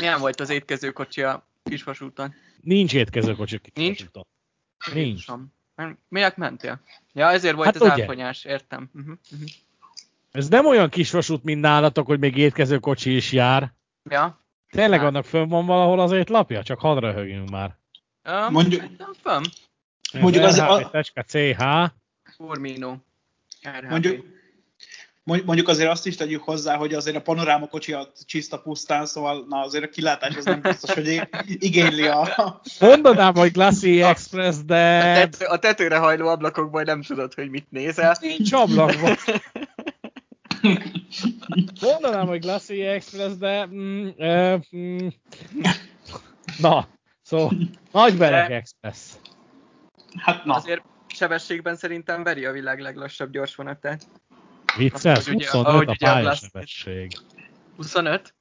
Milyen volt az étkezőkocsi a kisvasúton? Nincs étkezőkocsi Nincs? kisvasúton. Nincs. Jézusom. Miért mentél? Ja, ezért volt Hát az ugye. elfonyás, értem. Uh-huh, uh-huh. Ez nem olyan kisvasút, mint nálatok, hogy még étkezőkocsi is jár. Ja. Tényleg Hát. annak fönn van valahol az étlapja? Csak hadd röhögjünk már. Um, Mondjuk- fönn. Mondjuk az- a- RH. Furmino. RHP. Mondjuk, mond- mondjuk azért azt is tegyük hozzá, hogy azért a panoráma kocsi a csiszta pusztán, szóval na azért a kilátás az nem biztos, hogy igényli a... Mondanám, hogy Glassy Express, A, de tető, a tetőre hajló ablakokból nem tudod, hogy mit nézel. nincs ablakban. Mondanám, hogy Glassy Express, de... Mm, ö, mm, na, szóval Nagybereg De- Express. Hát na, Azért sebességben szerintem veri a világ leglassabb gyorsvonatát. Vicces, Azt, hogy ugye- 25 ahogy a pályasebesség. 25?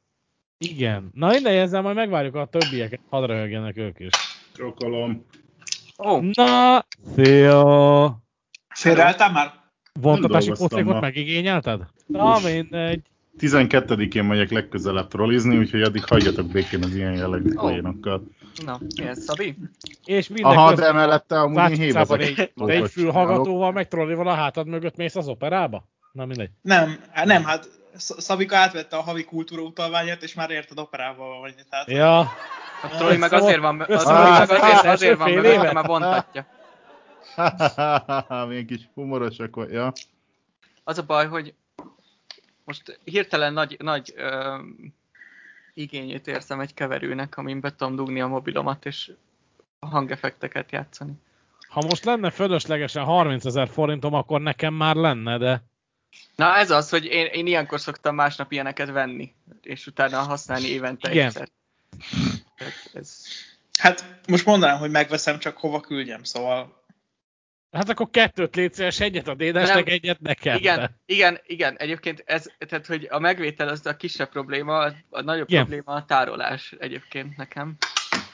Igen. Na innen ezzel majd megvárjuk a többieket, hadd röhögjenek ők is. Csokolom. Ó, Na, szia! félreálltál már? Vontatási posztékot megigényelted? Na, mindegy. 12-én megyek legközelebb trollizni, úgyhogy addig hagyjatok békén az ilyen jellegű poénokkal. na, ilyen Szabi? És minden Aha, de mellette amúgy én hévezek. egy, te egy fülhallgatóval meg trollival a hátad mögött mész az operába? Na mindegy. Nem, hát nem, hát Sz- Szabika átvette a havi kultúra utalványát, és már érted operával vagy. Tehát, Ja, A Trolli meg azért van, a Trolli meg azért, azért van éve? mert vontatja. Milyen kis humorosak vagy, ja. Az a baj, hogy most hirtelen nagy, nagy ö, igényét érzem egy keverőnek, amin be tudom dugni a mobilomat, és a hangeffekteket játszani. ha most lenne fölöslegesen 30 ezer forintom, akkor nekem már lenne, de Na ez az, hogy én, én ilyenkor szoktam másnap ilyeneket venni, és utána használni évente Igen. egyszer. Tehát Ez, hát most mondanám, hogy megveszem, csak hova küldjem, szóval hát akkor kettőt légy szíves, egyet a dédesnek, Nem. egyet nekem. igen, igen, igen, egyébként ez, tehát hogy a megvétel az a kisebb probléma, a, nagyobb Igen. probléma a tárolás egyébként nekem.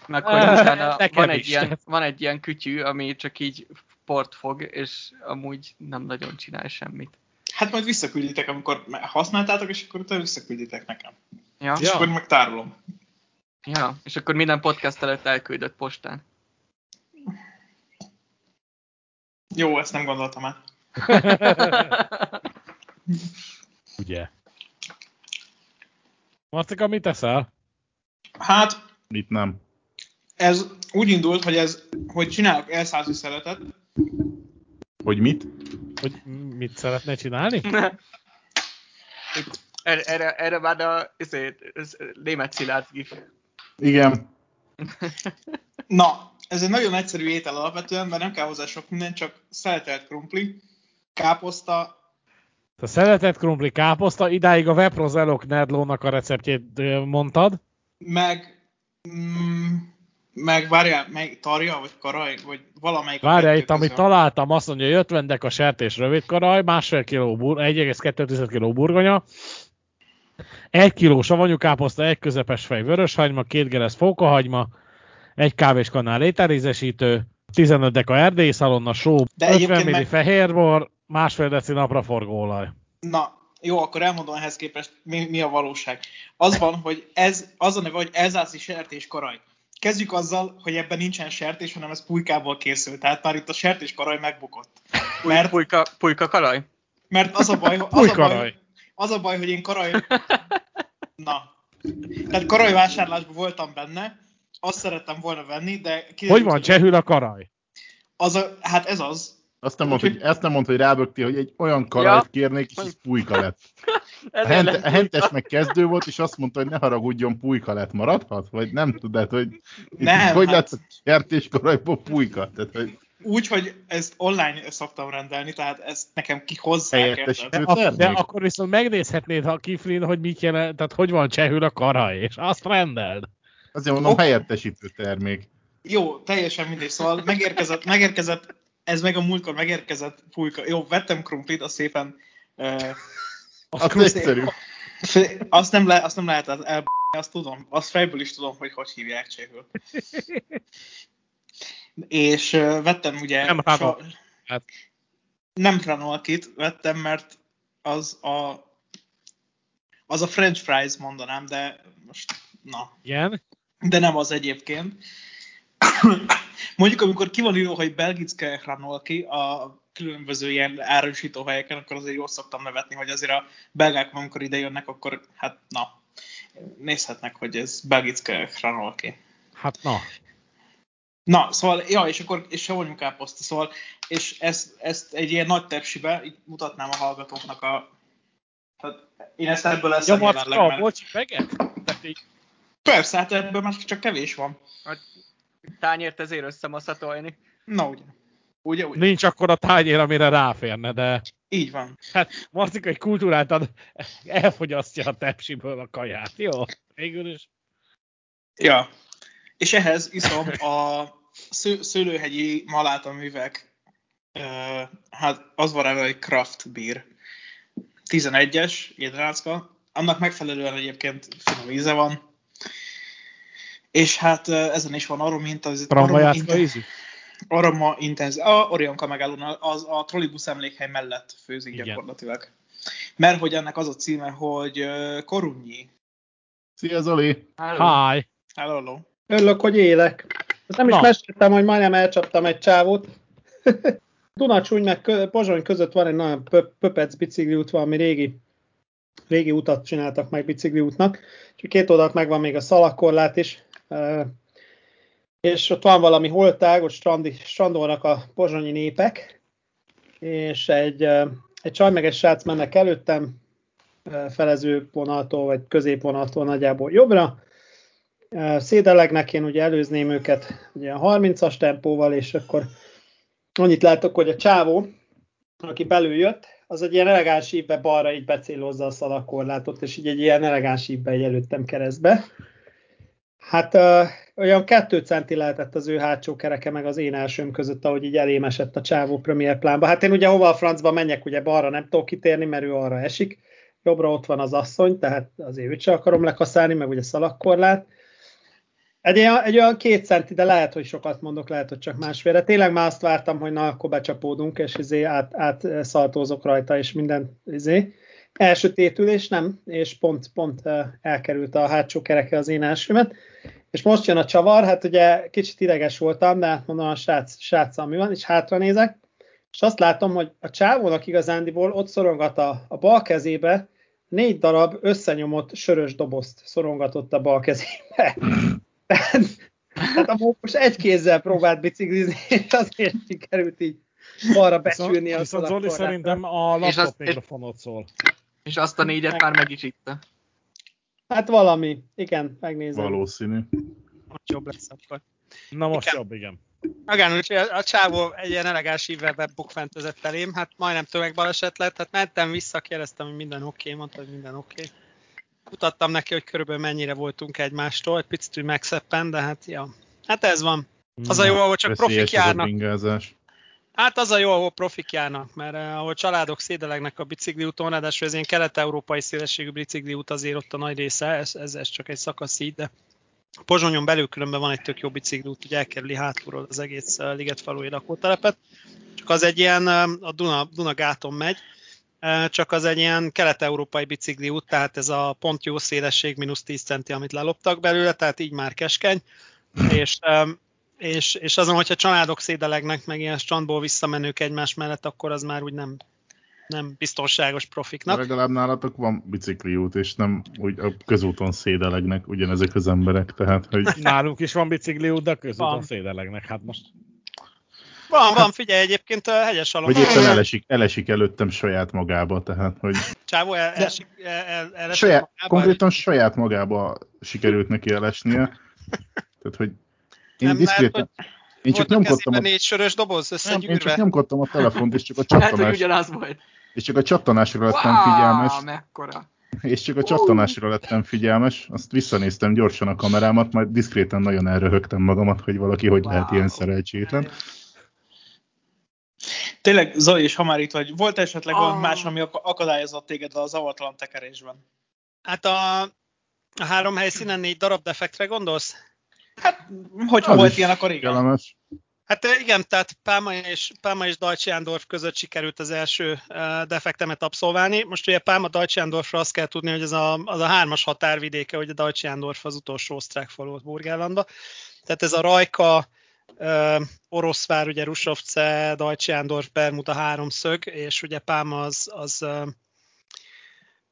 Meg Eh, hogy utána nekem van egy, is. ilyen, van egy ilyen kütyű, ami csak így port fog, és amúgy nem nagyon csinál semmit. Hát majd visszakülditek, amikor használtátok, és akkor utána visszakülditek nekem. Ja? És Ja. akkor meg tárolom. ja. És akkor minden podcast előtt elküldött postán. Jó, ezt nem gondoltam át. Ugye. Marcika, mit teszel? Hát, Mit nem. ez úgy indult, hogy ez, hogy csinálok elszázi szeletet, Hogy mit? Hogy mit szeretne csinálni? Erre, erre, erre már a ezért, ez, német Szilárd gif. Igen. Na, ez egy nagyon egyszerű étel alapvetően, mert nem kell hozzá sok minden, csak szeletelt krumpli, káposzta, A szeretett krumpli káposzta, idáig a Veprozelok Nerdlónak a receptjét mondtad. meg, mm, meg várjál, meg tarja, vagy karaj, vagy valamelyik. a Várjál, itt amit találtam, azt mondja, hogy 50 deka sertés rövidkaraj, másfél kiló, bur, 1,2 kg burgonya, 1 kg savanyú káposzta, egy közepes fej vöröshagyma, két geresz fókahagyma, egy kávéskanál ételízesítő, 15 deka erdélyi szalonna, só, De 50 egyébként ml meg- fehérbor, másfél deci napraforgóolaj. Na, jó, akkor elmondom ehhez képest, mi, mi a valóság. Az van, hogy ez, az a neve, hogy elzászi sertés karaj. Kezdjük azzal, hogy ebben nincsen sertés, hanem ez pulykából készül. Tehát már itt a sertés karaj megbukott. Mert, Pulyka, pulyka kalaj? mert az a baj, az a baj, az a baj, hogy én karaj... Na. Tehát karaj vásárlásban voltam benne, azt szerettem volna venni, de... kiderült, Hogy van csehül a karaj? Az a, hát ez az. Azt nem mondd, hogy, ezt nem mondd, hogy rábögti, hogy egy olyan karajt Ja. kérnék, és ez pulyka lett. A, a hentes meg kezdő volt, és azt mondta, hogy ne haragudjon, pulyka lett. Maradhat? Vagy nem tudod, hogy Nem, hogy hát- lett a sertéskarajból pulyka? Tehát, hogy Úgy, hogy ezt online szoktam rendelni, tehát ezt nekem kihozzák? De, ak- de akkor viszont megnézhetnéd, ha kiflin, hogy mit jelent, tehát hogy van csehül a karaj, és azt rendeld. azért mondom, Oké. helyettesítő termék. Jó, teljesen mindegy, szóval megérkezett, megérkezett, ez meg a múltkor megérkezett pulyka. Jó, vettem krumplit, az szépen... Uh, Az krumpli- egyszerű. azt, nem le, azt nem lehet el, azt tudom, azt fejből is tudom, hogy hogy hívják csehül. És uh, vettem ugye... Nem. Hát. Nem Ranolkit vettem, mert az a az a french fries mondanám, de most Na, Igen. de nem az egyébként. Mondjuk, amikor ki van írva, hogy Belgicke Hranolki a különböző ilyen árusító helyeken, akkor azért jól szoktam nevetni, hogy azért a belgák, amikor ide jönnek, akkor hát na, nézhetnek, hogy ez Belgicke Hranolki. Hát na. Na, szóval, ja, és akkor, és savanyú káposzta, szóval, és ezt, ezt egy ilyen nagy tepsibe, így mutatnám a hallgatóknak a, tehát én ezt ebből leszem jelenleg, Nyomacska, mert... Tehát így, Persze, hát ebből már csak kevés van. A tányért ezért összemaszatolni. Na, ugye. Ugye, ugye. nincs akkor a tányér, amire ráférne, de Így van. hát Marcika egy kultúráltan elfogyasztja a tepsiből a kaját, jó? Végül is. Ja. És ehhez iszom a sző, szőlőhegyi maláta művek, uh, hát az van erre egy craft beer. 11-es, jedrácka. Annak megfelelően egyébként finom íze van. És hát ezen is van aroma, mint az Rambajátka inte- ízű? aroma intenzív. A Orionka megállón az a trollibusz emlékhely mellett főzik Igen. gyakorlatilag. Mert hogy ennek az a címe, hogy Korunyi. Szia Zoli! Hi! Hello, hello. Örülök, hogy élek. Ezt nem is Na. meséltem, hogy majdnem elcsaptam egy csávót. Dunacsúny meg Pozsony között van egy nagyon pö- pöpec bicikliút, valami régi, régi utat csináltak meg bicikliútnak. Úgyhogy két oldalt megvan még a szalakorlát is. És ott van valami holtág, ott strandi, strandolnak a pozsonyi népek, és egy, egy csaj meg egy srác mennek előttem, felező vonaltól, vagy középvonaltól nagyjából jobbra, szédelegnek, én ugye előzném őket ugye a 30-as tempóval, és akkor annyit látok, hogy a csávó, aki belül jött, az egy ilyen elegáns ívbe balra így becélozza a szalakorlátot, és így egy ilyen elegáns ívbe előttem keresztbe. Hát uh, olyan kettő centi lehetett az ő hátsó kereke meg az én elsőm között, ahogy így elém esett a csávó premier plánba. Hát én ugye hova a francba menjek, ugye balra nem tudok kitérni, mert ő arra esik. Jobbra ott van az asszony, tehát azért őt sem akarom lekaszálni, meg ugye szalakkorlát. Egy, olyan- egy olyan két centi, de lehet, hogy sokat mondok, lehet, hogy csak másfélre. Tényleg már azt vártam, hogy na, akkor becsapódunk, és izé át, át szaltózok rajta, és minden izé. Első tétülés nem, és pont, pont elkerült a hátsó kereke az én elsőmet. És most jön a csavar, hát ugye kicsit ideges voltam, de hát mondom a srác, sráccal mi van, és hátra nézek, és azt látom, hogy a csávónak igazándiból ott szorongat a, a bal kezébe négy darab összenyomott sörös dobozt szorongatott a bal kezébe. Tehát, tehát a most egy kézzel próbált biciklizni, és azért sikerült így balra becsülni Viszont, a viszont Zoli szerintem a És laptop azt- mikrofonot szól. És azt a négyet már meg is itta. Hát valami, igen, megnézem. Valószínű. Most jobb lesz akkor. Na most Igen. jobb, igen. Magán, úgyhogy a, a csávó egy ilyen elegáns ívvel webbukfentezett elém, hát majdnem tömegbaleset lett, hát mentem vissza, kérdeztem, hogy minden oké, okay, mondta, hogy minden oké. Okay. Mutattam neki, hogy körülbelül mennyire voltunk egymástól, egy picit úgy megszeppen, de hát ja. Hát ez van. Az a jó, ahol csak profik járnak. Hát az a jó, ahol profik járnak, mert eh, ahol családok szédelegnek a bicikliúton, ráadásul ez ilyen kelet-európai szélességű bicikliút azért ott a nagy része, ez, ez, ez csak egy szakasz így, de Pozsonyon belül különben van egy tök jó bicikliút, hogy elkerüli hátulról az egész eh, Ligetfalui lakótelepet. Csak az egy ilyen, eh, a Duna, Dunagáton megy, eh, csak az egy ilyen kelet-európai bicikliút, tehát ez a pont jó szélesség, mínusz 10 centi, amit leloptak belőle, tehát így már keskeny, és és, és azon, hogyha családok szédelegnek, meg ilyen strandból visszamenők egymás mellett, akkor az már úgy nem, nem biztonságos De profiknak. legalább nálatok van bicikliút, és nem úgy a közúton szédelegnek ugyanezek az emberek, tehát hogy Nálunk is van bicikliút, de közúton Van. szédelegnek. Hát most Van, van, figyelj, egyébként a hegyes alom. vagy éppen elesik, elesik előttem saját magába, tehát hogy Csávó el, el, el, el, el saját, magába, konkrétan saját magába sikerült neki elesnie. Tehát, hogy én Nem, mert diszkréten, én csak nyomkodtam a, négy sörös doboz nem, én összegyűrve. csak nyomkodtam a telefont, és csak a Lehet, hogy csattanás, ugyanaz volt. és csak a csattanásra lettem figyelmes, Wow, mekkora. és csak a csattanásra lettem figyelmes, azt visszanéztem gyorsan a kamerámat, majd diszkréten nagyon elröhögtem magamat, hogy valaki hogy lehet Wow. ilyen szerencsétlen. Tényleg, Zoli, és ha már itt vagy, volt esetleg Ah. valami más, ami ak- akadályozott téged a zavartalan tekerésben? Hát a, a három helyszínen négy darab defektre gondolsz? Hogyha Az volt ilyen, akkor igen. Kellemes. Hát igen, tehát Pálma és, Pálma és Dajcsándorf között sikerült az első uh, defektemet abszolválni. Most ugye Pálma Dajcsándorfra azt kell tudni, hogy ez a, az a hármas határvidéke, hogy a Dajcsándorf az utolsó osztrák falu volt. Tehát ez a Rajka, uh, Oroszvár, ugye Rusovce, Dajcsándorf, Bermuda háromszög, és ugye Pálma az, az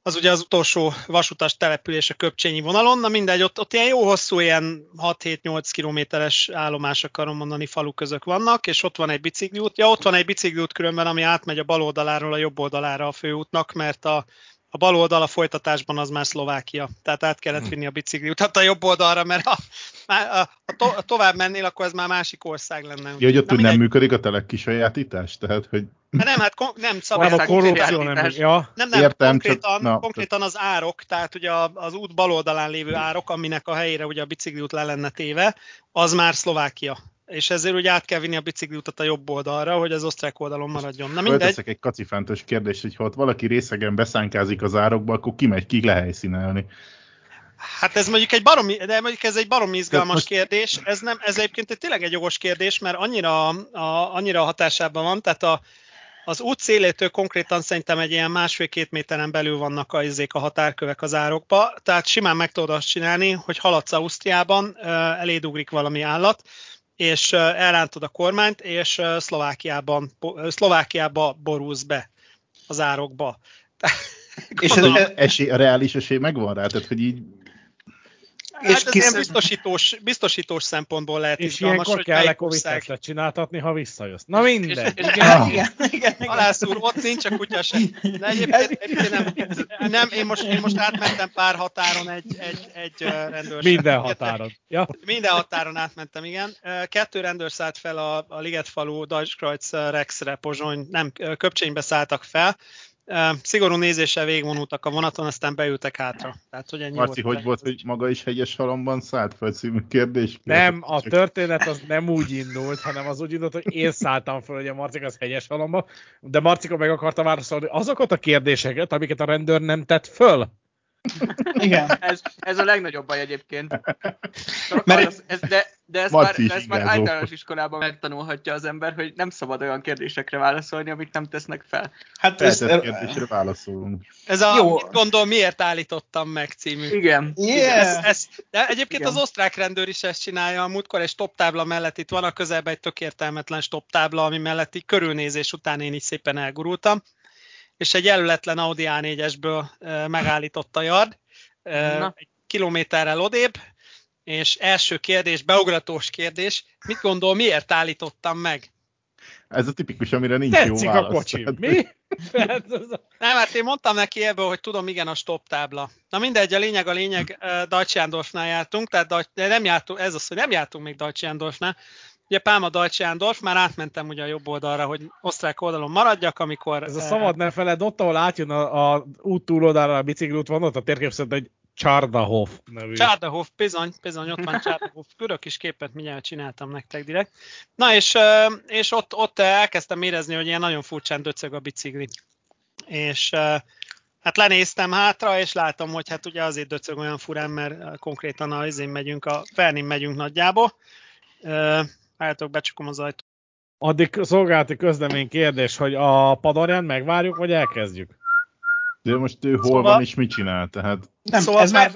az ugye az utolsó vasutas település a Köpcsényi vonalon, na mindegy, ott, ott ilyen jó hosszú, ilyen 6-7-8 kilométeres állomás akarom mondani, falu közök vannak, és ott van egy bicikliút. Ja, ott van egy bicikliút különben, ami átmegy a bal oldaláról a jobb oldalára a főútnak, mert a, a bal oldal a folytatásban az már Szlovákia. Tehát át kellett hm. vinni a bicikliutat a jobb oldalra, mert ha, ha, ha to, tovább mennél, akkor ez már másik ország lenne. Ja, hogy ott nem működik a telek kisajátítás? Tehát, hogy... Hát nem, hát kon- nem szabad. Nem, a korrupció nem, ja. nem, nem Értem, konkrétan, csak, na, konkrétan az árok, tehát ugye az út bal oldalán lévő árok, aminek a helyére ugye a bicikliút le lenne téve, az már Szlovákia és ezért úgy át kell vinni a bicikliutat a jobb oldalra, hogy az osztrák oldalon maradjon. Na mindegy. Fölteszek egy kacifántos kérdést, hogy ha ott valaki részegen beszánkázik az árokba, akkor kimegy ki lehelyszínelni. Hát ez mondjuk egy baromi, de mondjuk ez egy baromi izgalmas most... kérdés. Ez, nem, ez egyébként egy tényleg egy jogos kérdés, mert annyira, a, annyira hatásában van, tehát a, az út szélétől konkrétan szerintem egy ilyen másfél-két méteren belül vannak a, izék a határkövek az árokba, tehát simán meg tudod azt csinálni, hogy haladsz Ausztriában, elédugrik valami állat, és elrántod a kormányt, és Szlovákiában, Szlovákiába borulsz be az árokba. és ez esély, a reális esély megvan rá, tehát hogy így Hát és ez ilyen biztosítós, biztosítós szempontból lehet és izgalmas, hogy kell covid csináltatni, ha visszajössz. Na minden. És, és, igen, ah. igen, igen, igen. Alász úr, ott nincs a kutya se. De egyébként, egyébként nem, nem én, most, én most átmentem pár határon egy, egy, egy rendőr. Minden határon. Ja. Minden határon átmentem, igen. Kettő rendőr szállt fel a, a Ligetfalu Deutschkreuz Rexre, Pozsony, nem, Köpcsénybe szálltak fel, Szigorú nézéssel végigvonultak a vonaton, aztán beültek hátra. Tehát, hogy ennyi Marci, volt hogy volt, hogy maga is hegyes halomban szállt fel című kérdés? Nem, a történet az nem úgy indult, hanem az úgy indult, hogy én szálltam fel, hogy a Marcik az hegyes halomba, de Marcika meg akarta válaszolni azokat a kérdéseket, amiket a rendőr nem tett föl. Igen. Ez, ez a legnagyobb baj egyébként. Mert ez, ez, de, de ez már, ez már általános iskolában megtanulhatja az ember, hogy nem szabad olyan kérdésekre válaszolni, amit nem tesznek fel. Hát ez, kérdésre válaszolunk. Ez a Jó. Mit gondol, miért állítottam meg című. Igen. Yeah. Ez, ez, de egyébként Igen. az osztrák rendőr is ezt csinálja. A múltkor egy stop tábla mellett itt van a közelben egy tökértelmetlen stop tábla, ami mellett így körülnézés után én is szépen elgurultam és egy jelöletlen Audi A4-esből megállított a yard, Na. egy kilométerrel odébb, és első kérdés, beugratós kérdés, mit gondol, miért állítottam meg? Ez a tipikus, amire nincs Tetszik jó válasz. a kocsi. Mi? Nem, hát én mondtam neki ebből, hogy tudom, igen, a stop tábla. Na mindegy, a lényeg a lényeg, Deutschlandorfnál jártunk, tehát de nem jártunk, ez az, hogy nem jártunk még Deutschlandorfnál, Ugye Pálma Dajcsándorf, már átmentem ugye a jobb oldalra, hogy osztrák oldalon maradjak, amikor... Ez a szabad ne feled, ott, ahol átjön a, a út túloldalára a bicikliút van, ott a térkép szerint egy Csardahof nevű. Csardahof, bizony, bizony, ott van Csardahof. Körök is képet mindjárt csináltam nektek direkt. Na és, és ott, ott elkezdtem érezni, hogy ilyen nagyon furcsán döcög a bicikli. És hát lenéztem hátra, és látom, hogy hát ugye azért döcög olyan furán, mert konkrétan a izén megyünk, a Fernin megyünk nagyjából Álljátok, becsukom az ajtót. Addig szolgálati közlemény kérdés, hogy a padorján megvárjuk, vagy elkezdjük? De most ő hol szóval... van és mit csinál, tehát... Nem, szóval ez, már,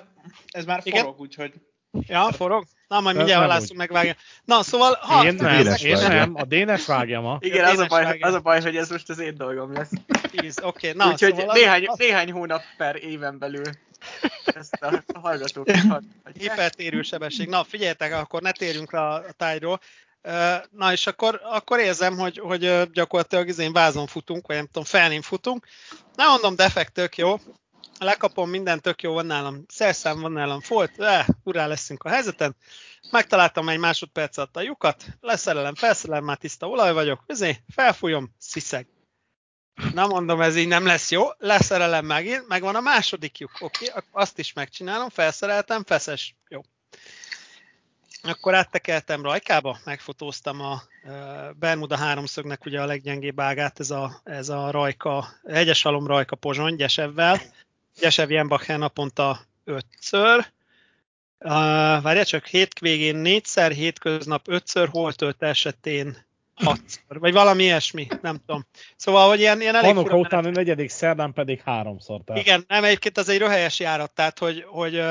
ez már forog, Igen? úgyhogy... Ja, forog? Na, majd mindjárt halászunk, megvágja. Na, szóval... Ha, én nem, én nem, a Dénes vágja ma. Igen, az a, baj, az a baj, hogy ez most az én dolgom lesz. Oké, okay, na, Úgyhogy szóval néhány, az... néhány hónap per éven belül ezt a hallgatók Hipertérő sebesség. Na, figyeljetek, akkor ne térjünk rá a tájról. Na és akkor, akkor érzem, hogy, hogy gyakorlatilag én vázon futunk, vagy nem tudom, felném futunk. Na mondom, defekt tök jó. Lekapom, minden tök jó van nálam. Szerszám van nálam, folt, eh, urá leszünk a helyzeten. Megtaláltam egy másodperc alatt a lyukat, leszerelem, felszerelem, már tiszta olaj vagyok, ezért felfújom, sziszeg. Na mondom, ez így nem lesz jó, leszerelem megint, megvan a második lyuk, oké, okay, azt is megcsinálom, felszereltem, feszes, jó. Akkor áttekeltem Rajkába, megfotóztam a Bermuda háromszögnek ugye a leggyengébb ágát, ez a, ez a Rajka, hegyes halom Rajka Pozsony Gyesevvel. Gyesev Jenbacher naponta ötször, Uh, várjál csak, hétvégén négyszer, hétköznap ötször, holtölt esetén hatszor, vagy valami ilyesmi, nem tudom. Szóval, hogy ilyen, ilyen elég Hanuka után a negyedik szerdán pedig háromszor. Tehát. Igen, nem, egyébként az egy röhelyes járat, tehát, hogy, hogy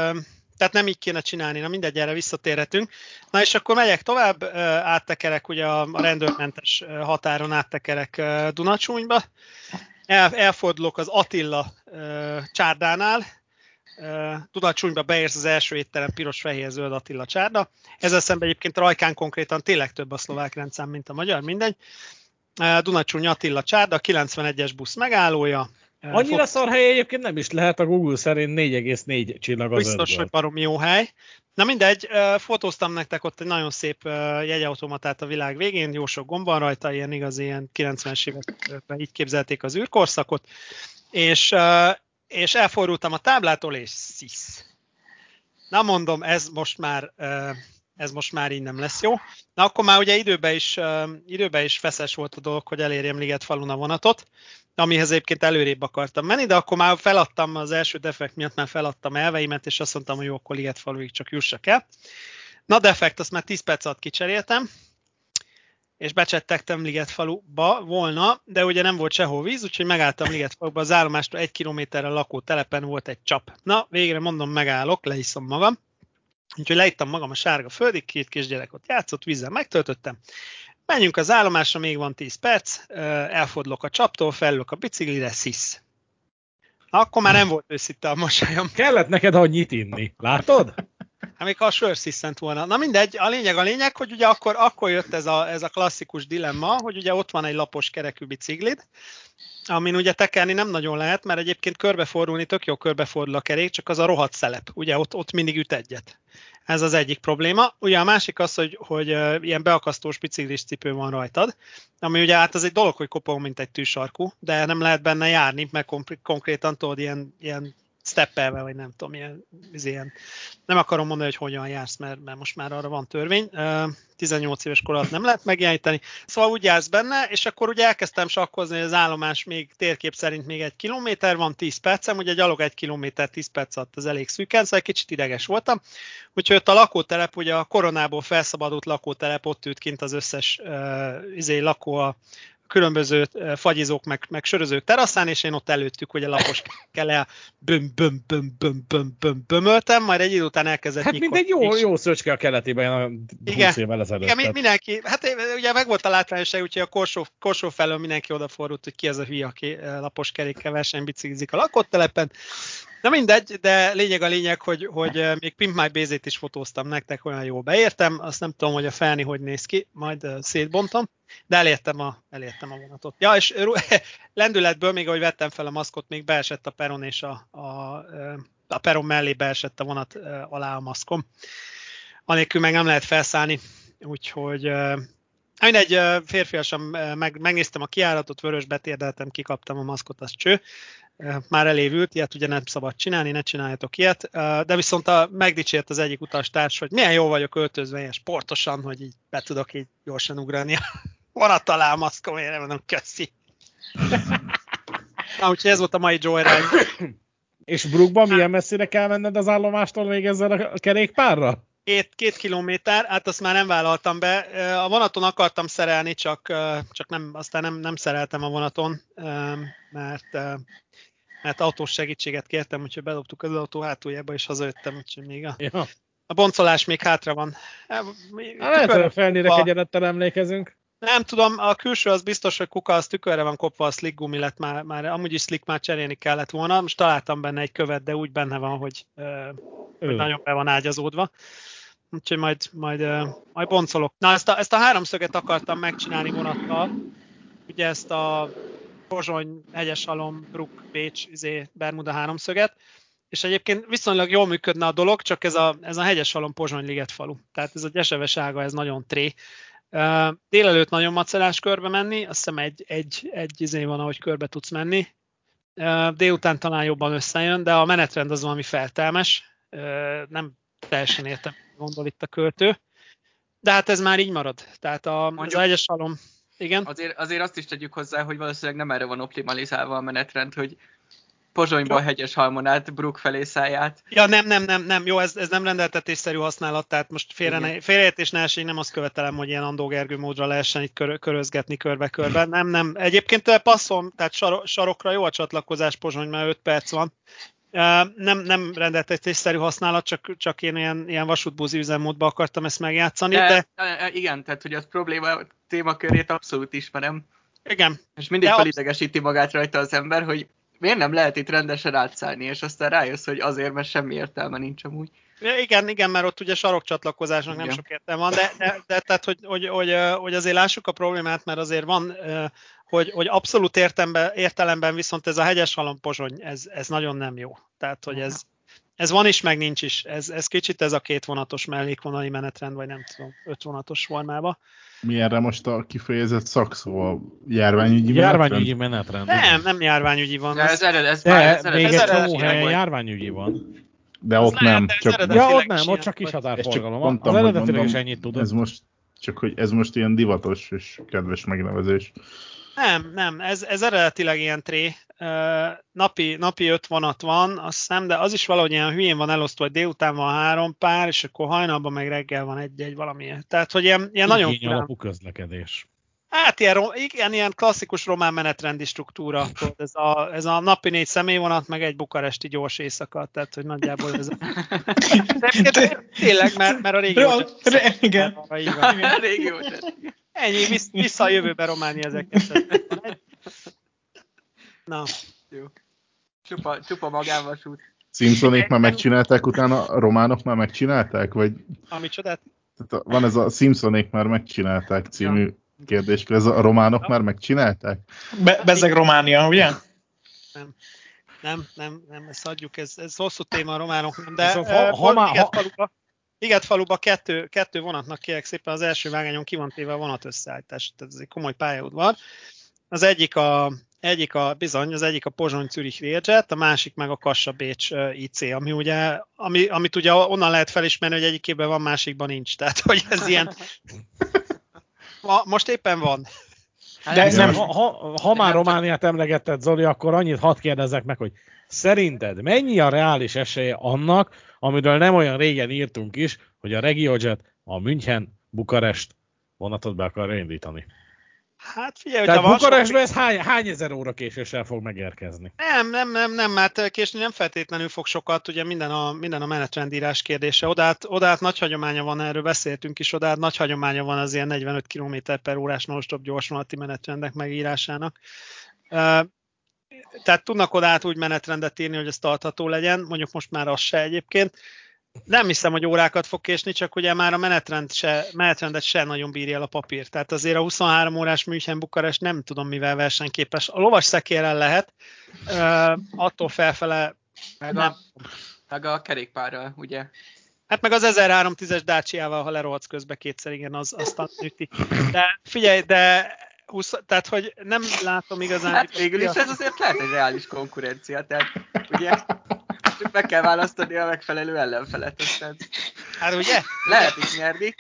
tehát nem így kéne csinálni, na mindegy, erre visszatérhetünk. Na és akkor megyek tovább, áttekerek ugye a rendőrmentes határon áttekerek Dunacsúnyba, El, elfordulok az Attila csárdánál, Dunacsúnyba beérsz az első étterem piros-fehér-zöld Attila csárda. Ezzel szemben egyébként Rajkán konkrétan tényleg több a szlovák rendszám, mint a magyar, mindegy. Dunacsúny Attila csárda, 91-es busz megállója, Annyira szar hely egyébként nem is lehet, a Google szerint 4,4 csillag az Biztos, hogy barom jó hely. Na mindegy, fotóztam nektek ott egy nagyon szép jegyautomatát a világ végén, jó sok gomb van rajta, ilyen igaz, ilyen 90-es években így képzelték az űrkorszakot, és, és elfordultam a táblától, és szisz. Na mondom, ez most már ez most már így nem lesz jó. Na akkor már ugye időben is, időben is feszes volt a dolog, hogy elérjem Liget falun a vonatot, amihez egyébként előrébb akartam menni, de akkor már feladtam az első defekt miatt, már feladtam elveimet, és azt mondtam, hogy jó, akkor Liget faluig csak jussak el. Na defekt, azt már 10 perc alatt kicseréltem, és becsettegtem Liget faluba volna, de ugye nem volt sehol víz, úgyhogy megálltam Liget faluba, az állomástól egy kilométerre lakó telepen volt egy csap. Na, végre mondom, megállok, leiszom magam, Úgyhogy leittam magam a sárga földig, két kisgyerek ott játszott, vízzel megtöltöttem. Menjünk az állomásra, még van 10 perc, elfordulok a csaptól, felülök a biciklire, szisz. Akkor már nem volt őszinte a mosolyom. Kellett neked annyit inni, látod? Hát még a sör sziszent volna. Na mindegy, a lényeg a lényeg, hogy ugye akkor, akkor jött ez a, ez a klasszikus dilemma, hogy ugye ott van egy lapos kerekű biciklid, amin ugye tekerni nem nagyon lehet, mert egyébként körbefordulni tök jó körbefordul a kerék, csak az a rohadt szelep. Ugye ott, ott mindig üt egyet. Ez az egyik probléma. Ugye a másik az, hogy, hogy ilyen beakasztós biciklis cipő van rajtad, ami ugye hát az egy dolog, hogy kopog, mint egy tűsarkú, de nem lehet benne járni, mert konkrétan tudod, ilyen, ilyen steppelve, vagy nem tudom, ilyen, ilyen, nem akarom mondani, hogy hogyan jársz, mert, mert most már arra van törvény. 18 éves kor alatt nem lehet megjeleníteni. Szóval úgy jársz benne, és akkor ugye elkezdtem sakkozni, hogy az állomás még térkép szerint még egy kilométer van, 10 percem, ugye gyalog egy kilométer 10 perc alatt az elég szűken, szóval egy kicsit ideges voltam. Úgyhogy ott a lakótelep, ugye a koronából felszabadult lakótelep, ott ült kint az összes uh, izé, lakó a, különböző fagyizók, meg, meg sörözők teraszán, és én ott előttük, hogy a lapos kell el böm, böm, böm, böm, böm, böm, bömöltem, majd egy idő után elkezdett Hát mint egy jó, jó szöcske a keletében a 20 évvel ezelőtt. Igen, mindenki, hát ugye meg volt a látványosság, úgyhogy a korsó, korsó felől mindenki odafordult, hogy ki az a hülye, aki lapos kerékkel versenybiciklizik a lakott telepen. Na mindegy, de lényeg a lényeg, hogy, hogy még Pimp My Base-t is fotóztam nektek, olyan jól beértem, azt nem tudom, hogy a felni hogy néz ki, majd szétbontom, de elértem a, elértem a vonatot. Ja, és lendületből még, ahogy vettem fel a maszkot, még beesett a peron, és a, a, a peron mellé beesett a vonat alá a maszkom. Anélkül meg nem lehet felszállni, úgyhogy Mindegy, férfiasan meg, megnéztem a kiáratot, vörös betérdeltem, kikaptam a maszkot, az cső. Már elévült, ilyet ugye nem szabad csinálni, ne csináljatok ilyet. De viszont a, megdicsért az egyik utastárs, hogy milyen jó vagyok öltözve, ilyen sportosan, hogy így be tudok így gyorsan ugrani a vonat alá a maszkom, én nem mondom, köszi. Na, úgyhogy ez volt a mai Joyride. És Brookban milyen messzire kell menned az állomástól még ezzel a kerékpárra? két, két kilométer, hát azt már nem vállaltam be. A vonaton akartam szerelni, csak, csak nem, aztán nem, nem szereltem a vonaton, mert, mert autós segítséget kértem, úgyhogy bedobtuk az autó hátuljába, és hazajöttem, úgyhogy még a, ja. a boncolás még hátra van. Hát, lehet, hogy a felnére kegyenettel emlékezünk. Nem tudom, a külső az biztos, hogy kuka az tükörre van kopva, a slick gumi lett már, már amúgy is slick már cserélni kellett volna. Most találtam benne egy követ, de úgy benne van, hogy, hogy nagyon be van ágyazódva. Úgyhogy majd, majd, majd boncolok. Na, ezt a, ezt a háromszöget akartam megcsinálni vonattal. Ugye ezt a Pozsony, Hegyesalom, Brook, Pécs, izé, Bermuda háromszöget. És egyébként viszonylag jól működne a dolog, csak ez a, ez a Hegyesalom Pozsony liget falu. Tehát ez a gyeseves ága, ez nagyon tré. Uh, délelőtt nagyon macerás körbe menni, azt hiszem egy, egy, egy izé van, ahogy körbe tudsz menni. Uh, délután talán jobban összejön, de a menetrend az valami feltelmes. Uh, nem teljesen értem, gondol itt a költő. De hát ez már így marad. Tehát a, Mondjuk, az egyes halom, igen. Azért, azért azt is tegyük hozzá, hogy valószínűleg nem erre van optimalizálva a menetrend, hogy Pozsonyból hegyes halmon át Brook felé szállját. Ja, nem, nem, nem, nem, jó, ez, ez nem rendeltetésszerű használat, tehát most félre ne, félreértés ne essék, nem azt követelem, hogy ilyen Andó Gergő módra lehessen itt kör, körözgetni körbe-körbe. Nem, nem. Egyébként passzom, tehát sar, sarokra jó a csatlakozás Pozsony, mert 5 perc van. Nem, nem rendeltetésszerű használat, csak, csak én ilyen, ilyen vasútbúzi üzemmódba akartam ezt megjátszani. De, de... Igen, tehát hogy az probléma témakörét abszolút ismerem. Igen. És mindig de felidegesíti magát rajta az ember, hogy miért nem lehet itt rendesen átszállni, és aztán rájössz, hogy azért, mert semmi értelme nincs amúgy. Igen, igen, mert ott ugye sarokcsatlakozásnak igen. nem sok értelme van, de, de, de tehát, hogy, hogy, hogy, hogy azért lássuk a problémát, mert azért van, hogy, hogy abszolút értelemben, értelemben viszont ez a hegyes halom pozsony, ez, ez nagyon nem jó. Tehát, hogy ez, ez van is, meg nincs is. Ez, ez kicsit ez a két vonatos mellékvonali menetrend, vagy nem tudom, öt vonatos formában. Mi erre most a kifejezett szakszó a járványügyi Járványügyi menetrend? Nem, nem járványügyi van. De ez, ered, ez, de, már, ez még egy csomó helyen járványügyi van. De ott lehet, nem. de ez Csak, Ja, ott nem, ott csak kis volt. határforgalom. mondtam, Az hogy eredetileg is ennyit tudod. ez most, csak hogy ez most ilyen divatos és kedves megnevezés. Nem, nem, ez, ez eredetileg ilyen tré. Napi, napi öt vonat van, azt hiszem, de az is valahogy ilyen hülyén van elosztva, hogy délután van három pár, és akkor hajnalban meg reggel van egy-egy valami. Tehát, hogy ilyen, ilyen nagyon Igény alapú közlekedés. Hát ilyen, igen, ilyen klasszikus román menetrendi struktúra. Ez a, ez a napi négy személyvonat, meg egy bukaresti gyors éjszaka. Tehát, hogy nagyjából ez a... De Tényleg, mert, mert a régi Re- re- igen. Van. Igen, régi. Ennyi, vissz, vissza a jövőbe Románia ezeket. Na, Jó. Csupa, csupa magánvasút. Simpsonék már megcsinálták, utána a románok már megcsinálták? Vagy amit csodát. tehát van ez a Simpsonék már megcsinálták című kérdéskör. Ez a románok már megcsinálták? Be, bezeg Románia, ugye? Nem, nem, nem, ezt adjuk, ez, ez hosszú téma a románok, de Viszont ha- ha faluba, Iget faluba kettő, kettő vonatnak kérek szépen, az első vágányon ki van téve a vonat összeállítás, tehát ez egy komoly pályaudvar. Az egyik a, egyik a, bizony, az egyik a Pozsony Zürich Railjet, a másik meg a Kassa Bécs IC, ami ugye, ami, amit ugye onnan lehet felismerni, hogy egyikében van, másikban nincs. Tehát, hogy ez ilyen, Ma, most éppen van. Hát De ez nem- Ha, ha, már Romániát emlegetted, Zoli, akkor annyit hadd kérdezzek meg, hogy szerinted mennyi a reális esélye annak, amiről nem olyan régen írtunk is, hogy a RegioJet a München Bukarest vonatot be akar indítani. Hát figyelj, Tehát sok- Bukarestben ez hány, hány ezer óra késéssel fog megérkezni? Nem, nem, nem, nem, mert késni nem feltétlenül fog sokat, ugye minden a, minden a menetrendírás kérdése. Odát, odát nagy hagyománya van, erről beszéltünk is, odát nagy hagyománya van az ilyen 45 km per órás non-stop gyorsvonati menetrendek megírásának. Ö, Tehát tudnak odát úgy menetrendet írni, hogy ez tartható legyen, mondjuk most már az se egyébként. Nem hiszem, hogy órákat fog késni, csak ugye már a menetrend se, menetrendet se nagyon bírja el a papír. Tehát azért a 23 órás München Bukarest nem tudom mivel versenyképes. A lovas szekérrel lehet, uh, attól felfele meg, nem. a, meg a kerékpárral, ugye? Hát meg az 1310-es Dacia-val, ha lerohadsz közbe kétszer, igen, az aztán üti. De figyelj, de 20, tehát, hogy nem látom igazán... Hát végül is ez azért lehet egy reális konkurencia, tehát ugye csak meg kell választani a megfelelő ellenfelet, aztán Hát ugye? lehet is nyerni.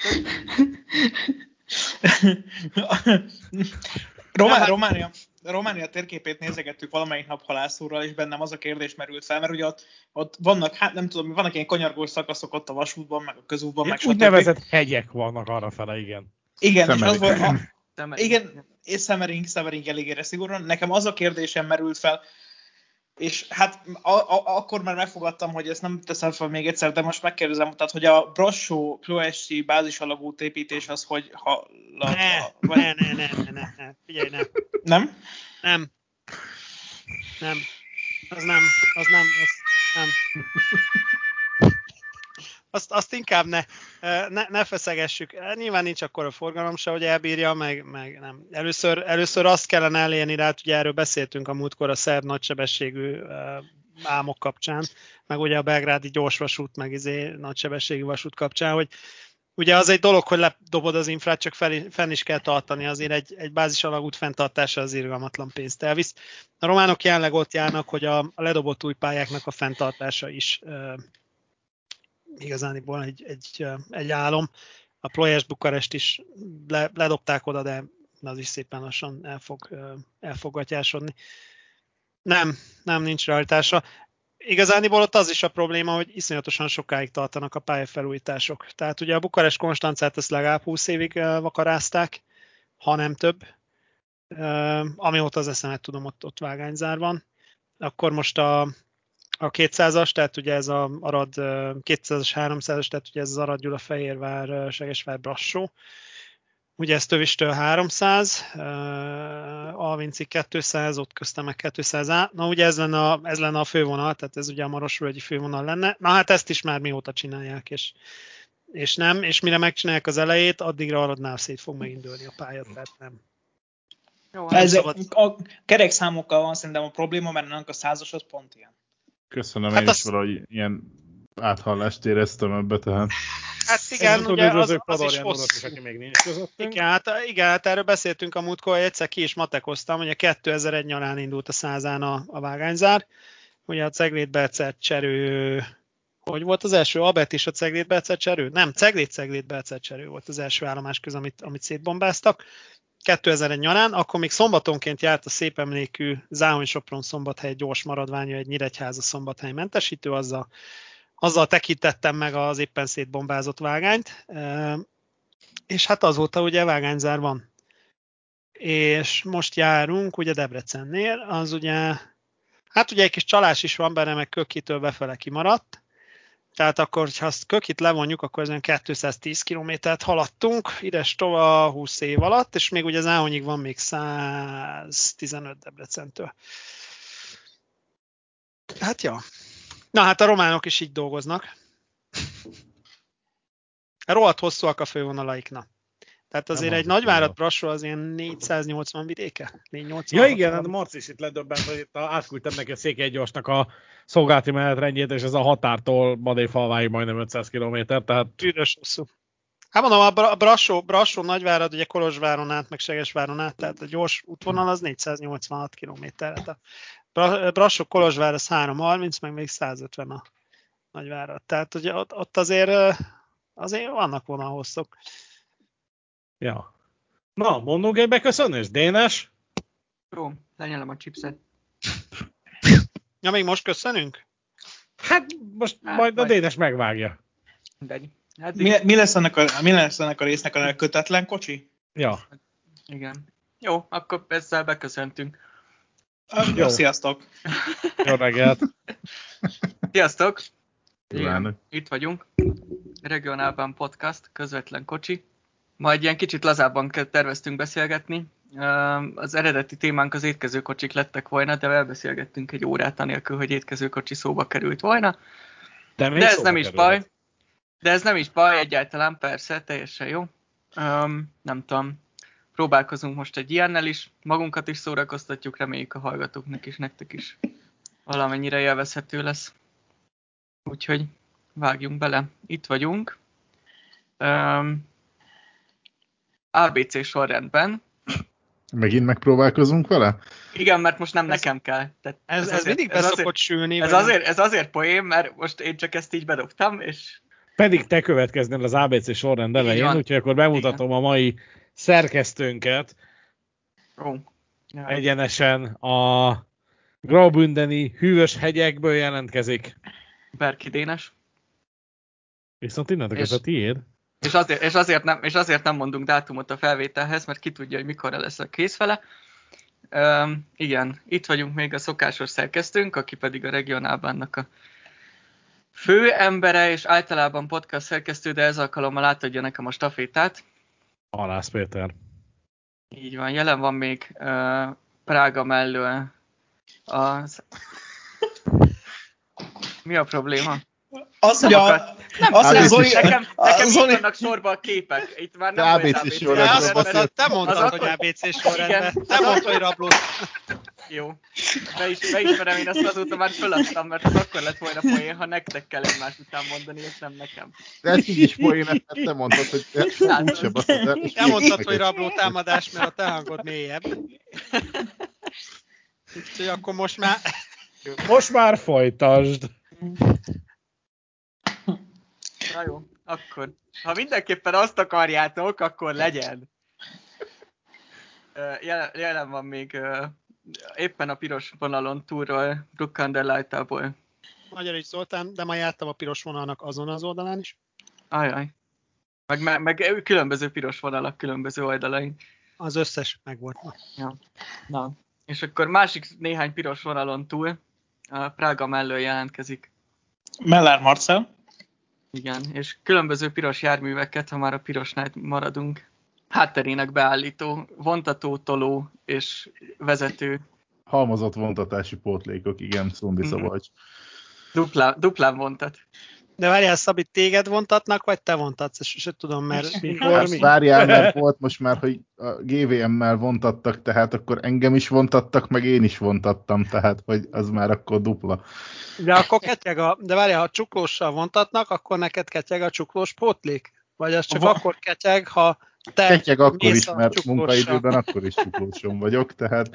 Romá- hát- Románia, Románia térképét nézegettük valamelyik nap halászúrral, és bennem az a kérdés merült fel, mert ugye ott, ott vannak, hát nem tudom, vannak ilyen kanyargós szakaszok ott a vasútban, meg a közútban, meg stb. Úgynevezett hegyek vannak arra fele, igen. Igen, és az Szemerik. volt, a, igen, és Szemering, Szemering eléggére szigorúan. Nekem az a kérdésem merült fel, és hát a, a, akkor már megfogadtam, hogy ezt nem teszem fel még egyszer, de most megkérdezem, tehát hogy a Brassó Ploesti bázis alagút építés az, hogy ha... Ne, vagy, ne, ne, ne, ne, ne, ne, figyelj, ne. Nem? Nem. Nem. Az nem, az nem, az, az nem. Azt, azt inkább ne, ne, ne feszegessük. Nyilván nincs akkor a forgalom se, hogy elbírja, meg, meg nem. Először, először azt kellene elérni rá, hát ugye erről beszéltünk a múltkor a szerb nagysebességű álmok kapcsán, meg ugye a belgrádi gyorsvasút, meg izé nagysebességű vasút kapcsán, hogy Ugye az egy dolog, hogy ledobod az infrát, csak fel, fenn is kell tartani, azért egy, egy bázis alagút fenntartása az irgalmatlan pénzt elvisz. A románok jelenleg ott járnak, hogy a, a ledobott új pályáknak a fenntartása is igazániból egy, egy, egy álom. A Ployes Bukarest is le, ledobták oda, de az is szépen lassan el fog, el fog. Nem, nem, nincs rajtása. Igazániból ott az is a probléma, hogy iszonyatosan sokáig tartanak a pályafelújítások. Tehát ugye a Bukarest Konstancát ezt legalább 20 évig vakarázták, ha nem több. Amióta az eszemet tudom, ott, ott vágányzár van. Akkor most a, a 200-as, tehát ugye ez a Arad 200-as, 300-as, tehát ugye ez az Arad Gyula Fehérvár, Segesvár Brassó. Ugye ez Tövistől 300, Alvinci 200, ott köztem meg 200 A. Na ugye ez lenne, a, ez lenne a fővonal, tehát ez ugye a Marosvölgyi fővonal lenne. Na hát ezt is már mióta csinálják, és, és nem, és mire megcsinálják az elejét, addigra Aradnál szét fog megindulni a pálya, tehát nem. Jó, ez szabad... a kerekszámokkal van szerintem a probléma, mert a százas az pont ilyen. Köszönöm, hát én az... is valahogy ilyen áthallást éreztem ebbe, tehát... Hát igen, ugye az, az is hosszú. Aki még nincs igen, hát, igen, hát erről beszéltünk a múltkor, hogy egyszer ki is matekoztam, hogy a 2001 nyarán indult a százán a, a vágányzár. Ugye a Ceglét cserő hogy volt az első? Abet is a Ceglét cserő? Nem, Ceglét Ceglét cserő volt az első állomás köz, amit, amit szétbombáztak. 2001 nyarán, akkor még szombatonként járt a szép emlékű Záhony Sopron szombathely gyors maradványa egy Nyíregyháza szombathely mentesítő, azzal azzal tekintettem meg az éppen szétbombázott vágányt, és hát azóta ugye vágányzár van. És most járunk ugye Debrecennél, az ugye, hát ugye egy kis csalás is van benne, meg Kökitől befele kimaradt, tehát akkor, ha azt Kökit levonjuk, akkor ezen 210 kilométert haladtunk, ide tova 20 év alatt, és még ugye az Áhonyig van még 115 Debrecentől. Hát ja, Na hát a románok is így dolgoznak. Rohadt hosszúak a fővonalaiknak. Tehát azért egy nagyvárat Brassó az ilyen 480 vidéke? 480 ja igen, hát Marci is itt ledöbbent, hogy itt átküldtem neki a Székely Gyorsnak a szolgálati menetrendjét, és ez a határtól Badéfalváig majdnem 500 km, tehát... Üdös hosszú. Hát mondom, a Brassó, Brassó Nagyvárad, ugye Kolozsváron át, meg Segesváron át, tehát a gyors útvonal az 486 km. Tehát Brassó Kolozsvár az 330, meg még 150 a nagyvárat. Tehát ugye ott, ott azért, azért vannak vonalhosszok. Ja. Na, mondunk egy beköszönést, Dénes? Jó, lenyelem a chipset. Ja, még most köszönünk? Hát most hát, majd a Dénes megvágja. Hát, mi, mi, lesz ennek a, mi lesz ennek a résznek a kötetlen kocsi? Ja. Igen. Jó, akkor ezzel beköszöntünk. Jó. Sziasztok! Jó reggelt! Sziasztok! Igen, itt vagyunk. Regionálban podcast, közvetlen kocsi. Majd ilyen kicsit lazábban terveztünk beszélgetni. Az eredeti témánk az étkezőkocsik lettek volna, de elbeszélgettünk egy órát anélkül, hogy étkezőkocsi szóba került volna. De, de ez nem is baj. De ez nem is baj egyáltalán, persze, teljesen jó. Um, nem tudom, próbálkozunk most egy ilyennel is, magunkat is szórakoztatjuk, reméljük a hallgatóknak is, nektek is valamennyire élvezhető lesz. Úgyhogy vágjunk bele. Itt vagyunk. Um, ABC sorrendben. Megint megpróbálkozunk vele? Igen, mert most nem ez, nekem kell. Tehát ez, ez, ez azért, mindig beszokott sülni. Ez azért, ez azért poém, mert most én csak ezt így bedobtam, és... Pedig te következnél az ABC sorrend elején, úgyhogy akkor bemutatom Igen. a mai szerkesztőnket oh. egyenesen a Graubündeni hűvös hegyekből jelentkezik. Berki Dénes. Viszont innentől kezdve a tiéd. És azért, és, azért nem, és azért nem mondunk dátumot a felvételhez, mert ki tudja, hogy mikor lesz a készfele. Um, igen, itt vagyunk még a szokásos szerkesztőnk, aki pedig a regionálbánnak a fő embere, és általában podcast szerkesztő, de ez alkalommal átadja nekem a stafétát. Alász Péter. Így van, jelen van még uh, Prága mellől az... Mi a probléma? Az, hogy a... Nem, az, hogy Zoli, nekem, nekem Zoli... vannak sorba a képek. Itt már nem ABC, ABC sorrendben. Te mondtad, hogy ABC sorrendben. Te mondtad, hogy rablót. Jó. Be is, beismerem, én azt azóta már föladtam, mert az akkor lett volna poén, ha nektek kell egymás után mondani, és nem nekem. De ez így is poén, mert te mondtad, hogy te úgysem azt Te mondtad, hogy rabló támadás, mert a te hangod mélyebb. Úgyhogy akkor most már... Most már folytasd. Na jó, akkor. Ha mindenképpen azt akarjátok, akkor legyen. Jelen, jelen van még éppen a piros vonalon túlról, Brukkandelajtából. Magyar is Zoltán, de ma jártam a piros vonalnak azon az oldalán is. Ajaj. Meg, meg, meg különböző piros vonalak különböző oldalain. Az összes megvolt. Ja. Na. És akkor másik néhány piros vonalon túl a Prága mellől jelentkezik. Mellár Marcel. Igen, és különböző piros járműveket, ha már a pirosnál maradunk, hátterének beállító, vontató, toló és vezető. Halmozott vontatási pótlékok, igen, Szundi Mhm. Szabolcs. Duplán, duplán vontat. De várjál, Szabi, téged vontatnak, vagy te vontatsz? Ezt se tudom, mert Mikor Hát mi? várjál, mert volt most már, hogy a GVM-mel vontattak, tehát akkor engem is vontattak, meg én is vontattam, tehát hogy az már akkor dupla. De akkor ketyeg a, de várjál, ha csuklóssal vontatnak, akkor neked ketyeg a csuklós pótlék? Vagy az csak Va- akkor ketyeg, ha te Ketyeg akkor is, mert csuklóssal? munkaidőben akkor is csuklósom vagyok, tehát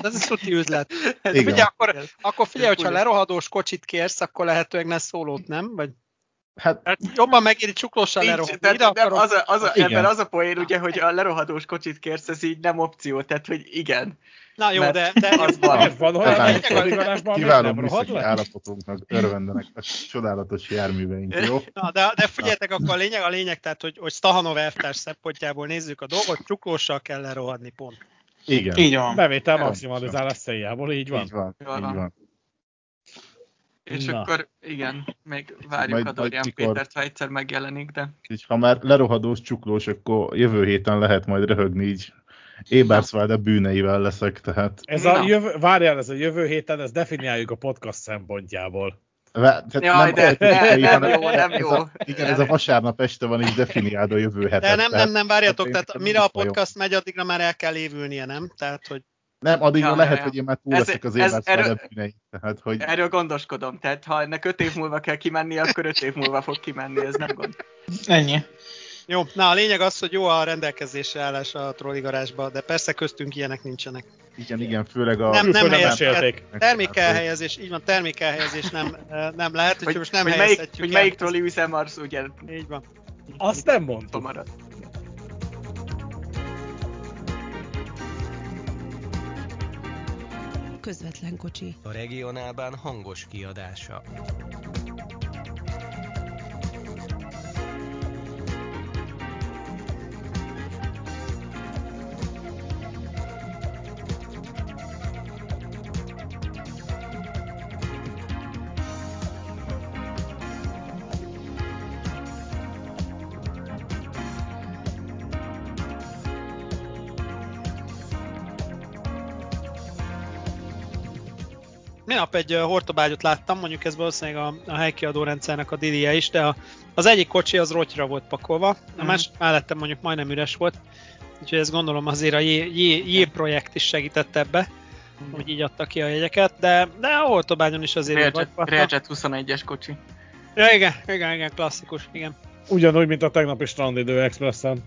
De ez egy szuti üzlet. Igen. Figyelj, akkor, akkor figyelj, hogyha lerohadós kocsit kérsz, akkor lehetőleg ne szólót, nem? Vagy hát hát jobban megéri csuklóssal Nincs, lerohadni. akarok, az a, az a, Igen. ebben az a poén, ugye, hogy a lerohadós kocsit kérsz, ez így nem opció, tehát hogy igen. Na jó, mert de, de az van. Miért van, hogy Ez a kiváló műszaki állapotunknak örvendenek a csodálatos járműveink, jó? Na, de, de figyeljetek, akkor a lényeg, a lényeg, tehát, hogy, hogy Stahanov elvtárs szempontjából nézzük a dolgot, csuklóssal kell lerohadni, pont. Igen. Így van. Bevétel maximalizálás céljából, így van. Így van, így van. És Na. akkor igen, még várjuk Majd- a Dorian majd mikor- Pétert, ha egyszer megjelenik, de Így, ha már lerohadós csuklós, akkor jövő héten lehet majd röhögni így. Ébersválde bűneivel leszek, tehát... Ez a Na. jövő, várjál, ez a jövő héten, ezt definiáljuk a podcast szempontjából. Vá- tehát Jaj, de- nem, nem, nem hanem jó, nem ez jó. A, igen, ez a vasárnap este van, így definiáld a jövő hetet. De nem, nem, nem, várjatok, hát tehát mire a nem vagyok. podcast megy, addigra már el kell évülnie, nem? Tehát, hogy Nem, addigra Ja, lehet, ja. hogy én már túl leszek az erről- bűnei. Tehát, hogy erről gondoskodom. Tehát ha ennek öt év múlva kell kimenni, akkor öt év múlva fog kimenni, ez nem gond. Ennyi. Jó, na a lényeg az, hogy jó a rendelkezésre állás a trolligarázsba, de persze köztünk ilyenek nincsenek. igen, igen, főleg a... Nem, nem Külföldön helyez, mesélték. termékelhelyezés, így van, termékelhelyezés nem, nem lehet, Hogy, most nem hogy, melyik, helyezhetjük hogy el. melyik trolli üzem, az ugye Így van. Azt nem mondtuk. marad. Közvetlen kocsi. A regionálban hangos kiadása. Minap egy hortobágyot láttam, mondjuk ez valószínűleg a, a helykiadó rendszernek a didie is, de a, az egyik kocsi az rotyra volt pakolva, a Mhm. másik mellettem mondjuk majdnem üres volt, úgyhogy ezt gondolom azért a J, J, J projekt is segített ebbe, hogy így adta ki a jegyeket, de, de a hortobágyon is azért vagy. Railjet 21-es kocsi. Ja, igen, igen, igen, klasszikus, igen. Ugyanúgy, mint a tegnapi Strandidő Expressen.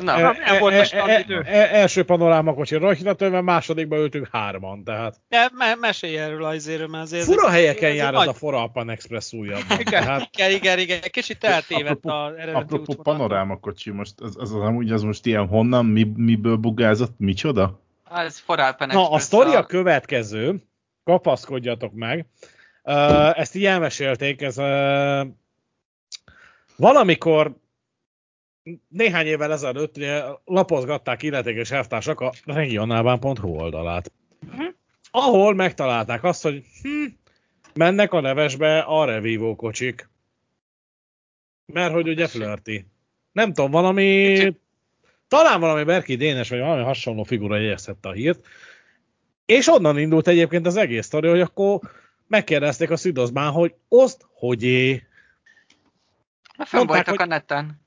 Na, E- nem volt a strandidő. e- első panorámakocsi rohyra törve, másodikba ültünk hárman, tehát De me- mesélj erről azért, mert azért... fura helyeken ez jár ez a nagy- Foralpan Express újabban. Igen, Tehát igen, igen, igen, kicsit eltévedt Apropó- az eredeti Apropó panorámakocsi, most az, az, az, amúgy az most ilyen honnan, mi, miből bugázott, micsoda? ez Foralpen Na, a Express sztori a következő, kapaszkodjatok meg. Uh, ezt így elmesélték, ez uh, valamikor néhány évvel ezelőtt lapozgatták illetékes elvtársak a regionálbán.hu oldalát. Mhm. Ahol megtalálták azt, hogy hm, mennek a nevesbe a revívó kocsik. Mert hogy ugye flörti. Nem tudom, valami... Talán valami Berki Dénes, vagy valami hasonló figura jegyezhette a hírt. És onnan indult egyébként az egész sztori, hogy akkor megkérdezték a Szüdoszbán, hogy oszt, hogy é. Na, Fönn voltak hogy- a neten.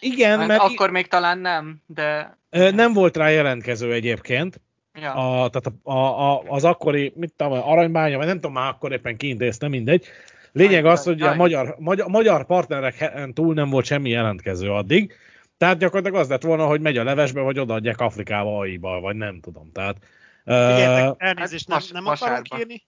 Igen, Hát mert akkor még talán nem, de... nem volt rá jelentkező egyébként. Ja. A, tehát a, a, a, az akkori, mit tudom, aranybánya, vagy nem tudom már akkor éppen kiintézte, mindegy. Lényeg Jaj, az, hogy a magyar, magyar, magyar partnereken túl nem volt semmi jelentkező addig. Tehát gyakorlatilag az lett volna, hogy megy a levesbe, vagy odaadják Afrikába, AI-ba, vagy nem tudom. Tehát, Figyeljetek, uh, elnézést, hát nem, nem akarok írni.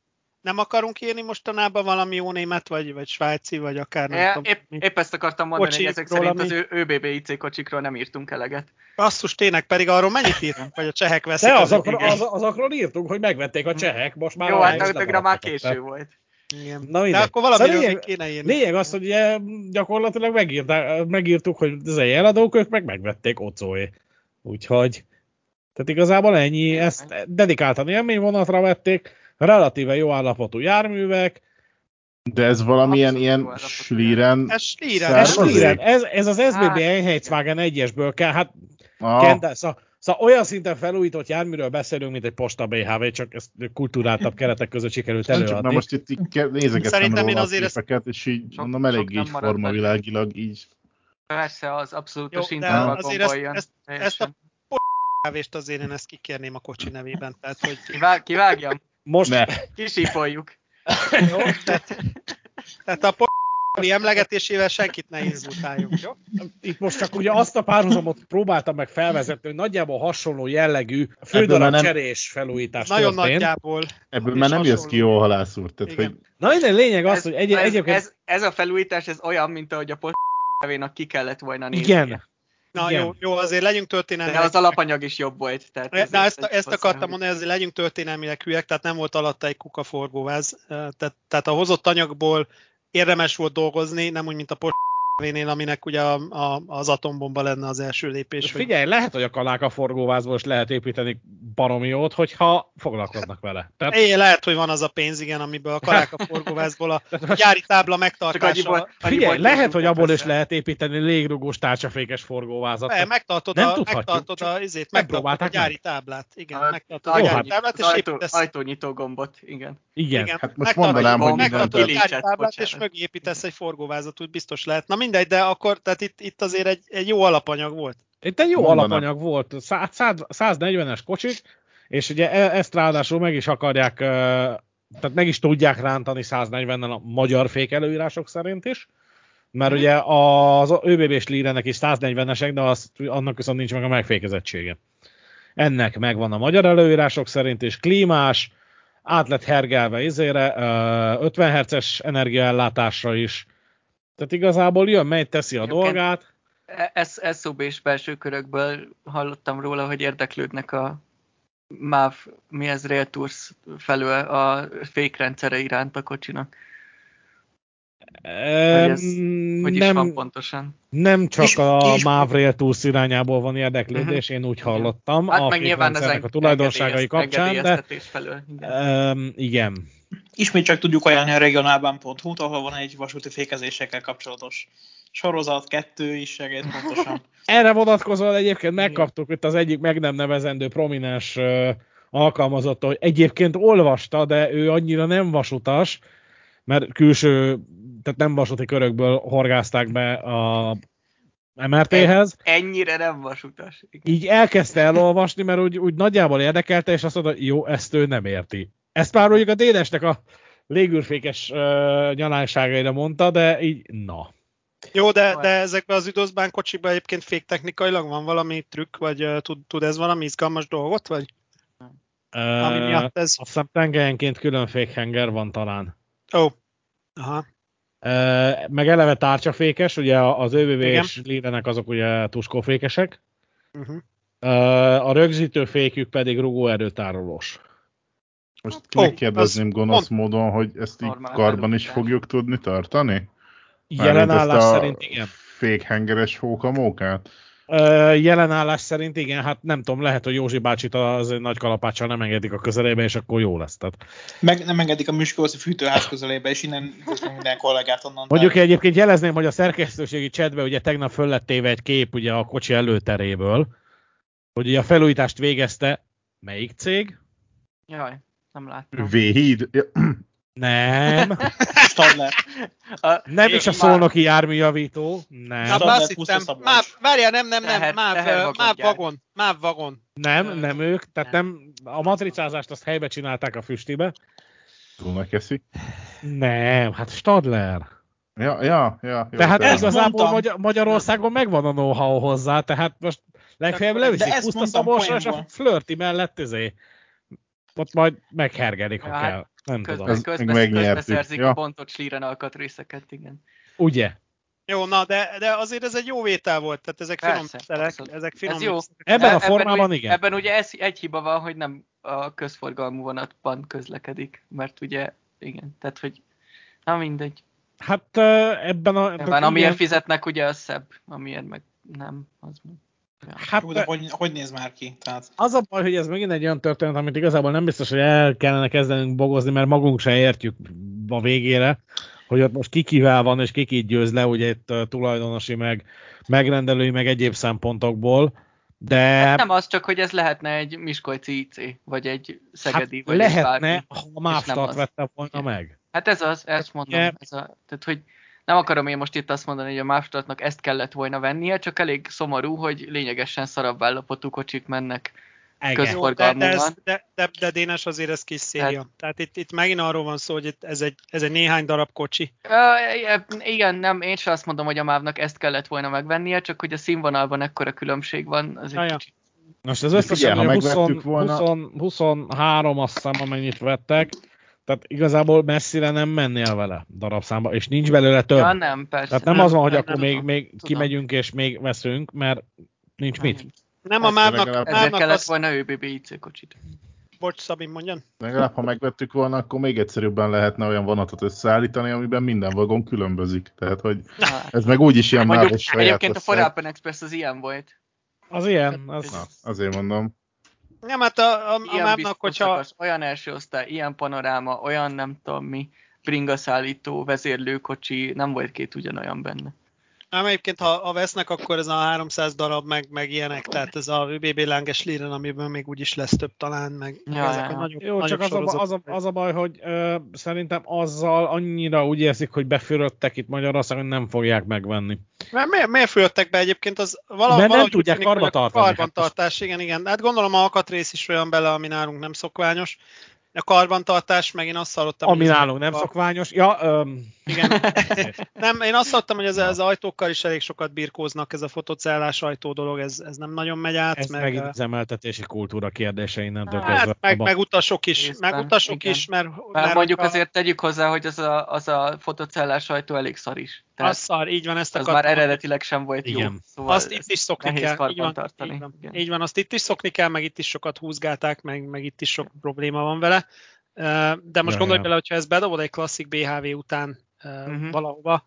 Nem akarunk írni mostanában valami jó német, vagy, vagy svájci, vagy akár nem É, tudom. épp, mi. épp ezt akartam mondani, hogy ezek szerint az ami- ő, ÖBB IC kocsikról nem írtunk eleget. Basszus, tényleg pedig arról mennyit írunk, vagy a csehek veszik? De az azokról, az, azokról írtunk, hogy megvették a csehek, most már Jó, a hát addigra már késő volt. Igen. Na De akkor Szóval még kéne írni. Lényeg az, hogy ugye gyakorlatilag megírták, megírtuk, hogy ez egy eladók, ők meg megvették Ocóé. Úgyhogy, tehát igazából ennyi, ezt dedikáltan élményvonatra vették, relatíve jó állapotú járművek, De ez valamilyen Abszolút ilyen állapotú Ez slíren ez, Slíren, Származik? ez ez, az SBB Hát- Einheitswagen 1-esből kell, hát Ah, Kendall, szóval, szóval olyan szinten felújított járműről beszélünk, mint egy Posta BHV, csak ezt kulturáltabb keretek között sikerült nem csak, na előadni. most itt így nézegettem Szerintem én róla azért a ezt- képeket, és így Sok- mondom, elég így formavilágilag így. Persze, az abszolút Jó, a de Sintervagomba azért ezt- jön. ezt- teljesen. Kávést azért én ezt kikérném a kocsi nevében. Tehát, hogy Kivág, kivágjam? Most Ne. Kisípoljuk. jó, tehát, tehát a p***i emlegetésével senkit ne inzultáljunk, jó? itt most csak ugye azt a párhuzamot próbáltam meg felvezetni, hogy nagyjából hasonló jellegű fődarab nem- cserés felújítás Nagyon történt. nagyjából. Ebből már nem jössz ki jó halászúr. Tehát, Igen. hogy Na minden lényeg az, ez, hogy egy, ez, egyébként... ez, ez, a felújítás, ez olyan, mint ahogy a post ki kellett volna nézni. igen, Na Igen. jó, jó, azért legyünk történelmi. De az alapanyag is jobb volt. Tehát Na, ezt, ezt akartam mondani, ezért legyünk történelmileg hülyek, tehát nem volt alatta egy kukaforgóváz. Tehát, tehát a hozott anyagból érdemes volt dolgozni, nem úgy, mint a Porsche-nél, aminek ugye a, a, az atombomba lenne az első lépés. hogy- figyelj, lehet, hogy a kaláka forgóvázból is lehet építeni baromiót, hogyha foglalkoznak vele. Tehát É, lehet, hogy van az a pénz, igen, amiből a kaláka forgóvázból a gyári tábla Csak megtartása. annyiból, figyelj, annyiból lehet, hogy abból is lehet építeni légrugós tárcsafékes forgóvázat. Ne, megtartod, Nem a, tudhatjuk, megtartod a, izét, megtartod a gyári táblát. Igen, A- megtartod a gyári táblát, és ajtó, ajtónyitó gombot, igen. Igen. Igen, Hát most megtartod- mondanám, hogy táblát, és mögé építesz egy forgóvázat, úgy biztos lehet. Na mindegy, de akkor, tehát itt, itt azért egy, egy jó alapanyag volt. Itt egy jó Mondanám. alapanyag volt, 100 100 140-es kocsik, és ugye e- ezt ráadásul meg is akarják, tehát meg is tudják rántani 140-nel a magyar fék előírások szerint is, mert ugye az ÖBB-s lírenek is 140-esek, de az, annak viszont nincs meg a megfékezettsége. Ennek megvan a magyar előírások szerint is, klímás, át lett hergelve izére, ö, 50 Hz-es energiaellátásra is, tehát igazából jön, megy, teszi a dolgát, SOB és belső körökből hallottam róla, hogy érdeklődnek a MÁV, mi ez Rail Tours felől a fékrendszere iránt a kocsinak. Hogy, ez, hogy nem, van pontosan. nem csak És- a és- Tours irányából van érdeklődés, én úgy hallottam, Hát a meg nyilván az fékrendszernek a tulajdonságai kapcsán, de felől. Igen. um, igen. Ismét csak tudjuk ajánlani a regionálban.hu-t, ahol van egy vasúti fékezésekkel kapcsolatos sorozat, kettő is segít pontosan. Erre vonatkozóan egyébként megkaptuk itt az egyik meg nem nevezendő prominens uh, alkalmazott, hogy egyébként olvasta, de ő annyira nem vasutas, mert külső, tehát nem vasúti körökből horgázták be a MRT-hez, Ennyire nem vasutas. Igen. így elkezdte elolvasni, mert úgy, úgy nagyjából érdekelte, és azt mondta, jó, ezt ő nem érti. Ezt már mondjuk a Dénesnek a légűrfékes uh, nyalánságaira mondta, de így, na. Jó, de, de ezekben az üdvözbán kocsikban egyébként féktechnikailag van valami trükk, vagy uh, tud, tud ez valami izgalmas dolgot, vagy ami Uh, miatt ez... azt hiszem tengelyenként külön fékhenger van talán. Ó, oh. aha. Meg eleve tárcsafékes, ugye az ÖBB és Lidenek azok ugye tuskófékesek. Uh-huh. Uh, a rögzítő fékük pedig rugóerőtárolós. Most Ó, megkérdezném gonosz pont- módon, hogy ezt így Normál karban is fogjuk tudni tartani? Jelenállás szerint igen. fékhengeres hókamókát? Jelenállás szerint igen, hát nem tudom, lehet, hogy Józsi bácsit az nagy kalapáccsal nem engedik a közelébe, és akkor jó lesz. Tehát. Meg nem engedik a Miskolci fűtőház közelébe, és innen minden kollégát onnan. Mondjuk Tehát egyébként jelezném, hogy a szerkesztőségi chatbe ugye tegnap föl lett téve egy kép ugye a kocsi előteréből, hogy ugye a felújítást végezte melyik cég? Jaj, nem láttam. V-híd? Ja, Nem, Stadler. A, nem is a szolnoki járműjavító, Na, nem, Stadler már hittem, máv, várjál, nem, nem, nem, máv, máv gyárt. vagon, máv vagon. nem, nem ők, tehát nem, a matricázást azt helybe csinálták a füstibe. Dunakeszi? Nem, hát Stadler. Ja, ja, ja. jó, Tehát igazából. Magyar- Magyarországon megvan a know-how hozzá, tehát most legfeljebb De leviszik ezt Puszta mondtam Szabolcsra, és a flörti mellett izé. Ott majd meghergelik, ha Ja, kell. Nem Közben, tudom. Ez közben, ja. a bontott slíren alkatrészeket, igen. Ugye? Jó, na, de, de azért ez egy jó vétel volt, tehát ezek finom Persze, mixerek, abszolút. ezek finom Ez jó. Ebben a formában úgy, igen. Ebben ugye ez, egy hiba van, hogy nem a közforgalmú vonatban közlekedik, mert ugye, igen, tehát hogy, na mindegy. Hát ebben a... Tehát amiért igen, fizetnek, ugye az szebb, amiért meg nem, az meg. Ja. Hát Jó, de hogy, hogy néz már ki? Tehát, az a baj, hogy ez megint egy olyan történet, amit igazából nem biztos, hogy el kellene kezdenünk bogozni, mert magunk sem értjük a végére, hogy ott most ki kivel van, és ki kit győz le, ugye itt ö, tulajdonosi, meg megrendelői, meg egyéb szempontokból, de Hát nem az csak, hogy ez lehetne egy Miskolci IC, vagy egy Szegedi, hát vagy egy lehetne, bármi. ha a vette volna Igen. meg. Hát ez az, ezt mondom. Ugye? Ez a, tehát, hogy nem akarom én most itt azt mondani, hogy a Mávstartnak ezt kellett volna vennie, csak elég szomorú, hogy lényegesen szarabb állapotú kocsik mennek. Ege. Köz- Jó, de, ez, de, de, de Dénes azért ez kis széria. Tehát- Tehát itt, itt megint arról van szó, hogy itt ez, egy, ez egy néhány darab kocsi. Uh, igen, nem, én sem azt mondom, hogy a Mávnak ezt kellett volna megvennie, csak hogy a színvonalban ekkora különbség van, az egy kicsit. Most De összesen figyelj, ha ugye 20, megvettük volna- 20, 23 azt hiszem, amennyit vettek, tehát igazából messzire nem mennél vele darabszámba, és nincs belőle több. Ja, nem, persze. Tehát nem, Nem, az van, hogy nem, akkor nem még, még Tudom. kimegyünk és még veszünk, mert nincs mit. Nem a legalább- Ezért kellett az... volna ÖBB IC kocsit. Bocs, Szabi, mondjan. legalább, ha megvettük volna, akkor még egyszerűbben lehetne olyan vonatot összeállítani, amiben minden vagon különbözik. Tehát, hogy ez meg úgyis ilyen mávos egyébként a. Foralpen Express az ilyen volt. Az ilyen, az, Na, azért mondom. Nem, hát a, a, a Ilyen mávnak, biztos hogyha... szakasz, olyan első osztály, ilyen panoráma, olyan nem tudom mi, bringaszállító, vezérlőkocsi, nem volt két ugyanolyan benne. Nem, egyébként, ha, ha vesznek, akkor ez a 300 darab, meg, meg ilyenek, tehát ez a ÖBB lánges líren, amiben még úgyis lesz több talán, meg, meg Ja, ezek ja, a nagyobb, jó, csak nagyobb az a, az, a, az a baj, hogy ö, szerintem azzal annyira úgy érzik, hogy befürödtek itt Magyarországon, hogy nem fogják megvenni. Mert miért, miért följöttek be egyébként? Az vala, Mert nem valahogy tudják tűnik, karbantartani, hát Karbantartás, igen, igen. Hát gondolom a alkatrész is olyan bele, ami nálunk nem szokványos. A karbantartás, meg én azt hallottam, Ami ez- nálunk nem a- szokványos. Ja, öm, Igen. Nem, én azt hallottam, hogy ez, az ajtókkal is elég sokat birkóznak, ez a fotocellás ajtó dolog, ez, ez nem nagyon megy át. ez meg, megint az emeltetési kultúra kérdése innentől Hát, kezdve. meg, meg utasok is, Részben, meg utasok igen. is, mert, Mert mondjuk hogyha- azért tegyük hozzá, hogy az a, az a fotocellás sajtó elég szar is. Tehát Az szar, így van, ezt az akartam már mondani. eredetileg sem volt jó. Igen. Szóval Azt itt is szokni kell. Így van, tartani. Így van. Igen. így van, azt itt is szokni kell, meg itt is sokat húzgálták, meg, meg itt is sok probléma van vele. De most Ja, gondolj ja. bele, hogyha ezt bedobod egy klasszik BHV után uh, Mhm. valahova,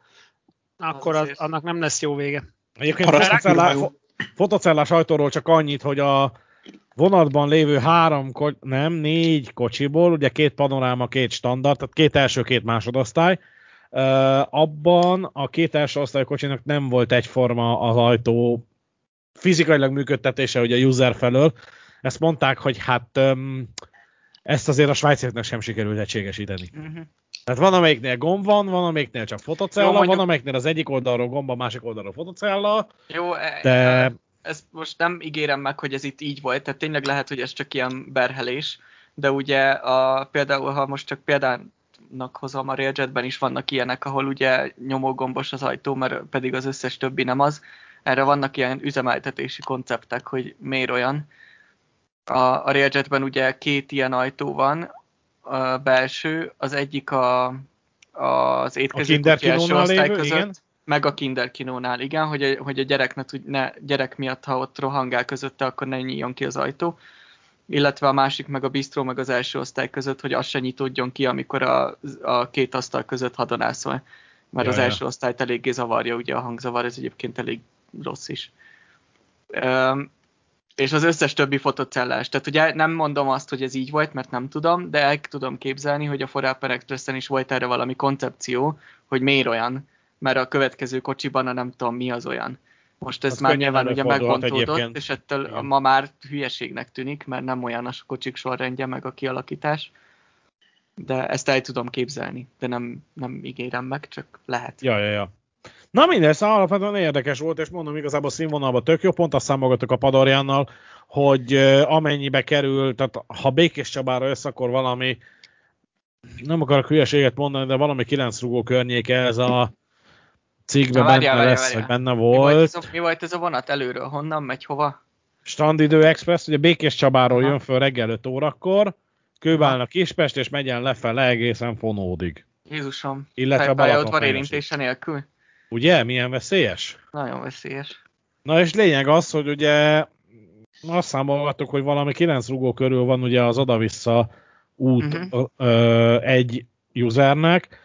akkor az, annak nem lesz jó vége. Egyébként Paraszt fotocellás, ajtóról csak annyit, hogy a vonatban lévő három, nem, négy kocsiból, ugye két panoráma, két standard, tehát két első, két másodosztály, abban a két első osztály kocsinak nem volt egyforma az ajtó fizikailag működtetése, ugye a user felől. Ezt mondták, hogy hát ezt azért a svájciaknak sem sikerült egységesíteni. Mhm. Tehát van, amelyiknél gomb van, van, amelyiknél csak fotocella, Jó, mondjuk- van, amelyiknél az egyik oldalról gomb, a másik oldalról fotocella, Jó, e- de e- ezt most nem ígérem meg, hogy ez itt így volt, tehát tényleg lehet, hogy ez csak ilyen berhelés, de ugye a, például, ha most csak példának hozom, a Railjetben is vannak ilyenek, ahol ugye nyomógombos az ajtó, mert pedig az összes többi nem az. Erre vannak ilyen üzemeltetési konceptek, hogy miért olyan. A, a Railjetben ugye két ilyen ajtó van, a belső, az egyik a, az a étkező Kinder kocsi első osztály lévő, között, igen. meg a Kinder Kinónál, igen, hogy a, hogy a gyerek, ne tud, ne, gyerek miatt, ha ott rohangál közötte, akkor ne nyíljon ki az ajtó. Illetve a másik meg a bistró, meg az első osztály között, hogy az se nyitódjon ki, amikor a, a két asztal között hadonászol. Mert Ja, az ja. első osztályt eléggé zavarja, ugye a hangzavar, ez egyébként elég rossz is. Üm, és az összes többi fotocellás. Tehát ugye nem mondom azt, hogy ez így volt, mert nem tudom, de el tudom képzelni, hogy a Foralpen Expressen is volt erre valami koncepció, hogy miért olyan, mert a következő kocsiban a nem tudom mi az olyan. Most ez Az már nyilván ugye megbontódott, és ettől Igen. ma már hülyeségnek tűnik, mert nem olyan a kocsik sorrendje, meg a kialakítás. De ezt el tudom képzelni, de nem, nem ígérem meg, csak lehet. Ja, ja, ja. Na mindegy, szóval alapvetően érdekes volt, és mondom, igazából színvonalban tök jó, pont azt számolgattuk a Padorjánnal, hogy amennyibe kerül, tehát ha Békés Csabára össz, akkor valami, nem akarok hülyeséget mondani, de valami kilenc rugó környéke ez a cikkben benne várjál, lesz, várjál. vagy benne Mi volt, volt. ez a, mi volt ez a vonat előről? Honnan megy, hova? Strandidő Express, ugye Békés Csabáról Aha. jön föl reggel 5 órakor, Kőbálna Kispest, és megyen lefele egészen Fonódig. Jézusom. Illetve Fejpályaudvar Balatonfenesig. érintése nélkül. Ugye? Milyen veszélyes? Nagyon veszélyes. Na és lényeg az, hogy ugye azt számolgattuk, hogy valami 9 rugó körül van ugye az oda-vissza út Mhm. ö, egy usernek.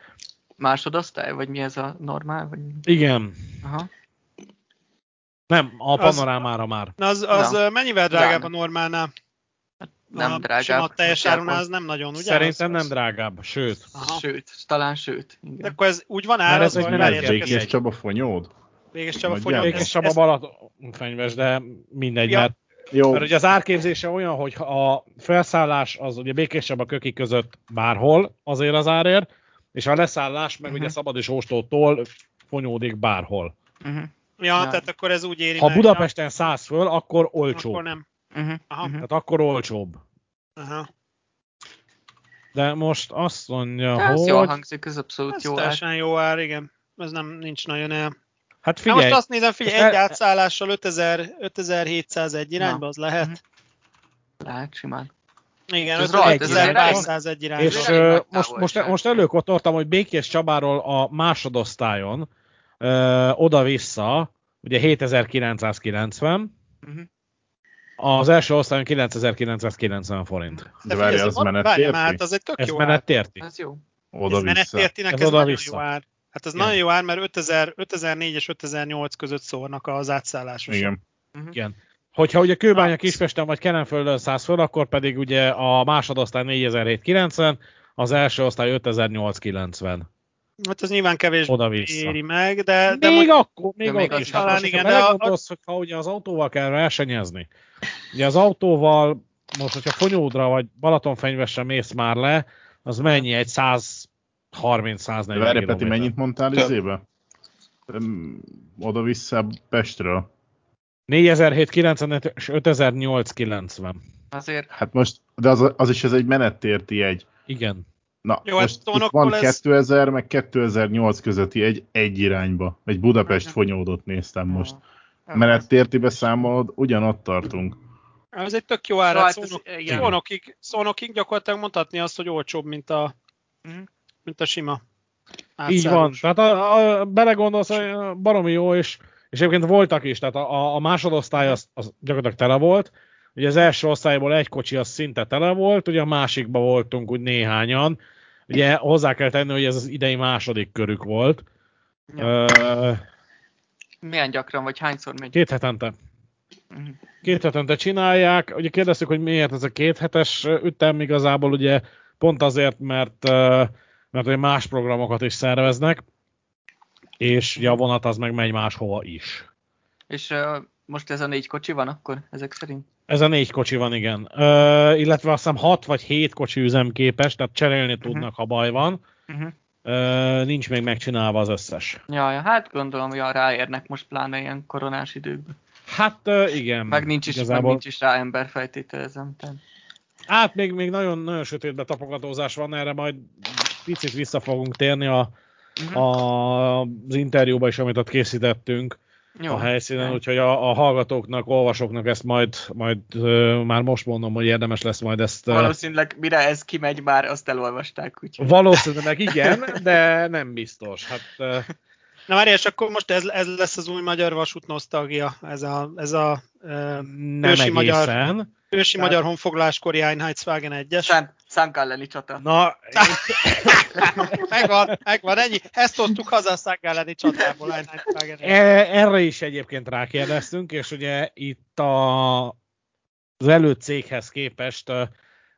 Másodosztály, vagy mi ez a normál? Vagy... Igen. Aha. Nem, a Az- panorámára már. Na az, az Na. mennyivel drágább Drága. a normálnál? Nem a drágább. Sima teljes árunál az nem nagyon, ugye? Szerintem Az- nem drágább, sőt. Aha. Sőt, talán sőt. De Igen. akkor ez úgy van ára, ez egy. Békés Csaba fonyód? Véges Csaba gyerek. Békés Csaba Balatonfenyves, de mindegy, Ja. mert, Jó, mert ugye az árképzése olyan, hogy a felszállás az ugye Békés Csaba köki között bárhol azért az árért, és a leszállás meg Mhm. ugye Szabad és Óstótól fonyódik bárhol. Uh-huh. Ja, Ja. tehát akkor ez úgy éri Ha meg, Budapesten szállsz föl, akkor ja, olcsóbb. akkor nem. Uh-huh. Aha. Uh-huh. Tehát akkor olcsóbb. Aha. De most azt mondja, Ez hogy... jól hangzik, ez abszolút Ez jó ár. jó ár, igen. Ez nem, nincs nagyon el. Hát Figyelj, figyelj, most azt nézem, figyelj, egy el- átszállással 5000, 5701 irányba, az lehet. Mhm. Lehet simán. Igen, Ez rajt, ez 5801 irányba. és Ez nagy most, most, most előkotortam, hogy Békés Csabáról a másodosztályon ö, oda-vissza, ugye 7990, Uh-huh. az első osztályon 9990 forint. de várj, ez az van- menet várjál már, érti? hát az egy tök Ez jó ár. menettérti. Ez jó. Ez Oda-vissza. menettértinek Ez ez, nagyon oda-vissza. jó ár. Hát ez Igen. nagyon jó ár, mert 5000, 5004 és 5008 között szórnak az átszállásosok. Igen. Igen. Hogyha ugye Kőbánya Na. Kispesten vagy Kelenföldön szállsz föl, akkor pedig ugye a másodosztály 4790, az első osztály 5890. Hát ez nyilván kevés éri meg, de, de még mondjuk- akkor, még, De még az is. talán Hát most, igen, de a- belegondolsz, hogy ha ugye az autóval kell versenyezni, ugye az autóval, most hogyha Fonyódra vagy Balatonfenyvesre mész már le, az mennyi? Egy 130-140 De várj, Peti, mennyit mondtál izébe? Oda-vissza Pestről. 4790 és 5890. Azért Hát most, de az, az is ez egy menettérti egy. Igen. Na, Jó, hát most itt tónoktól van ez- 2000 meg 2008 közötti egy, egy irányba. Egy Budapest fonyódot néztem most. Menettértibe számolod, ugyanott tartunk. Ez egy tök jó ár, Szóval hát szónokig, szónokig gyakorlatilag mondhatni azt, hogy olcsóbb, mint a, Mhm. mint a sima. Így van. Tehát a, a, belegondolsz, hogy baromi jó, és, és egyébként voltak is, tehát a, a- másodosztály az, az gyakorlatilag tele volt. Ugye az első osztályból egy kocsi az szinte tele volt, ugye a másikban voltunk úgy néhányan. Ugye hozzá kell tenni, hogy ez az idei második körük volt. Ja. Ö, Milyen gyakran, vagy hányszor megy? két hetente. Mhm. Két hetente csinálják. Ugye kérdeztük, hogy miért ez a két hetes ütem igazából, ugye pont azért, mert, mert más programokat is szerveznek, és ugye a vonat az meg megy máshova is. És uh, most ez a négy kocsi van akkor, ezek szerint? Ez a négy kocsi van, igen. Ö, illetve azt hiszem hat vagy hét kocsi üzemképes, tehát cserélni tudnak, ha baj van. Uh-huh. Ö, nincs még megcsinálva az összes. Ja, ja, hát gondolom, hogy ráérnek most pláne ilyen koronás időkben. Hát ö, igen. Meg nincs is, meg nincs is rá ember feltételezem. Tehát. Hát még, még nagyon, nagyon sötétbe tapogatózás van, erre majd picit vissza fogunk térni a, Uh-huh. a, az interjúba is, amit ott készítettünk Jó. a helyszínen, úgyhogy a, a hallgatóknak, olvasóknak ezt majd, majd ö, már most mondom, hogy érdemes lesz majd ezt... ö, Valószínűleg mire ez kimegy már, azt elolvasták, úgyhogy. Valószínűleg igen, de nem biztos. Hát, ö, Na várj, és akkor most ez, ez lesz az új magyar vasút nosztalgia, ez a, ez a uh, nem Ősi magyar- egészen. ősi Tehát- magyar honfoglaláskori Einheitswagen 1-es. Szán, Szánkalleni csata. Na, megvan, megvan, ennyi. Ezt hoztuk haza a Szággáleni csatából, Einheitswagen 1 e- erre is egyébként rákérdeztünk, és ugye itt a, az előtt céghez képest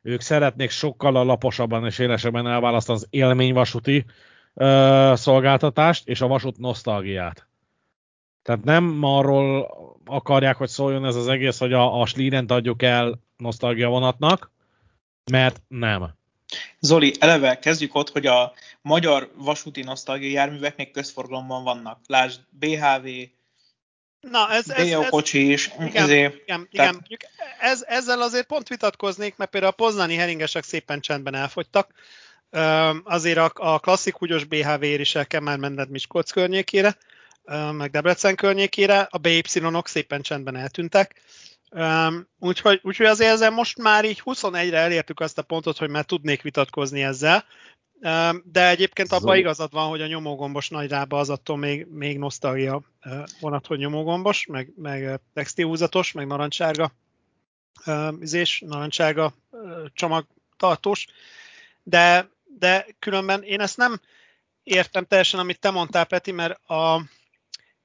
ők szeretnék sokkal alaposabban és élesebben elválasztani az élményvasúti ö, szolgáltatást és a vasút nosztalgiát. Tehát nem arról akarják, hogy szóljon ez az egész, hogy a, a Slident adjuk el nosztalgia vonatnak, mert nem. Zoli, eleve kezdjük ott, hogy a magyar vasúti nosztalgia járművek még közforgalomban vannak. Lásd, BHV, Na, ez, ez, ez, kocsi és Igen. ezért. igen, igen. Tehát- mondjuk Ez, ezzel azért pont vitatkoznék, mert például a poznani heringesek szépen csendben elfogytak. Azért a, a klasszikus BHV-ér is el kell már menned Miskolc környékére, meg Debrecen környékére, a BY-ok szépen csendben eltűntek. Um, úgyhogy, úgyhogy azért ezzel most már így 21-re elértük azt a pontot, hogy már tudnék vitatkozni ezzel. Um, de egyébként abban igazad van, hogy a nyomógombos nagyrába az attól még, még nosztalgia vonat, hogy nyomógombos, meg, meg textilhúzatos, meg narancsárga uh, izés, narancsárga csomagtartós. De, de különben én ezt nem értem teljesen, amit te mondtál, Peti, mert a,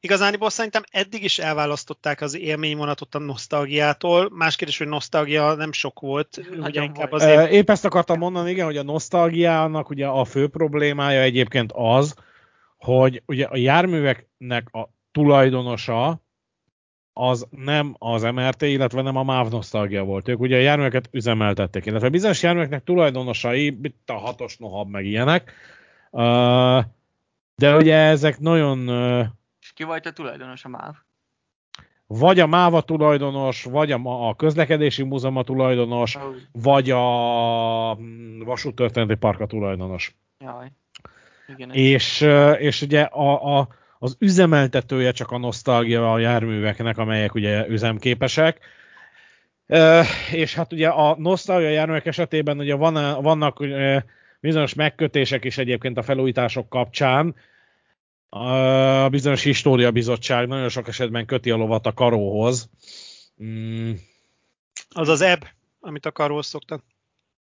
Igazániból szerintem eddig is elválasztották az élményvonatot a nosztalgiától. Más kérdés, hogy nosztalgia nem sok volt, ugye Nagyon inkább volt. azért... Épp ezt akartam mondani, igen, hogy a nosztalgiának ugye a fő problémája egyébként az, hogy ugye a járműveknek a tulajdonosa az nem az MRT, illetve nem a MÁV nosztalgia volt. Ők ugye a járműveket üzemeltették, illetve bizonyos járműveknek tulajdonosai, itt a hatos nohab meg ilyenek, de ugye ezek nagyon ki volt a tulajdonos a MÁV? vagy a MÁVA tulajdonos, vagy a, a közlekedési múzeum a tulajdonos, Oh, vagy a mm, vasúttörténeti parka tulajdonos. jaj. Igen, És, és ugye a, a, az üzemeltetője csak a nosztalgia a járműveknek, amelyek ugye üzemképesek. Ö, És hát ugye a nosztalgia járművek esetében ugye van, vannak bizonyos megkötések is egyébként a felújítások kapcsán. A bizonyos história bizottság nagyon sok esetben köti a lovat a karóhoz. Mm, Az az ebb, amit a karról szoktak.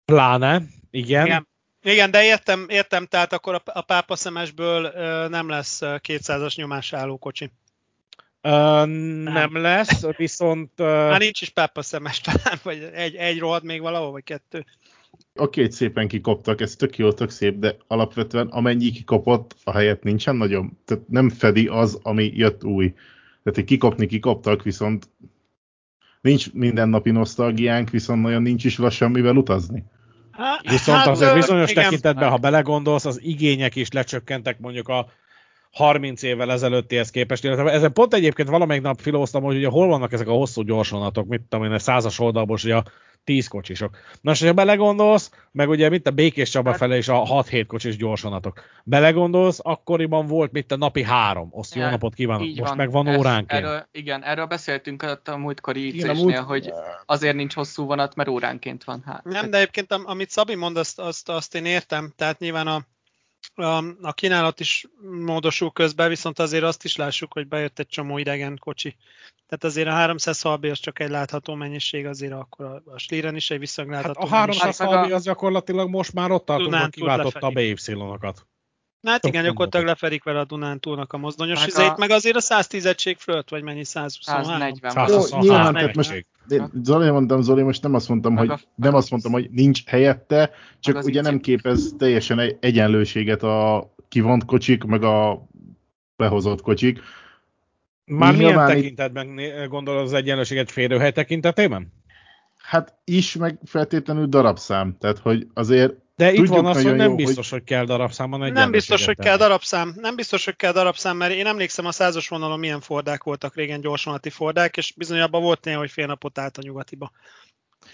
Pláne, igen. Igen. Igen, de értem, értem, tehát akkor a, a pápa szemesből ö, nem lesz ö, 200-as nyomásálló kocsi. Ö, nem lesz, viszont ö, Már nincs is pápa szemes talán, vagy egy, egy rohad még valahol, vagy kettő. Oké, hogy szépen kikoptak, ez tök jó, tök szép, de alapvetően amennyi kikopott, a helyet nincsen nagyon. Tehát nem fedi az, ami jött új. Tehát, hogy kikopni kikoptak, viszont nincs mindennapi nosztalgiánk, viszont nagyon nincs is lassan mivel utazni. Hát, Viszont azért ö, bizonyos igen. tekintetben, ha belegondolsz, az igények is lecsökkentek mondjuk a 30 évvel ezelőttihez képest. Illetve ezen pont egyébként valamelyik nap filóztam, hogy ugye hol vannak ezek a hosszú gyorsvonatok, mit tudom én, a százas oldalból, és ugye a 10 kocsisok. Na, és ha belegondolsz, meg ugye mit a Békés Csaba Hát- fele is a 6-7 kocsis gyorsvonatok. Belegondolsz, akkoriban volt mit a napi három. Azt jó Ja, napot kívánok, így most van. meg van Ez- óránként. Erről, igen, erről beszéltünk a múltkori ízésnél, amúgy- hogy azért nincs hosszú vonat, mert óránként van. Hát, Nem, de egyébként am- amit Szabi mond, azt, azt, azt én értem. Tehát nyilván a, a, kínálat is módosul közben, viszont azért azt is lássuk, hogy bejött egy csomó idegen kocsi. Tehát azért a 300 halbi az csak egy látható mennyiség, azért akkor a, a Sliren is egy viszonylag Hát a 300 Hát meg a- halbi az gyakorlatilag most már ott tartunk, hogy kiváltotta a. BY-okat. Na, hát igen, gyakorlatilag lefelik vele a Dunán túlnak a mozdonyos Meg üzét, a- meg azért a 110 egység fölött, vagy mennyi, 123? 140 Jó, 123 nyilván, tehát mennyiség. De Zoli, mondtam, Zoli, most nem azt mondtam, Meg hogy, a- nem azt mondtam, hogy nincs helyette, csak ugye nem képez teljesen egy- egyenlőséget a kivont kocsik, meg a behozott kocsik. Már milyen tekintetben gondolod az egyenlőséget férőhely tekintetében? Hát is, meg feltétlenül darabszám. Tehát, hogy azért De itt van az, hogy nem jó, biztos, hogy kell darabszámon egy Nem biztos, hogy kell darabszám. Nem biztos, hogy kell darabszám, mert én emlékszem a százas vonalon milyen fordák voltak régen, gyorsvonati fordák, és bizony abban volt néha, hogy fél napot állt a nyugatiba.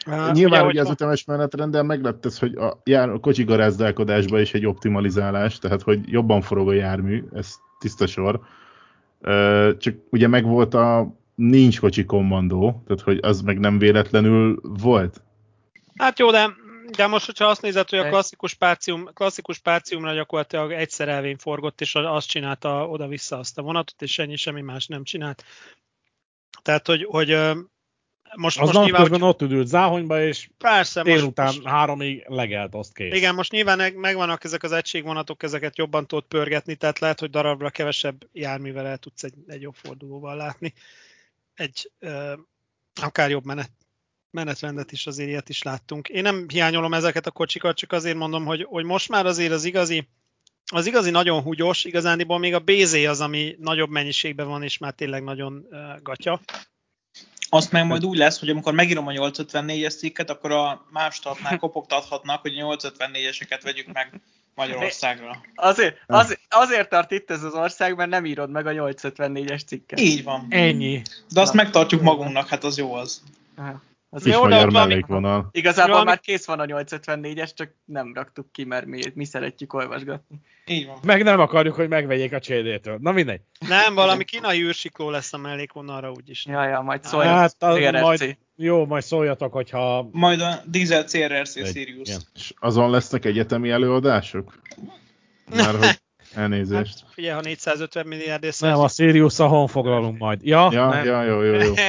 Uh, Nyilván hogy ugye az ütemes menetrenden meglett ez, hogy a, jár, a kocsi garázdálkodásban is egy optimalizálás, tehát hogy jobban forog a jármű, ez tiszta sor. Csak ugye megvolt a nincs kocsi kommandó, tehát hogy az meg nem véletlenül volt. Hát jó, de, de most, hogyha azt nézed, hogy a klasszikus párcium, klasszikus párciumra gyakorlatilag egyszer elvén forgott, és azt csinálta oda-vissza azt a vonatot, és ennyi semmi más nem csinált. Tehát, hogy, hogy most, Az most nyilván, hogy, ott ült záhonyba, és persze, délután most, háromig legelt, azt kész. Igen, most nyilván meg- megvannak ezek az egységvonatok, ezeket jobban tudod pörgetni, tehát lehet, hogy darabra kevesebb járművel el tudsz egy, egy jobb fordulóval látni. Egy ö, akár jobb menet, menetrendet is azért ilyet is láttunk. Én nem hiányolom ezeket a kocsikat, csak azért mondom, hogy, hogy most már azért az igazi, az igazi nagyon húgyos, igazániból még a BZ az, ami nagyobb mennyiségben van, és már tényleg nagyon uh, gatya. Azt meg majd úgy lesz, hogy amikor megírom a 854-es cikket, akkor a mávstartnál kopogtathatnak, hogy a 854-eseket vegyük meg Magyarországra. Azért, azért, azért tart itt ez az ország, mert nem írod meg a 854-es cikket. Így van. Ennyi. De azt Na. megtartjuk magunknak, hát az jó az. Aha. Az Kis Jó, de magyar mellékvonal. Igazából Valami- már kész van a 854-es, csak nem raktuk ki, mert mi, mi szeretjük olvasgatni. Így van. Meg nem akarjuk, hogy megvegyék a CD-től. Na mindegy. Nem, valami kínai űrsikló lesz a mellékvonalra úgyis. Ja, ja, majd szóljon. Hát, az majd, jó, majd szóljatok, hogyha... Majd a Diesel CRRC Egy- Sirius. igen. És azon lesznek egyetemi előadások? Már hogy elnézést. Hát, figyelj, ha 450 milliárd Nem, a Sirius-a honfoglalunk majd. Ja, Ja, nem. ja, jó, jó, jó.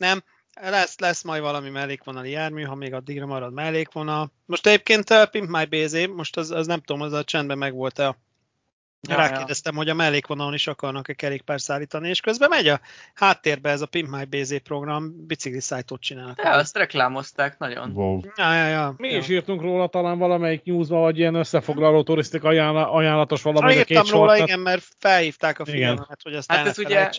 nem, lesz, lesz majd valami mellékvonali jármű, ha még addigra marad mellékvonal. Most egyébként uh, Pimp My BZ, most az, az nem tudom, az a csendben meg volt-e a Ja, Rákérdeztem, hogy a mellékvonalon is akarnak-e kerékpár szállítani, és közben megy a háttérbe ez a Pimp My BZ program, bicikli szájtot csinálnak. Ja, azt reklámozták nagyon. Wow. Ja, ja, ja. Mi ja. is írtunk róla talán valamelyik newsba, vagy ilyen összefoglaló turisztika ajánla- ajánlatos valami, Ha de két írtam róla, sort. igen, mert felhívták a figyelmet, hogy ezt Hát ez ugye-.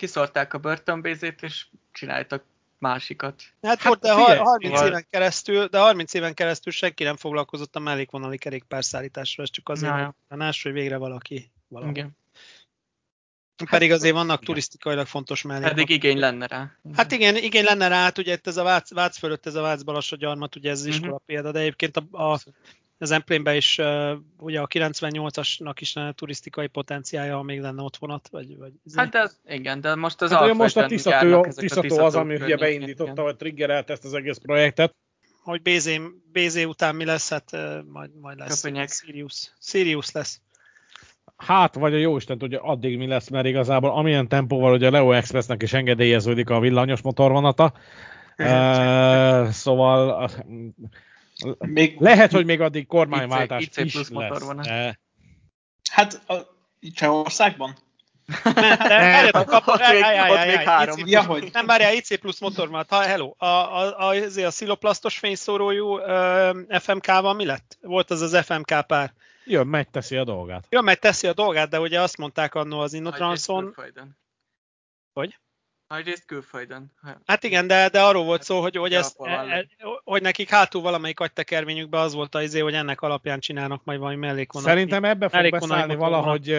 Kiszorták a börtönbézét, és csináltak másikat. Hát, Hát hát de figyelj, ha- 30 szóval- éven keresztül, de 30 éven keresztül senki nem foglalkozott a mellékvonali kerékpárszállításról, ez csak azért Ja, ja. hogy végre valaki. valaki. Igen. Pedig azért vannak turisztikailag fontos mellékvonalak. Pedig igény lenne rá. Hát igen, igény lenne rá, hát ugye itt ez a Vác, Vác fölött, ez a Vác Balassa gyarmat, ugye ez az Mhm. iskola példa, de egyébként a, a az Emplénben is, uh, ugye a 98-asnak is lenne turisztikai potenciálja, ha még lenne ott vonat, vagy, vagy Hát de az, igen, de most az Hát ugye most a Alföldön a Tiszató az, ami ugye beindította, igen. vagy triggerelt ezt az egész projektet. hogy BZ, BZ után mi lesz, hát uh, majd, majd lesz. Köpönyek. Sirius. Sirius lesz. Hát, vagy a jóisten tudja, addig mi lesz, mert igazából amilyen tempóval ugye a Leo Expressnek is engedélyeződik a villanyos motorvonata. Uh, szóval Még, lehet, hogy még addig kormányváltás IC is plusz lesz. motorvonat. Eh, hát a, Csehországban? De várjatok, kap- Ott áj, még- áj, áj, ott áj, még áj, három. IC Ja, hogy? Nem, várjál, IC plusz motorvonat. Ha, hello. A, a, a, azért a sziloplasztos fényszórójú FMK-val mi lett? Volt az az FMK pár. jön, megy, teszi a dolgát. Jó, meg teszi a dolgát, de ugye azt mondták annó az Innotranson. Hogy? Nagyrészt külföldön. Hát igen, de, de arról volt szó, hogy, hogy, ezt, e, e, hogy nekik hátul valamelyik agytekervényükben az volt az izé, hogy ennek alapján csinálnak majd valami mellékvonalat. Szerintem ebbe fog beszállni valahogy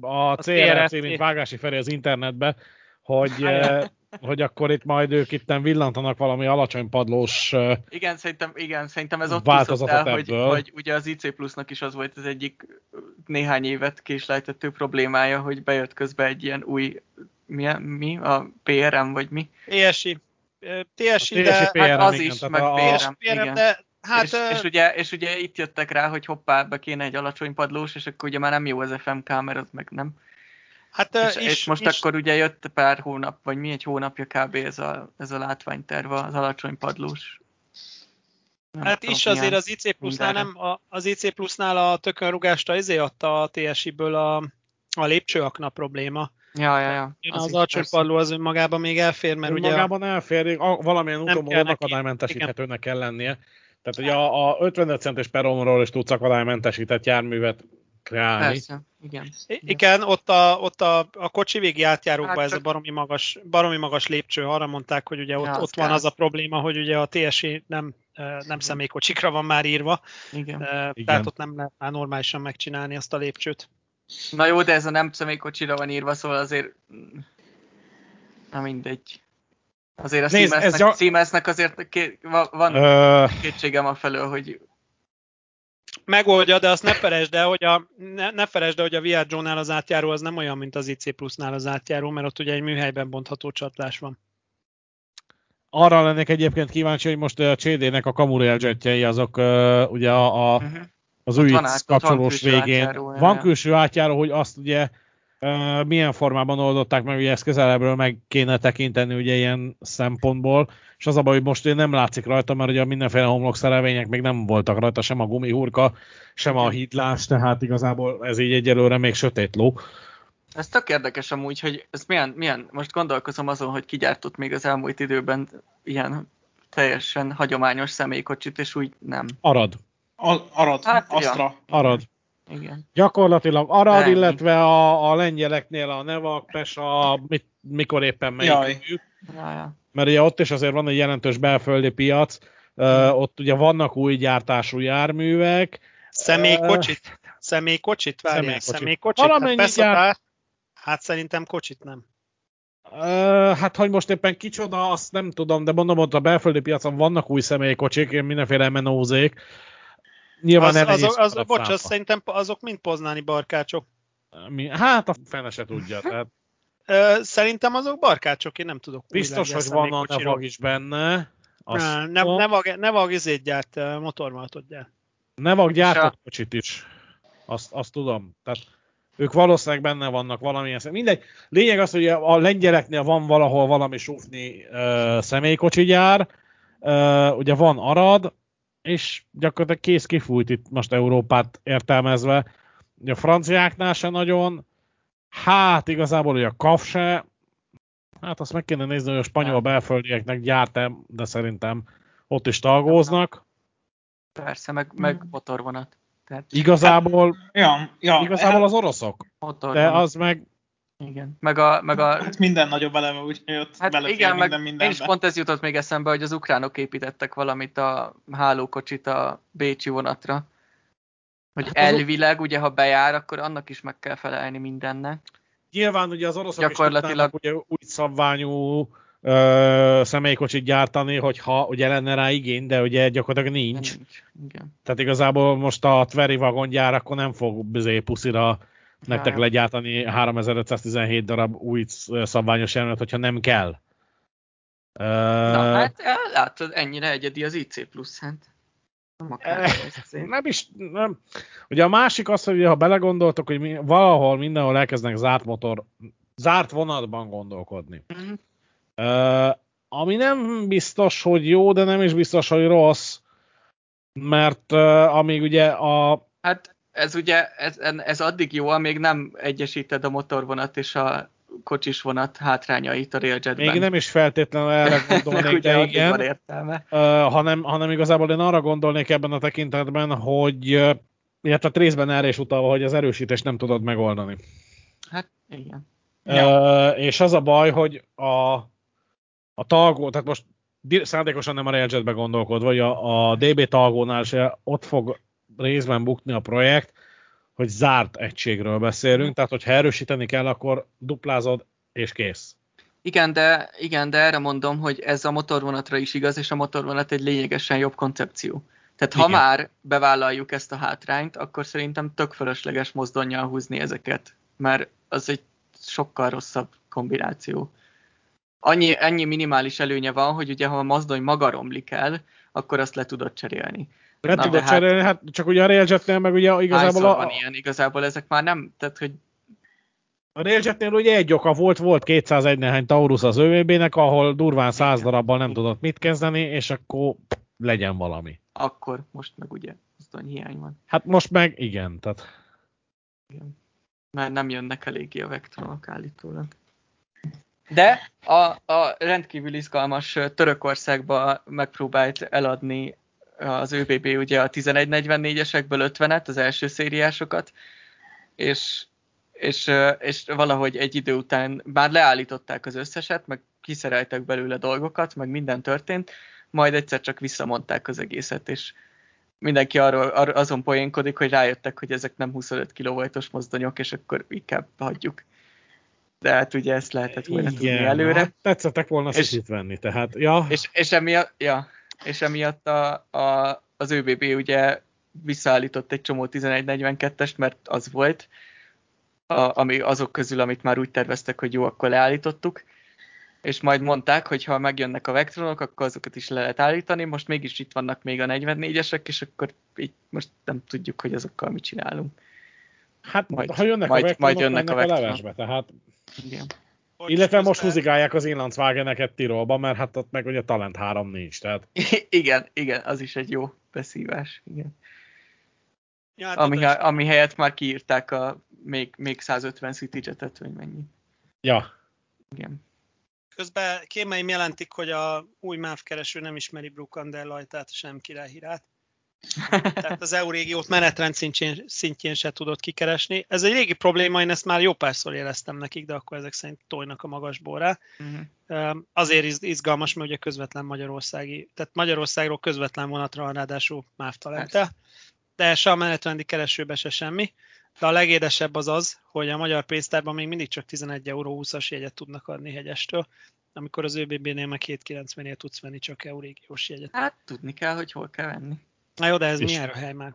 a Az CRC, mint Vágási Feri az internetbe, hogy, hogy akkor itt majd ők itten villantanak valami alacsony padlós Igen, szerintem, igen, szerintem ez ott Változatot el, hogy, ebből. hogy ugye az IC plusznak is az volt az egyik néhány évet késlejtető problémája, hogy bejött közbe egy ilyen új, mi, mi a PRM vagy mi? ESI. TSI, TSI de, PRM, hát az igen, is, meg a- PRM, igen. de hát és, és, ugye, és ugye itt jöttek rá, hogy hoppá, be kéne egy alacsony padlós, és akkor ugye már nem jó az FMK, mert az meg nem. hát, És, és, és most akkor ugye jött pár hónap, vagy mi egy hónapja kb. ez a, ez a látványterv az alacsony padlós. Nem Hát tudom, is azért az IC plusznál nem, a, az IC plusznál a tökönrugásta izé adta a TSI-ből a, a lépcsőakna probléma. Ja, ja, ja. Az, Az az is, alacsony persze. padló az önmagában még elfér, mert ugye Magában elfér, a- valamilyen úton akadálymentesíthetőnek kell lennie. Tehát ugye a, a 55 centes peronról is tudsz akadálymentesített járművet kreálni. Persze, igen. I- Igen, ott a, ott a, a kocsi végi átjárókban Hát ez a baromi magas, baromi magas lépcső, arra mondták, hogy ugye ott, Ja, az ott van az a probléma, hogy ugye a TSI nem, nem személykocsikra van már írva, igen. eh, Igen. tehát ott nem lehet már normálisan megcsinálni azt a lépcsőt. Na jó, de ez a nem személykocsira van írva, szóval azért... Na mindegy. Azért a Nézd, Siemensnek, gyak- Siemensnek azért ké, va- van Ö, kétségem a felől, hogy Megoldja, de azt ne felejtsd el, hogy a, ne, ne felejtsd el, hogy a Viaggio-nál az átjáró az nem olyan, mint az IC Plus-nál az átjáró, mert ott ugye egy műhelyben bontható csatlás van. arra lennék egyébként kíváncsi, hogy most a CD-nek a jetjei azok ö, ugye a, a uh-huh. Az új kapcsolós végén. átjáró, van külső átjáró, hogy azt ugye milyen formában oldották meg, ugye ezt közelebbről meg kéne tekinteni ugye ilyen szempontból, és az a baj, hogy most ugye nem látszik rajta, mert ugye mindenféle homlokszerelvények még nem voltak rajta, sem a gumihurka, sem a hídlás, tehát igazából ez így egyelőre még sötét ló. Ez tök érdekes amúgy, hogy ez milyen, milyen, most gondolkozom azon, hogy ki gyártott még az elmúlt időben ilyen teljesen hagyományos személykocsit, és úgy nem. Arad. Arad, Hát, ja. Astra. Arad. Igen. Gyakorlatilag Arad, Nem. illetve a, a lengyeleknél a Nevak, Pesa, mit, mikor éppen melyik Jaj. Ja, ja. mert ugye ott is azért van egy jelentős belföldi piac, uh, ott ugye vannak új gyártású járművek, Személykocsit? Személykocsit? Várjál, Személykocsit. személykocsit? Valamennyi hát, persze, gyár- bár- hát szerintem kocsit nem. uh, hát hogy most éppen kicsoda, azt nem tudom, de mondom, ott a belföldi piacon vannak új személykocsik, mindenféle menózék. Nyilván Az, nem azok, egész az, bocs, azt szerintem azok mind poznáni barkácsok. Mi, hát a fene se tudja, tehát Szerintem azok barkácsok, én nem tudok. biztos, hogy van a nevag is benne. Azt Ne, nem, nem, vag, nem vag izét gyárt, motormaltot gyárt. Nevag gyártott kocsit is. Azt, azt tudom. Tehát ők valószínűleg benne vannak valamilyen szem. Mindegy. Lényeg az, hogy a lengyeleknél van valahol valami sufni uh, személykocsi gyár. Uh, ugye van Arad, és gyakorlatilag kész kifújt itt most Európát értelmezve. A franciáknál se nagyon. Hát igazából ugye a KAF se. Hát azt meg kéne nézni, hogy a spanyol Nem. belföldieknek gyárt de szerintem ott is talgóznak. Persze, meg, meg motorvonat. Tehát Igazából, Ja, ja, igazából az oroszok. motorvonat. De az meg, Igen. Meg a, meg a Hát minden nagyobb eleme, úgyhogy ott Hát belefér igen, meg minden én is mindenbe. pont ez jutott még eszembe, hogy az ukránok építettek valamit a hálókocsit a Bécsi vonatra. Hogy Hát elvileg, ugye, ha bejár, akkor annak is meg kell felelni mindennek. nyilván ugye az oroszok Gyakorlatilag- is ugye új szabványú ö, személykocsit gyártani, hogyha ugye lenne rá igény, de ugye gyakorlatilag nincs. Nincs. Igen. Tehát igazából most a Tveri vagongyár akkor nem fog bizé puszira nektek Ja. legyártani 3517 darab új szabványos jelenet, hogyha nem kell. Na, hát látod, ennyire egyedi az IC plusz, hát. Nem Eh, nem is, nem. Ugye a másik az, hogy ha belegondoltok, hogy mi, valahol mindenhol elkezdenek zárt motor, zárt vonatban gondolkodni. Mhm. Uh, ami nem biztos, hogy jó, de nem is biztos, hogy rossz, mert uh, amíg ugye a Hát ez ugye, ez, ez addig jó, amíg nem egyesíted a motorvonat és a kocsis vonat hátrányait a Railjetben. még nem is feltétlenül erre gondolnék, de addig van igen, értelme. uh, hanem, hanem igazából én arra gondolnék ebben a tekintetben, hogy uh, illetve részben erre is utalva, hogy az erősítést nem tudod megoldani. Hát igen. Ja. Uh, és az a baj, hogy a, a talgó, tehát most szándékosan nem a Railjetbe gondolkodva, vagy a, a DB talgónál se ott fog részben bukni a projekt, hogy zárt egységről beszélünk, tehát hogyha erősíteni kell, akkor duplázod, és kész. Igen, de, igen, de erre mondom, hogy ez a motorvonatra is igaz, és a motorvonat egy lényegesen jobb koncepció. Tehát ha Igen. már bevállaljuk ezt a hátrányt, akkor szerintem tök fölösleges mozdonnyal húzni ezeket, mert az egy sokkal rosszabb kombináció. Annyi, annyi minimális előnye van, hogy ugye ha a mozdony maga romlik el, akkor azt le tudod cserélni. Le Na, tudod hát- cserélni, hát csak ugye a Railjetnél meg ugye igazából Hányszor a, van ilyen? Igazából ezek már nem, tehát hogy a Railjetnél ugye egy oka volt, volt 201 nehány Taurus az ÖVB-nek, ahol durván 100 Igen. darabbal nem tudott mit kezdeni, és akkor legyen valami. akkor most meg ugye mozdony hiány van. Hát most meg igen, tehát Igen. Mert nem jönnek eléggé a vektronok állítólag. De a, a rendkívül izgalmas Törökországba megpróbált eladni az ÖBB ugye a 1144-esekből 50-et, az első szériásokat, és, és, és valahogy egy idő után már leállították az összeset, meg kiszereltek belőle dolgokat, meg minden történt, majd egyszer csak visszamondták az egészet, és mindenki arról, arról azon poénkodik, hogy rájöttek, hogy ezek nem 25 kW-os mozdonyok, és akkor inkább hagyjuk. De hát ugye ezt lehetett volna tudni előre. Hát tetszettek volna És- venni, tehát, ja, És, és emiatt, ja, és emiatt a, a, az ÖBB ugye visszaállított egy csomó 1142-est, mert az volt, a, ami azok közül, amit már úgy terveztek, hogy jó, akkor leállítottuk. És majd mondták, hogy ha megjönnek a vektronok, akkor azokat is le lehet állítani. Most mégis itt vannak még a 44-esek, és akkor így most nem tudjuk, hogy azokkal mit csinálunk. hát majd- ha jönnek majd- a vektorok, majd jönnek a mennek a vektorok. levesbe, tehát, Igen. Bocs, illetve most húzigálják az Inlandswageneket Tirolba, mert hát ott meg ugye Talent 3 nincs, tehát igen, igen, az is egy jó beszívás. Igen. Ja, hát Ami, is- ami helyett már kiírták a még, még 150 CityJet-et, vagy mennyi. ja, Igen. Közben kémeim jelentik, hogy a új MÁV kereső nem ismeri Brukander lajtát, sem királyhírát. Tehát az EU régiót menetrend szintjén, szintjén se tudott kikeresni. Ez egy régi probléma, én ezt már jó párszor éreztem nekik, de akkor ezek szerint tojnak a magasból rá. Uh-huh. Üm, Azért iz- izgalmas, mert ugye közvetlen magyarországi, tehát Magyarországról közvetlen vonatra van ráadásul MÁV talente, de se a menetrendi keresőbe se semmi. De a legédesebb az az, hogy a magyar pénztárban még mindig csak 11 euró 20-as jegyet tudnak adni hegyestől. amikor az ÖBB-nél meg 790-nél tudsz venni csak eurégiós jegyet. Hát tudni kell, hogy hol kell venni. Na jó, de ez És- milyen hely már?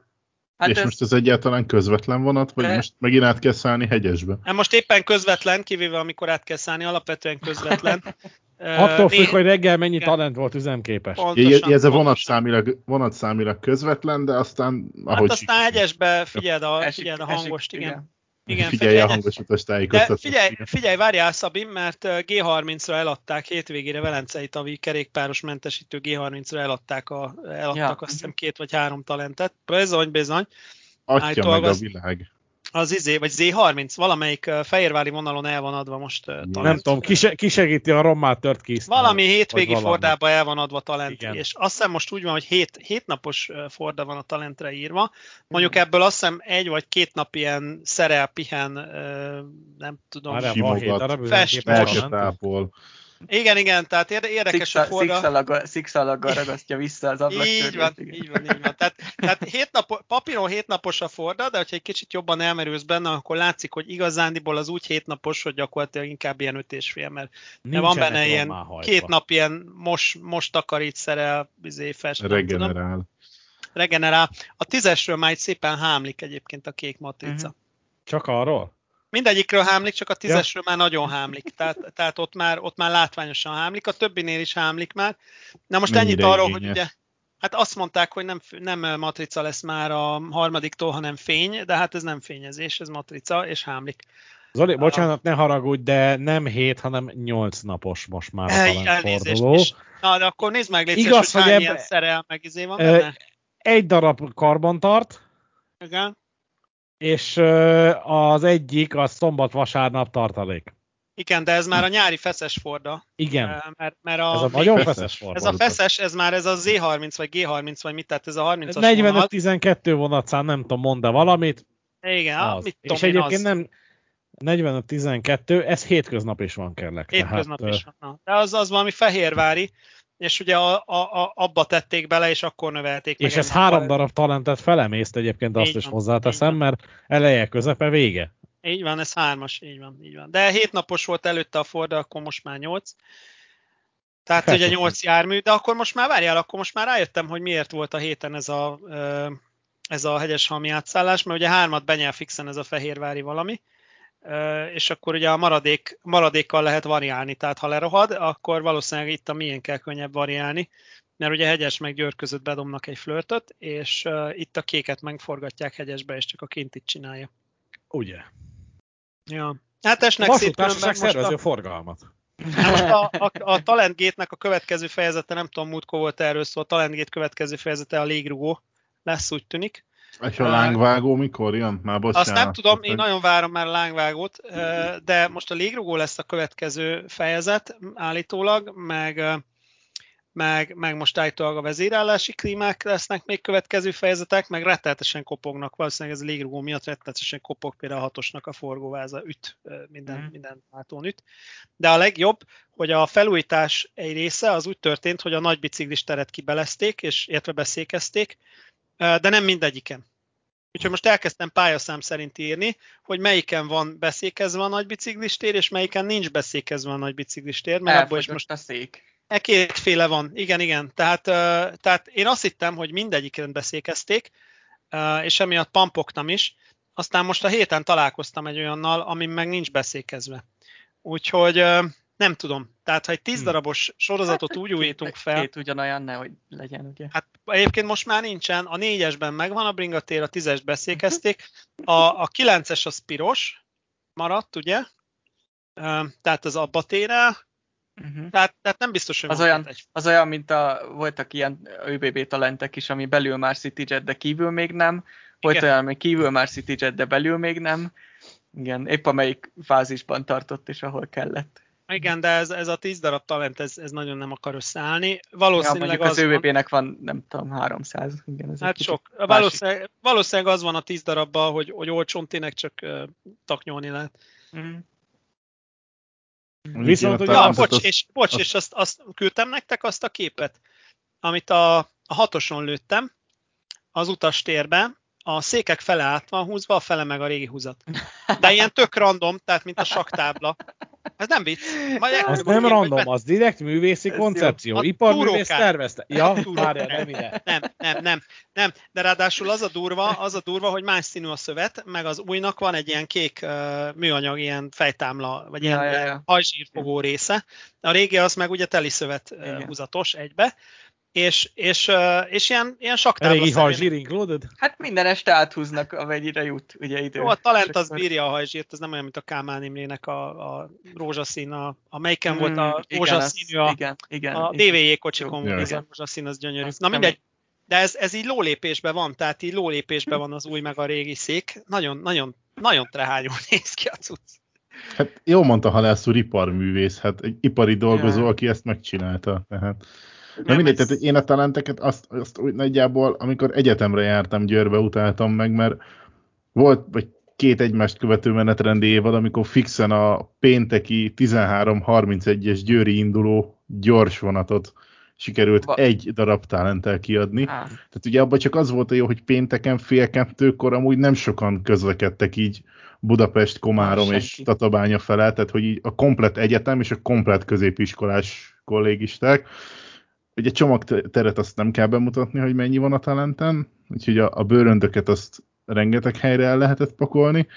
Hát és ez, most ez egyáltalán közvetlen vonat, vagy De- most megint át kell szállni hegyesbe? Hát most éppen közvetlen, kivéve amikor át kell szállni, alapvetően közvetlen. Attól függ, né- hogy reggel mennyi Igen. talent volt üzemképes. pontosan, Ja, ez a pontosan. vonatszámilag, vonatszámilag közvetlen, de aztán ahogy Hát aztán hegyesbe figyeld a, esik- figyeld a esik, hangost, igen. igen. Igen figyelj a hegyes- hangos utas tájékoztatást. figyelj, figyelj, várjál Szabi, mert ö, G30-ra eladták hétvégére Velencei tavi kerékpáros mentesítő G30-ra eladták a, eladtak Ja. azt hiszem két vagy három talentet. Bizony, bizony. Atya állítólag meg a világ. Az izé, vagy Z30, valamelyik fehérvári vonalon el van adva most talent. Nem tudom, ki, ki segíti a rommá tört ki. Valami hétvégi valami. fordába el van adva talent, Igen. és azt hiszem most úgy van, hogy hét, hét napos ö, forda van a talentre írva. Mondjuk ebből azt hiszem egy vagy két nap ilyen szerel, pihen, nem tudom. Várjál, Simogat. Fest. Melketápol. Igen, igen, tehát érde- érdekes a forda. Szikszalaggal, szikszalaggal ragasztja vissza az ablak Így van, igen. így van, így van. Tehát, tehát hét nap, papíron hétnapos a forda, de hogyha egy kicsit jobban elmerülsz benne, akkor látszik, hogy igazándiból az úgy hétnapos, hogy gyakorlatilag inkább ilyen öt és fél, mert de van Nincsenek benne ilyen hajtva. két nap ilyen most, most takarít szerel, izé, fest, nem tudom, Regenerál. regenerál. A tízesről már egy szépen hámlik egyébként a kék matrica. Mhm. Csak arról? Mindegyikről hámlik, csak a tízesről már nagyon hámlik. Tehát, tehát ott, már, ott már látványosan hámlik, a többinél is hámlik már. Na most Mennyire ennyit arról, hogy igényes? ugye, hát azt mondták, hogy nem, nem matrica lesz már a harmadiktól, hanem fény, de hát ez nem fényezés, ez matrica, és hámlik. Zoli, bocsánat, ne haragudj, de nem 7, hanem 8 napos most már a talentforduló. Na, de akkor nézd meg, légy Igaz, Igaz, hogy hogy ebbe- szerel, meg izé van benne? Egy darab karbontart, Igen. És az egyik az szombat-vasárnap tartalék. Igen, de ez már a nyári feszes forda. Igen, Mert, mert a, ez a nagyon feszes. forma. ez a feszes, ez már ez a Z30 vagy G30 vagy mit, tehát ez a 30-as vonal. 45-12 vonatszám, nem tudom, mond -e valamit. Igen, Az. mit És tudom én, egyébként az. nem 45-12, ez hétköznap is van kérlek. Hétköznap Tehát, is van. Na. De az, az valami fehérvári, és ugye a, a, a, abba tették bele, és akkor növelték És meg. ez ennek három darab talentet felemészt egyébként, azt Így is van, hozzáteszem, mert eleje, közepe, vége. Így van, ez hármas, így van, így van. De hét napos volt előtte a Ford, akkor most már nyolc. Tehát ugye Felsőbb. nyolc jármű, de akkor most már várjál, akkor most már rájöttem, hogy miért volt a héten ez a, ez a hegyeshalmi átszállás, mert ugye hármat benyel fixen ez a fehérvári valami, és akkor ugye a maradék, maradékkal lehet variálni, tehát ha lerohad, akkor valószínűleg itt a milyen kell könnyebb variálni, mert ugye hegyes meg győr között bedomnak egy flörtöt, és itt a kéket megforgatják hegyesbe, és csak a kintit csinálja. Ugye? Ja. Hát esnek szét különben most a, forgalmat. most a, a, a Talentgate-nek a következő fejezete, nem tudom, múltkor volt erről szó, a Talentgate következő fejezete a légrugó lesz, úgy tűnik. És a lángvágó mikor jön? Már bocsánat. Azt nem tudom, én nagyon várom már a lángvágót, de most a légrugó lesz a következő fejezet állítólag, meg, meg, meg most állítólag a vezérállási klímák lesznek még következő fejezetek, meg rettenetesen kopognak, valószínűleg ez a légrugó miatt rettenetesen kopog, például a hatosnak a forgóváza üt, minden, Mhm. minden hátón üt. De a legjobb, hogy a felújítás egy része az úgy történt, hogy a nagy biciklis teret kibelezték, és illetve beszékezték, de nem mindegyiken. Úgyhogy most elkezdtem pályaszám szerint írni, hogy melyiken van beszékezve a nagy biciklistér, és melyiken nincs beszékezve a nagy biciklistér, mert abból is most a szék. e kétféle van. Igen, igen. Tehát, tehát én azt hittem, hogy mindegyiken beszékezték, és emiatt pampogtam is. Aztán most a héten találkoztam egy olyannal, ami meg nincs beszékezve. Úgyhogy nem tudom. Tehát, ha egy tíz Hm. darabos sorozatot úgy újítunk fel, Két ugyanolyan, nehogy legyen, ugye? Hát egyébként most már nincsen, a négyesben megvan a bringatér, a tízes beszékezték, a, a kilences az piros maradt, ugye? Tehát az abba tér el, Uh-huh. tehát, tehát nem biztos, hogy Az olyan, egy. az olyan, mint a, voltak ilyen ÖBB talentek is, ami belül már CityJet, de kívül még nem. Volt Igen. olyan, ami kívül már CityJet, de belül még nem. Igen, épp amelyik fázisban tartott, és ahol kellett. Igen, de ez, ez a tíz darab talent, ez, ez nagyon nem akar összeállni. Ja, Valószínűleg mondjuk az az van, ÖBB-nek van, nem tudom, 300. Igen, ez hát sok. Valószínűleg, valószínűleg az van a tíz darabban, hogy, hogy olcsón tényleg csak uh, taknyolni lehet. Mondjuk Viszont Ja, az- bocs, és, bocs, azt- és azt, azt küldtem nektek azt a képet, amit a, a hatoson lőttem az utastérbe, a székek fele át van húzva, a fele meg a régi húzat. De ilyen tök random, tehát mint a saktábla. Ez nem vicc. Majd Az nem hogy random, vett- az direkt művészi koncepció. A Iparművész tervezte. Ja, várjál, nem ide. Nem, nem, nem, nem. De ráadásul az a durva, az a durva, hogy más színű a szövet, meg az újnak van egy ilyen kék uh, műanyag, ilyen fejtámla, vagy ilyen Ja, ja, ja, hajzsírfogó része. A régi az meg ugye teli szövet uh, húzatos egybe, és, és, és ilyen, ilyen saktábla Régi szerűen- hajzsír included? Hát minden este áthúznak, amennyire jut, ugye idő. Jó, a talent az akkor- bírja a hajzsírt, ez nem olyan, mint a Kálmán Imrének a, a rózsaszín, a, a melyiken Mm, volt a igen, rózsaszínű, az- a, igen, igen, a igen. DVJ kocsikon volt igen. a rózsaszín, az gyönyörű. Na mindegy, de ez, ez így lólépésben van, tehát így lólépésben van az új meg a régi szék. Nagyon, nagyon, nagyon trehányul néz ki a cucc. Hát jól mondta Halász úr iparművész, hát egy ipari dolgozó, Ja. aki ezt megcsinálta. Tehát. Na Nem, mindegy, ez- tehát én a talenteket azt, azt úgy nagyjából, amikor egyetemre jártam, Győrbe utáltam meg, mert volt vagy két egymást követő menetrendi évad, amikor fixen a pénteki 13.31-es győri induló gyors vonatot sikerült Va- egy darab talenttel kiadni. Á, Tehát ugye abban csak az volt a jó, hogy pénteken fél kettőkor amúgy nem sokan közlekedtek így Budapest, Komárom és. Tatabánya felett, tehát hogy így a komplet egyetem és a komplet középiskolás kollégisták. Ugye csomagteret azt nem kell bemutatni, hogy mennyi van a talenten, úgyhogy a, a bőröndöket azt rengeteg helyre el lehetett pakolni.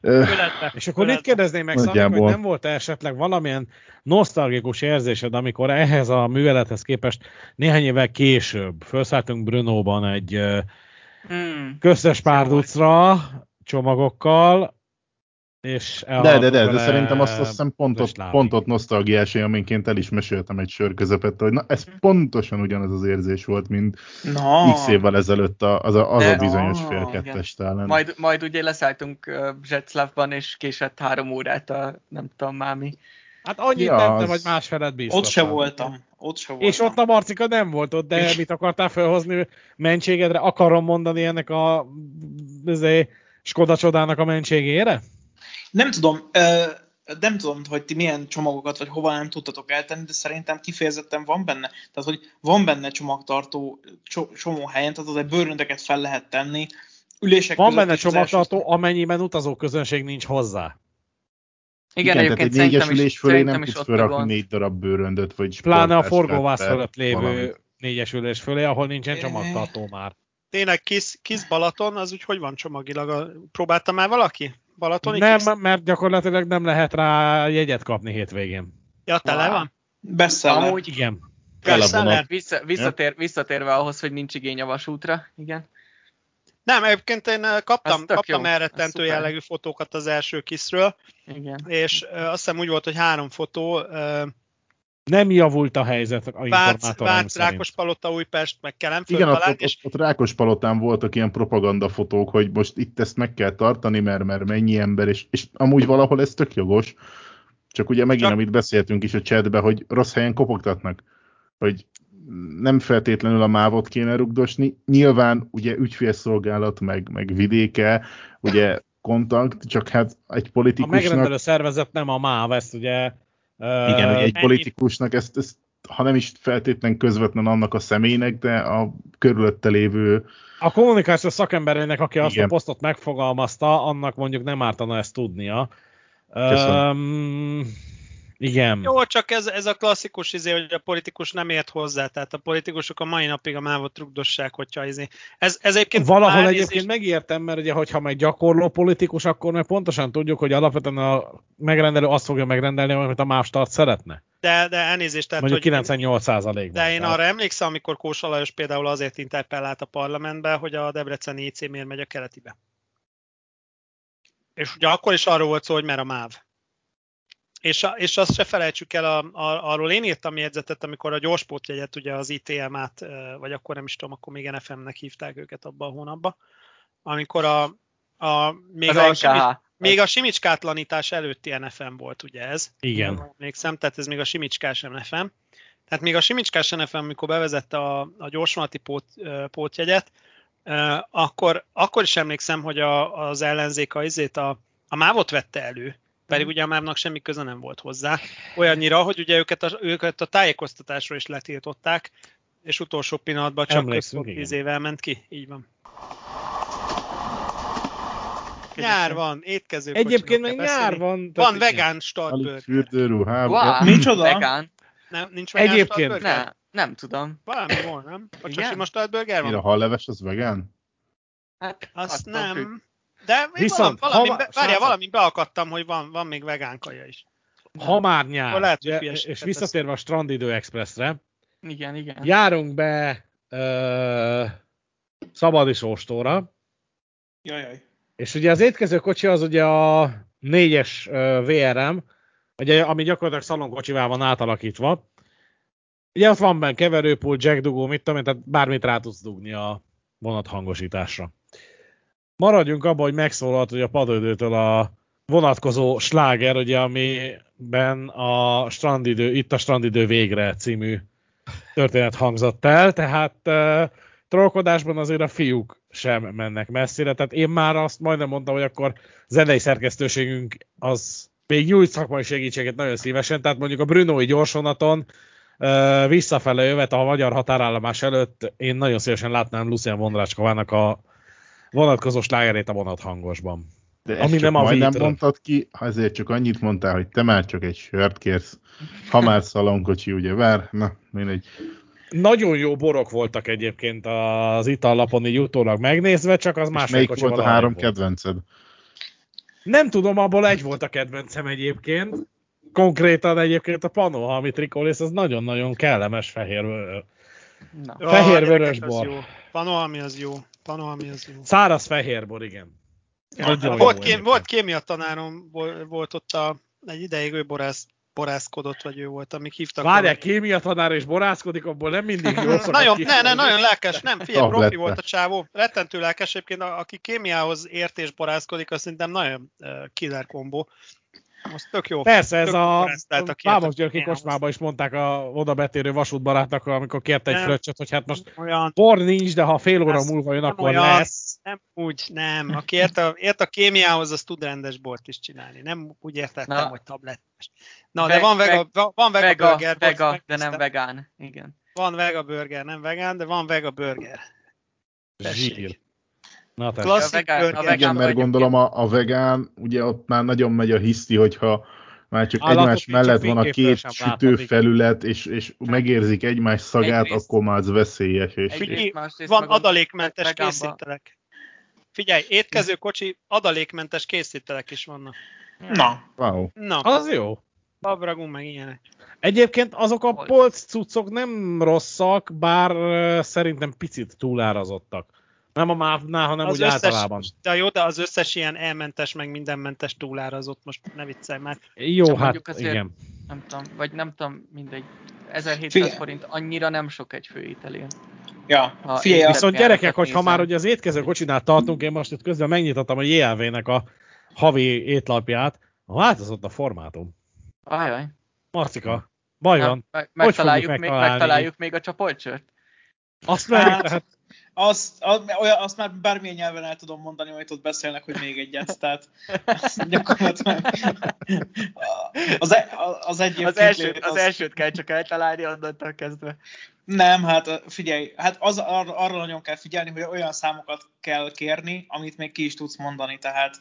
Ö, Öletbe. És akkor itt kérdezném meg, Szamik, hogy nem volt esetleg valamilyen nosztalgikus érzésed, amikor ehhez a művelethez képest néhány évvel később felszálltunk Brunóban egy hmm. köztes párducra csomagokkal, és De, de, de, de szerintem azt, azt hiszem pontot, pontot nosztalgiás élményként el is meséltem egy sör közepette, hogy na ez pontosan ugyanaz az érzés volt, mint Na, x évvel ezelőtt a, az a, az De- a bizonyos Ah, fél kettes. Majd, majd ugye leszálltunk Zseclavban, és késett három órát a nem tudom már mi. Hát annyit Ja, nem, az- vagy másfelet biztos. ott se voltam. Ott se voltam. És ott a Marcika nem volt ott, de mit akartál felhozni mentségedre? Akarom mondani ennek a izé, Skoda csodának a mentségére? Nem tudom, ö, nem tudom, hogy ti milyen csomagokat, vagy hova nem tudtatok eltenni, de szerintem kifejezetten van benne. Tehát, hogy van benne csomagtartó cso- csomó helyen, tehát oda bőröndeket fel lehet tenni. Ülések Van benne az első- csomagtartó, amennyiben utazó közönség nincs hozzá. Igen, tehát egyébként egy négyes ülés fölé nem tudsz felrakni négy darab bőröndöt, vagy Pláne a forgóvász fölött lévő valamit. négyes ülés fölé, ahol nincsen csomagtartó már. Tényleg kis, kis Balaton, az úgy hogy van csomagilag? Próbálta már valaki? Balatoni Nem, kis? mert gyakorlatilag nem lehet rá jegyet kapni hétvégén. Ja, tele Wow. van? Bestseller. Amúgy Igen. Bestseller? vissza, visszatér, visszatérve ahhoz, hogy nincs igény a vasútra, igen. Nem, egyébként én eh, kaptam, kaptam elrettentő jellegű fotókat az első kiszről, igen. és uh, azt hiszem úgy volt, hogy három fotó, uh, Nem javult a helyzet a Vác, szerint. Rákospalota, Újpest, meg Kelemföld Igen, ott, talán, ott, és ott, ott Rákospalotán voltak ilyen propagandafotók, hogy most itt ezt meg kell tartani, mert, mert mennyi ember, és, és amúgy valahol ez tök jogos. Csak ugye megint, Csak- amit beszéltünk is a chatbe, hogy rossz helyen kopogtatnak. Hogy nem feltétlenül a mávot kéne rugdosni. Nyilván ugye ügyfélszolgálat, meg, meg vidéke, ugye kontakt, csak hát egy A politikusnak... megrendelő szervezet nem a MÁV, ezt ugye... Igen, egy politikusnak ezt, ezt, ha nem is feltétlen közvetlen annak a személynek, de a körülötte lévő A kommunikációs szakemberének, aki azt Igen. a posztot megfogalmazta, annak mondjuk nem ártana ezt tudnia. Köszönöm. Um, igen. Jó, csak ez, ez a klasszikus izé, hogy a politikus nem ért hozzá, tehát a politikusok a mai napig a mávot rugdossák, hogyha izé. Ez, ez egyébként Valahol elnézést- egyébként megértem, mert ugye, hogyha meg gyakorló politikus, akkor meg pontosan tudjuk, hogy alapvetően a megrendelő azt fogja megrendelni, amit a MÁV start szeretne. De, de elnézést, tehát Mondjuk hogy 98%-ban. De én Tehát- arra emlékszem, amikor Kósa Lajos például azért interpellált a parlamentbe, hogy a Debreceni IC miért megy a keletibe. És ugye akkor is arról volt szó, hogy mer a MÁV. És, a, és azt se felejtsük el, a, a, arról én írtam jegyzetet, amikor a gyorspótjegyet, ugye az ITM-át, vagy akkor nem is tudom, akkor még NFM-nek hívták őket abban a hónapban, amikor a, a még, Az a, NKH. még a simicskátlanítás előtti NFM volt, ugye ez? Igen. Emlékszem, tehát ez még a simicskás NFM. Tehát még a simicskás NFM, amikor bevezette a, a gyorsvonati pót, pótjegyet, akkor, akkor is emlékszem, hogy a, az ellenzék a, izét a, a mávot vette elő, pedig ugye a mávnak semmi köze nem volt hozzá. Olyannyira, hogy ugye őket a, őket a tájékoztatásról is letiltották, és utolsó pillanatban csak Emlékszünk, központ tíz évvel ment ki. Így van. nyár van, étkező Egyébként meg nyár van. Van vegán startburger. fürdőruhában. Wow, Micsoda? Vegán. Nem, nincs vegán Egyébként? Ne, nem tudom. Valami van, nem? Csak Igen? sima startburger Mire a van? halleves az vegán? Hát, Azt függ. nem. De Viszont, valami, ha- várjál, srácok. valami beakadtam, hogy van, van még vegán kaja is. Ha már nyár, lehet, ugye, és visszatérve a Strandidő Expressre, Igen, igen. járunk be ö, szabadisóstóra, Jajjaj. és ugye az étkező kocsi az ugye a négyes VRM, ugye, ami gyakorlatilag szalonkocsival van átalakítva. Ugye ott van benne keverőpult, jack dugó, mit tudom én, tehát bármit rá tudsz dugni a vonat hangosításra. Maradjunk abban, hogy megszólalt ugye a padődőtől a vonatkozó sláger, ugye, amiben a strandidő, itt a strandidő végre című történet hangzott el, tehát uh, trollkodásban azért a fiúk sem mennek messzire, tehát én már azt majdnem mondtam, hogy akkor zenei szerkesztőségünk az még nyújt szakmai segítséget nagyon szívesen, tehát mondjuk a Brunói gyorsonaton uh, visszafele jövet a magyar határállomás előtt én nagyon szívesen látnám Lucian Vondrácskovának a vonatkozó slágerét a vonat hangosban. De Ami ezt csak nem a majdnem Vitra. mondtad ki, azért csak annyit mondtál, hogy te már csak egy sört kérsz. Ha már szalonkocsi, ugye vár? Na, mindegy. Nagyon jó borok voltak egyébként az itallapon így utólag megnézve, csak az másfél melyik volt a három volt. kedvenced? Nem tudom, abból egy volt a kedvencem egyébként. Konkrétan egyébként a Panohalmi trikolész, az nagyon-nagyon kellemes fehér. Na. Fehér vörös bor. Panohalmi az jó. Panohalmi az jó. Száraz fehérbor, igen. Nagyon jó volt, kém, egyébként. volt kémia tanárom, vol- volt ott a, egy ideig ő borász, borászkodott, vagy ő volt, amíg hívtak. Várják, kémia tanár és borászkodik, abból nem mindig jó nagyon, ne, ne, nagyon lelkes, nem, figyelj, profi volt a csávó, rettentő lelkes, egyébként a- aki kémiához ért és borászkodik, azt szerintem nagyon uh, killer kombó. Most tök jó. Persze, ez tök a Vámos Györki kocsmába is mondták a oda betérő vasútbarátnak, amikor kérte egy fröccsöt, hogy hát most Olyan, bor nincs, de ha fél óra múlva jön, akkor olyan. lesz. nem úgy, nem. Aki ért a, ért a kémiához, az tud rendes bort is csinálni. Nem úgy értettem, Na. hogy tablettás. Na, de van vega, veg- van vega, Vega, burger. vega, de nem vegán. Igen. Van vega burger, nem vegán, de van vega burger. Tessék. Zsír. Na. Klasszik A vegán- a vegán- Igen, mert gondolom a, a vegán, ugye ott már nagyon megy a hiszti, hogyha már csak Állatot egymás mellett van a két sütőfelület, és, és megérzik egymás szagát, Egyrészt- akkor már az veszélyes. És, és Figyelj, másrészt Van adalékmentes vegánba- készítelek. Figyelj, étkező kocsi, adalékmentes készítelek is vannak. Na, wow. Na, Az jó. babragunk meg ilyenek. Egyébként azok a polc cuccok nem rosszak, bár szerintem picit túlárazottak. Nem a mávnál, hanem Az úgy összes, általában. de jó, de az összes ilyen elmentes, meg mindenmentes túlárazott, most ne viccelj már. Jó, Csak hát mondjuk azért- igen. Nem tudom, vagy nem tudom, mindegy. 1700 Figyelj. forint annyira nem sok egy főételén. ja, Ha figyelj, Viszont gyerekek, hogy ha már ugye az étkező kocsinál tartunk, én most itt közben megnyitottam a JLV-nek a havi étlapját, változott a formátum. Ajaj. Marcika, baj Nem, van. meg, megtaláljuk, még, megtaláljuk még a csapolcsört? Azt meg, Hát, tehát azt, az, olyan, azt már bármilyen nyelven el tudom mondani, amit ott beszélnek, hogy még egyet, tehát azt gyakorlatilag az, e- az egy Az, első, kintlétét az elsőt kell csak eltalálni onnantól kezdve. Nem, hát figyelj, hát az, arra, arra nagyon kell figyelni, hogy olyan számokat kell kérni, amit még ki is tudsz mondani, tehát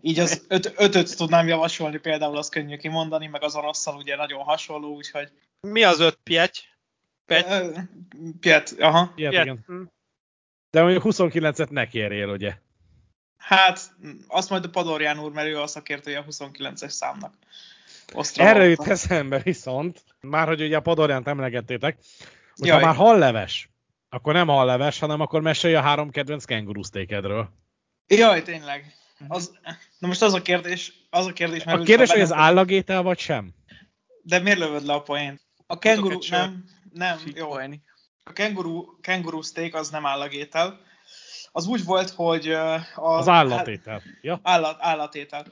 így az öt, ötöt tudnám javasolni, például az könnyű kimondani, meg az orosszal ugye nagyon hasonló, úgyhogy Mi az öt? Ö, Piet, aha. ilyet, Piety. igen. De mondjuk 29-et ne kérjél, ugye? Hát, azt majd a Padorján úr, mert ő a szakértője a 29-es számnak. Osztrava Erre jut eszembe viszont, már hogy ugye a padorjánt emlegettétek, hogy Jaj. ha már halleves, akkor nem halleves, hanem akkor mesélj a három kedvenc kengurusztékedről. Jaj, tényleg. Az, na most az a kérdés, az a kérdés, A merült kérdés, hogy az bennem, állagétel vagy sem? De miért lövöd le a poént? A kenguru, nem, nem, jó. Sípolni. A kenguru, kenguru steak az nem állagétel. Az úgy volt, hogy a, Az állatétel. Ja. Állat, állatétel.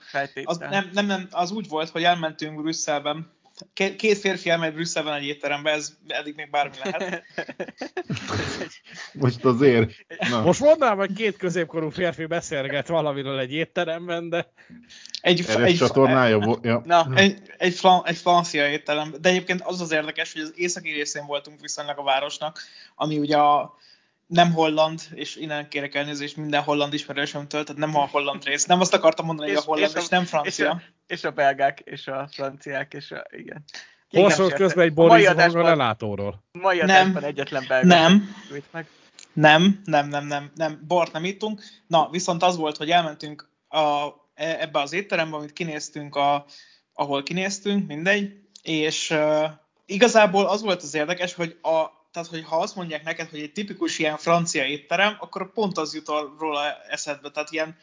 Az, nem, nem, nem, az úgy volt, hogy elmentünk Brüsszelben. Két, férfi elmegy Brüsszelben egy étterembe, ez eddig még bármi lehet. Most azért. Na, Most mondanám, hogy két középkorú férfi beszélget valamiről egy étteremben, de Egy, erre egy, csatornája volt. Ja. Na, egy, egy, flan, egy francia étterem. De egyébként az az érdekes, hogy az északi részén voltunk viszonylag a városnak, ami ugye a nem holland, és innen kérek elnézést minden holland ismerősömtől, tehát nem a holland rész. Nem azt akartam mondani, hogy a holland, és, és, nem francia. És a, és a belgák, és a franciák, és a, igen. Hosszolt közben egy Boris a lelátóról. Mai adásban egyetlen belga. Nem. Meg. Nem, nem, nem, nem, nem, bort nem ittunk. Na, viszont az volt, hogy elmentünk a, e, ebbe az étterembe, amit kinéztünk, a, ahol kinéztünk, mindegy, és uh, igazából az volt az érdekes, hogy a, tehát, hogy ha azt mondják neked, hogy egy tipikus ilyen francia étterem, akkor pont az jut róla eszedbe, tehát ilyen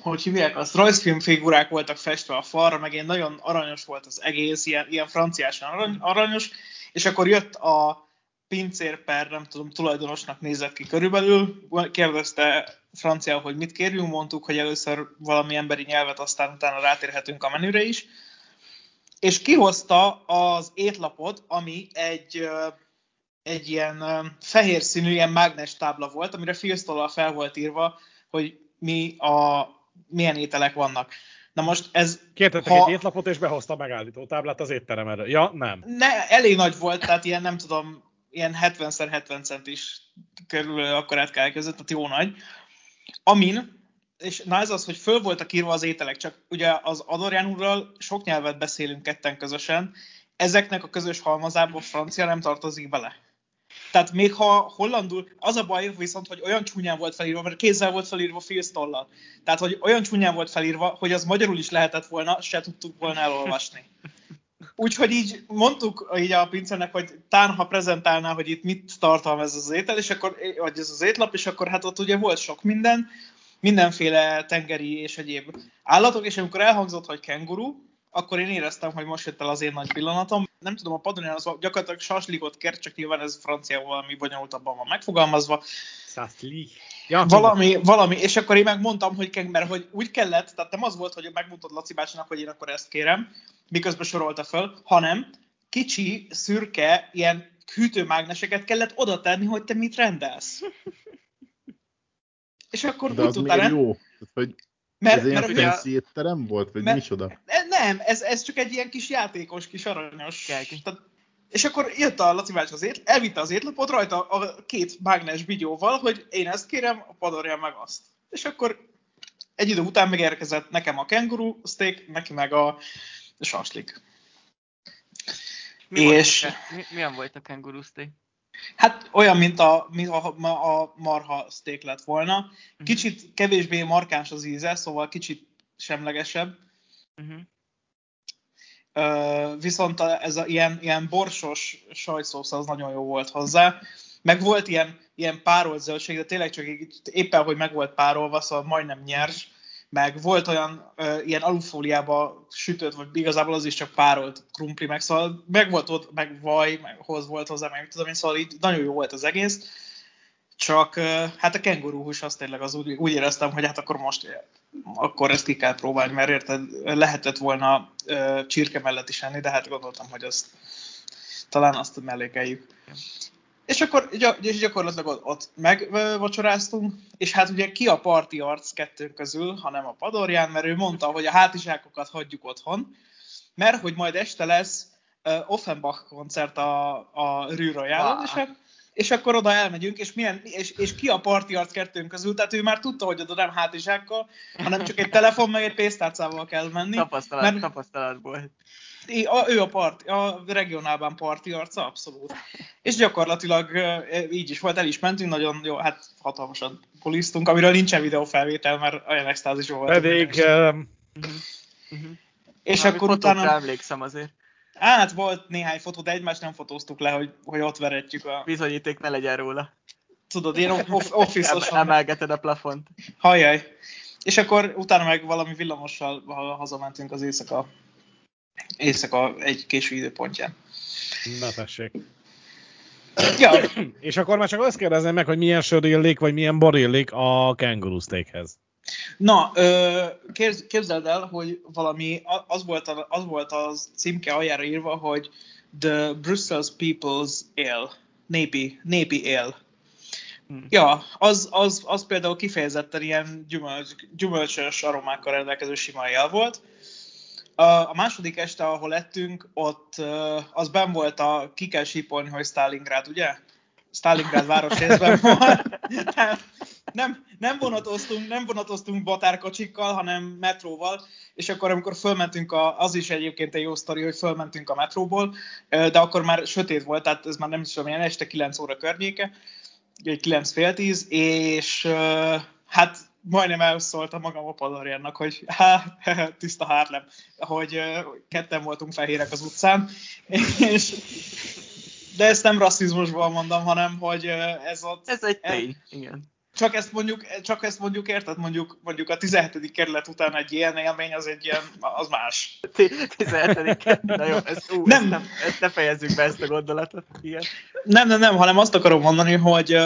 hogy hívják azt, rajzfilmfigurák voltak festve a falra, meg én nagyon aranyos volt az egész, ilyen, ilyen franciásan arany, aranyos, és akkor jött a pincér per, nem tudom, tulajdonosnak nézett ki körülbelül, kérdezte franciául, hogy mit kérjünk, mondtuk, hogy először valami emberi nyelvet, aztán utána rátérhetünk a menüre is, és kihozta az étlapot, ami egy, egy ilyen fehér színű, ilyen mágnes tábla volt, amire filztollal fel volt írva, hogy mi a, milyen ételek vannak. Na most ez... Kértetek ha... egy étlapot, és behozta a megállító táblát az étterem erre. Ja, nem. Ne, elég nagy volt, tehát ilyen nem tudom, ilyen 70x70 centis körül akkor kell között, tehát jó nagy. Amin, és na ez az, hogy föl voltak írva az ételek, csak ugye az Adorján úrral sok nyelvet beszélünk ketten közösen, ezeknek a közös halmazából francia nem tartozik bele. Tehát még ha hollandul, az a baj viszont, hogy olyan csúnyán volt felírva, mert kézzel volt felírva filztollal. Tehát, hogy olyan csúnyán volt felírva, hogy az magyarul is lehetett volna, se tudtuk volna elolvasni. Úgyhogy így mondtuk így a pincernek, hogy tán, ha prezentálná, hogy itt mit tartalmaz ez az étel, és akkor, vagy ez az étlap, és akkor hát ott ugye volt sok minden, mindenféle tengeri és egyéb állatok, és amikor elhangzott, hogy kenguru, akkor én éreztem, hogy most jött el az én nagy pillanatom. Nem tudom, a padonján az gyakorlatilag saslikot kert, csak nyilván ez franciául valami bonyolultabban van megfogalmazva. Szaszli. Ja, valami, valami, és akkor én megmondtam, hogy, mert hogy úgy kellett, tehát nem az volt, hogy megmondtad Laci bácsinak, hogy én akkor ezt kérem, miközben sorolta föl, hanem kicsi, szürke, ilyen hűtőmágneseket kellett oda tenni, hogy te mit rendelsz. És akkor De az miért jó? Tehát, hogy mert, ez mert ilyen fancy étterem volt, vagy mert, micsoda? Nem, ez, ez csak egy ilyen kis játékos, kis aranyos. Tehát, és akkor jött a Laci bácsi az étl, elvitte az étlapot rajta a két mágnes bigyóval, hogy én ezt kérem, a padorja meg azt. És akkor egy idő után megérkezett nekem a kenguru steak, neki meg a saslik. Mi és... Volt a, mi, milyen volt a kenguru steak? Hát olyan, mint a, mint a, a marha steak lett volna. Mhm. Kicsit kevésbé markáns az íze, szóval kicsit semlegesebb. Uh-huh. Uh, viszont a, ez a ilyen, ilyen borsos sajtszósz az nagyon jó volt hozzá. Meg volt ilyen, ilyen párolt zöldség, de tényleg csak éppen, hogy meg volt párolva, szóval majdnem nyers meg volt olyan ö, ilyen alufóliába sütött, vagy igazából az is csak párolt krumpli, meg szóval meg volt ott, meg vaj, meg hoz volt hozzá, meg tudom én, szóval így nagyon jó volt az egész. Csak ö, hát a kenguru hús azt tényleg az úgy, úgy éreztem, hogy hát akkor most akkor ezt ki kell próbálni, mert érted, lehetett volna ö, csirke mellett is enni, de hát gondoltam, hogy azt talán azt mellékeljük. És akkor és gyakorlatilag ott, megvacsoráztunk, és hát ugye ki a parti arc kettőnk közül, hanem a Padorján, mert ő mondta, hogy a hátizsákokat hagyjuk otthon, mert hogy majd este lesz uh, Offenbach koncert a, a Rue Royale, és, és akkor oda elmegyünk, és, milyen, és, és ki a parti arc kettőnk közül, tehát ő már tudta, hogy oda nem hátizsákkal, hanem csak egy telefon meg egy pénztárcával kell menni. Tapasztalat, mert, tapasztalatból ő a, part, a regionálban parti arca, abszolút. És gyakorlatilag így is volt, el is mentünk, nagyon jó, hát hatalmasan polisztunk, amiről nincsen videófelvétel, mert olyan extázis volt. Pedig... Uh-huh. És Na, akkor utána... emlékszem azért. Hát volt néhány fotó, de egymást nem fotóztuk le, hogy, hogy ott veretjük a... Bizonyíték ne legyen róla. Tudod, én off- office Emelgeted a plafont. Hajjaj. És akkor utána meg valami villamossal hazamentünk az éjszaka éjszaka egy késő időpontján. Na tessék. Ja. És akkor már csak azt kérdezném meg, hogy milyen sör illik, vagy milyen bor illik a kenguru steakhez. Na, képzeld el, hogy valami, az volt, a, az volt az címke aljára írva, hogy The Brussels People's Ale, népi, népi ale. Hmm. Ja, az, az, az például kifejezetten ilyen gyümölcs, gyümölcsös aromákkal rendelkező sima ale volt, a második este, ahol lettünk, ott az ben volt a ki kell sípolni, hogy Stalingrad, ugye? Stalingrad városrészben van. Tehát nem, nem, vonatoztunk, nem vonatoztunk batárkocsikkal, hanem metróval, és akkor amikor fölmentünk, a, az is egyébként egy jó sztori, hogy fölmentünk a metróból, de akkor már sötét volt, tehát ez már nem is tudom, ilyen este 9 óra környéke, egy 9 fél 10, és hát majdnem elszóltam magam a padorjának, hogy há, tiszta Harlem, hogy ketten voltunk fehérek az utcán, és de ezt nem rasszizmusból mondom, hanem hogy ez ott... Ez egy tény, igen. Csak ezt mondjuk, csak ezt mondjuk érted, mondjuk, mondjuk a 17. kerület után egy ilyen élmény, az egy ilyen, az más. 17. kerület, na jó, ezt, ú, nem. Ezt, nem, ezt ne fejezzük be ezt a gondolatot. Igen. Nem, nem, nem, hanem azt akarom mondani, hogy,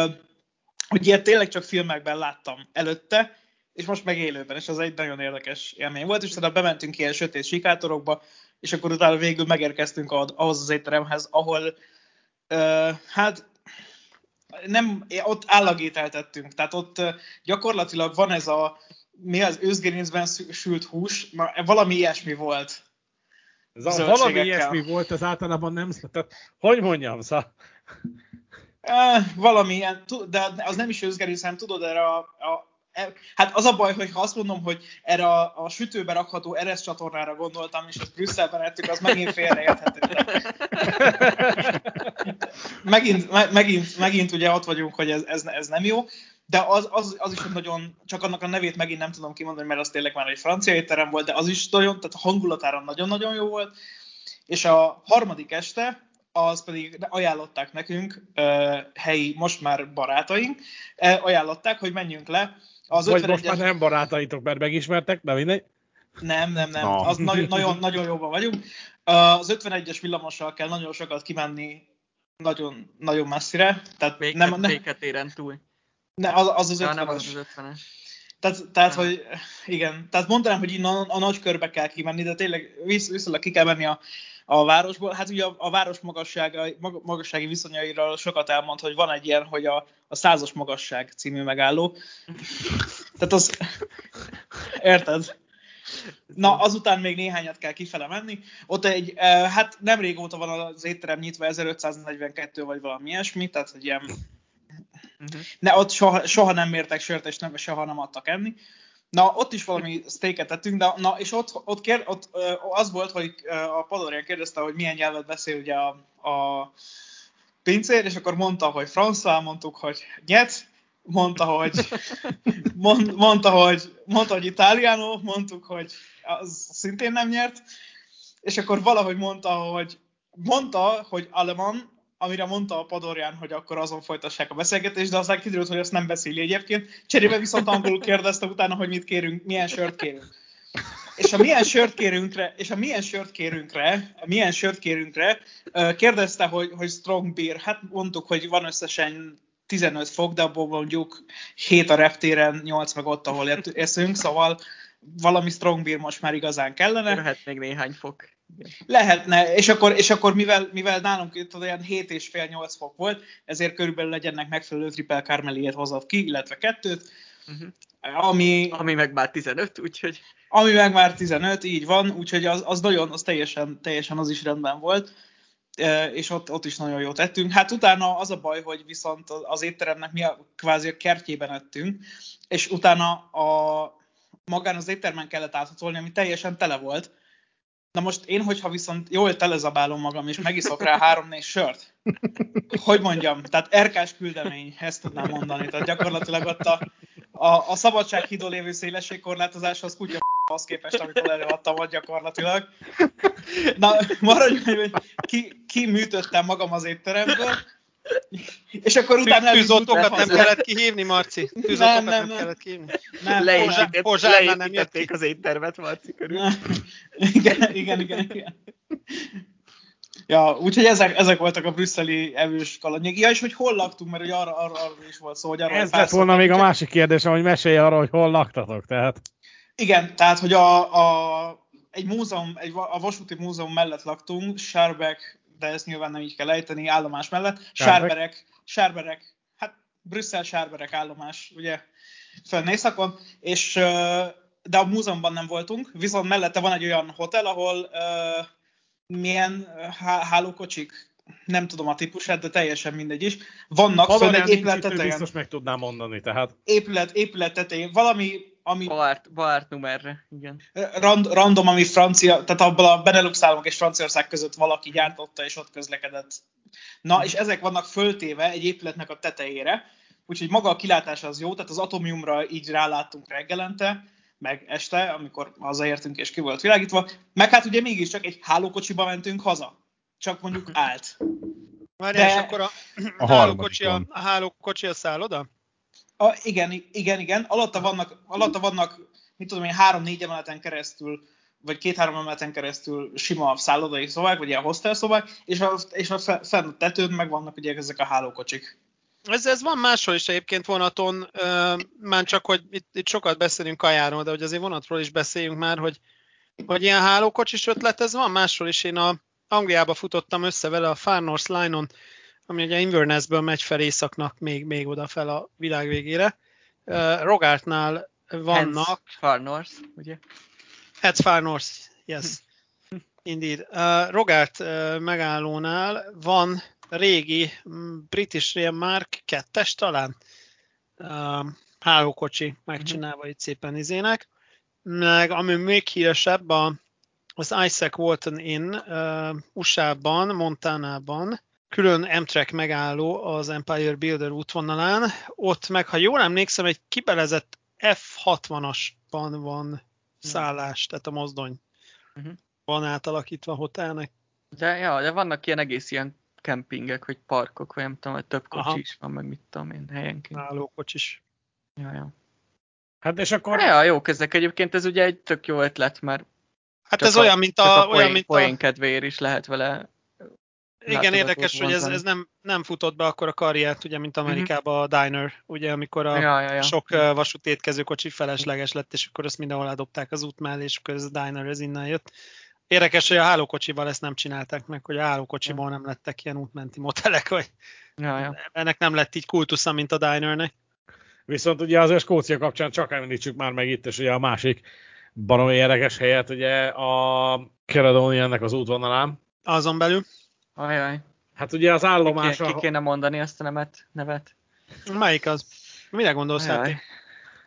hogy ilyet tényleg csak filmekben láttam előtte, és most meg élőben, és az egy nagyon érdekes élmény volt, és utána bementünk ilyen sötét sikátorokba, és akkor utána végül megérkeztünk ahhoz az étteremhez, ahol uh, hát nem, ott állagételtettünk, tehát ott gyakorlatilag van ez a, mi az őzgerincben sült hús, na, valami ilyesmi volt. Ez a valami ilyesmi volt, az általában nem, tehát hogy mondjam, szóval... Uh, valamilyen, de az nem is hanem tudod, erre a, a E, hát az a baj, hogy ha azt mondom, hogy erre a, a sütőbe rakható Eresz csatornára gondoltam, és azt Brüsszelben ettük, az megint félreérthető. megint, me, megint, megint ugye ott vagyunk, hogy ez, ez, ez nem jó, de az, az, az is nagyon, csak annak a nevét megint nem tudom kimondani, mert az tényleg már egy francia étterem volt, de az is nagyon, tehát a hangulatára nagyon-nagyon jó volt. És a harmadik este, az pedig ajánlották nekünk, helyi, most már barátaink, ajánlották, hogy menjünk le az Vagy most már nem barátaitok, mert megismertek, de mindegy. Nem, nem, nem. Az nagyon, nagyon, nagyon jóban vagyunk. Az 51-es villamossal kell nagyon sokat kimenni nagyon, nagyon messzire. Tehát Béket, nem, nem, téren túl. Ne, az az, az 50-es. nem az az 50-es. Tehát, tehát hogy igen, tehát mondanám, hogy innen a, a nagy körbe kell kimenni, de tényleg visz, viszonylag ki kell menni a, a városból. Hát ugye a, a város magassága, magassági viszonyairól sokat elmond, hogy van egy ilyen, hogy a, a százas magasság című megálló. Tehát az... Érted? Na, azután még néhányat kell kifele menni. Ott egy, hát nem régóta van az étterem nyitva, 1542 vagy valami ilyesmi, tehát egy ilyen... Uh-huh. Ne, ott soha, soha nem mértek sört, és nem, soha nem adtak enni. Na, ott is valami steaket tettünk, de na, és ott, ott, kér, ott az volt, hogy a Padorian kérdezte, hogy milyen nyelvet beszél ugye a, a pincér, és akkor mondta, hogy francia, mondtuk, hogy nyet, mondta, hogy mond, mondta, hogy mondta, hogy italiano, mondtuk, hogy az szintén nem nyert, és akkor valahogy mondta, hogy mondta, hogy aleman, amire mondta a Padorján, hogy akkor azon folytassák a beszélgetést, de aztán kiderült, hogy azt nem beszéli egyébként. Cserébe viszont angolul kérdezte utána, hogy mit kérünk, milyen sört kérünk. És a milyen sört kérünkre, és a milyen sört kérünkre, a milyen sört kérünkre kérdezte, hogy, hogy strong beer. Hát mondtuk, hogy van összesen 15 fok, de abból mondjuk 7 a reptéren, 8 meg ott, ahol eszünk, szóval valami strong beer most már igazán kellene. Lehet még néhány fok. Lehetne, és akkor, és akkor mivel, mivel nálunk itt olyan 7 és fél 8 fok volt, ezért körülbelül legyenek megfelelő triple carmeliet hozott ki, illetve kettőt, uh-huh. ami... Ami meg már 15, úgyhogy... Ami meg már 15, így van, úgyhogy az, az nagyon, az teljesen, teljesen az is rendben volt, e, és ott, ott is nagyon jót ettünk. Hát utána az a baj, hogy viszont az étteremnek mi a, kvázi a kertjében ettünk, és utána a, magán az éttermen kellett áthatolni, ami teljesen tele volt, Na most én, hogyha viszont jól telezabálom magam, és megiszok rá három-négy sört, hogy mondjam, tehát erkás küldemény, ezt tudnám mondani. Tehát gyakorlatilag ott a, a, a szabadsághídon lévő szélességkorlátozáshoz kutya az képest, amit előadtam ott gyakorlatilag. Na, maradjunk, hogy ki, ki műtöttem magam az étteremből, és akkor utána Tűzoltókat nem kellett kihívni, Marci? Tűzoltókat nem, nem, nem, kellett kihívni? Nem, Leépítették nem jötték az éttermet Marci körül. Nem. Igen, igen, igen, igen. Ja, úgyhogy ezek, ezek voltak a brüsszeli evős kalandjék. Ja, és hogy hol laktunk, mert hogy arra, arra, arra is volt szó, hogy arra Ez lett volna még a másik kérdésem, hogy mesélj arra, hogy hol laktatok, tehát. Igen, tehát, hogy a, a, egy múzeum, egy, a vasúti múzeum mellett laktunk, Sárbeck de ezt nyilván nem így kell ejteni, állomás mellett. Sárberek, Sárberek, hát Brüsszel Sárberek állomás, ugye, fönn északon, és de a múzeumban nem voltunk, viszont mellette van egy olyan hotel, ahol uh, milyen hálókocsik, nem tudom a típusát, de teljesen mindegy is. Vannak Ha fönn egy épület tetején. biztos meg tudnám mondani, tehát Épület, épület tetején. Valami, ami Baárt, Baárt numerre, igen. rand, random, ami francia, tehát abban a Benelux államok és Franciaország között valaki gyártotta, és ott közlekedett. Na, és ezek vannak föltéve egy épületnek a tetejére, úgyhogy maga a kilátás az jó, tehát az atomiumra így ráláttunk reggelente, meg este, amikor hazaértünk és ki volt világítva, meg hát ugye mégiscsak egy hálókocsiba mentünk haza. Csak mondjuk állt. Várjál, De- és akkor a, A hálókocsi, a, a hálókocsi a szálloda? A, igen, igen, igen. Alatta vannak, alatta vannak mit tudom én, három-négy emeleten keresztül, vagy két-három emeleten keresztül sima szállodai szobák, vagy ilyen hostel szobák, és a, és a fe- fenn tetőn meg vannak ugye ezek a hálókocsik. Ez, ez van máshol is egyébként vonaton, ö, már csak, hogy itt, itt sokat beszélünk kajáról, de hogy azért vonatról is beszéljünk már, hogy, hogy ilyen hálókocsis ötlet, ez van máshol is. Én a Angliába futottam össze vele a Far North Line-on, ami ugye Invernessből megy fel északnak még, még oda fel a világ végére. Ö, Rogártnál vannak, Hence Far North, ugye? That's Far North, yes. Indeed. Uh, Rogart uh, megállónál van régi British Rail Mark 2-es talán uh, hálókocsi megcsinálva itt szépen izének. Meg ami még híresebb, a, az Isaac Walton Inn uh, USA-ban, Montanában, külön Amtrak megálló az Empire Builder útvonalán. Ott meg, ha jól emlékszem, egy kibelezett F60-asban van szállás, tehát a mozdony Mhm. van átalakítva hotelnek. De, ja, de vannak ilyen egész ilyen kempingek, vagy parkok, vagy nem tudom, vagy több kocsi Aha. is van, meg mit tudom én, helyenként. Állókocsis. Ja, ja. hát és akkor Ja, jó ezek egyébként, ez ugye egy tök jó ötlet, mert Hát ez a, olyan, mint csak a, a olyan, poén, mint a, poén kedvéért is lehet vele igen, érdekes, hogy ez, ez nem, nem futott be akkor a karriert, ugye, mint Amerikában a Diner, ugye, amikor a Ja, ja, ja. sok uh, vasúti étkezőkocsi felesleges lett, és akkor ezt mindenhol eldobták az út mellé, és akkor ez a Diner, ez innen jött. Érdekes, hogy a hálókocsival ezt nem csinálták meg, hogy a hálókocsiból nem lettek ilyen útmenti motelek, vagy Ja, ja. ennek nem lett így kultusza, mint a Dinernek. Viszont ugye az Skócia kapcsán csak említsük már meg itt, és ugye a másik baromi érdekes helyet, ugye a Caledoniannek az útvonalán. Azon belül. Ajaj. Hát ugye az Ki, állomás, ké- ki kéne mondani ezt a nevet, nevet? Melyik az? Mire gondolsz, Ajaj.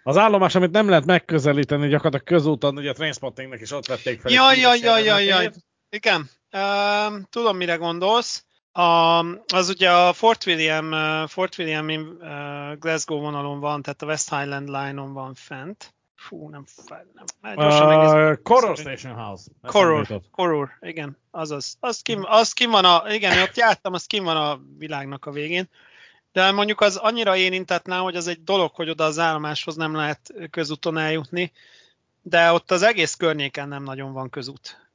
Az állomás, amit nem lehet megközelíteni gyakorlatilag közúton, ugye a Trainspottingnek is ott vették fel. Jaj, jaj, jaj, jaj, jaj. Igen. Um, tudom, mire gondolsz. A, az ugye a Fort William, uh, Fort William uh, Glasgow vonalon van, tehát a West Highland Line-on van fent. Fú, nem, fáj, nem. Már Gyorsan megnézem. Uh, Coror Station House. Jutott. Koror, igen, azaz. Az kim, az kim van a, igen, ott jártam, az kim van a világnak a végén. De mondjuk az annyira érintetná, hogy az egy dolog, hogy oda az állomáshoz nem lehet közúton eljutni, de ott az egész környéken nem nagyon van közút.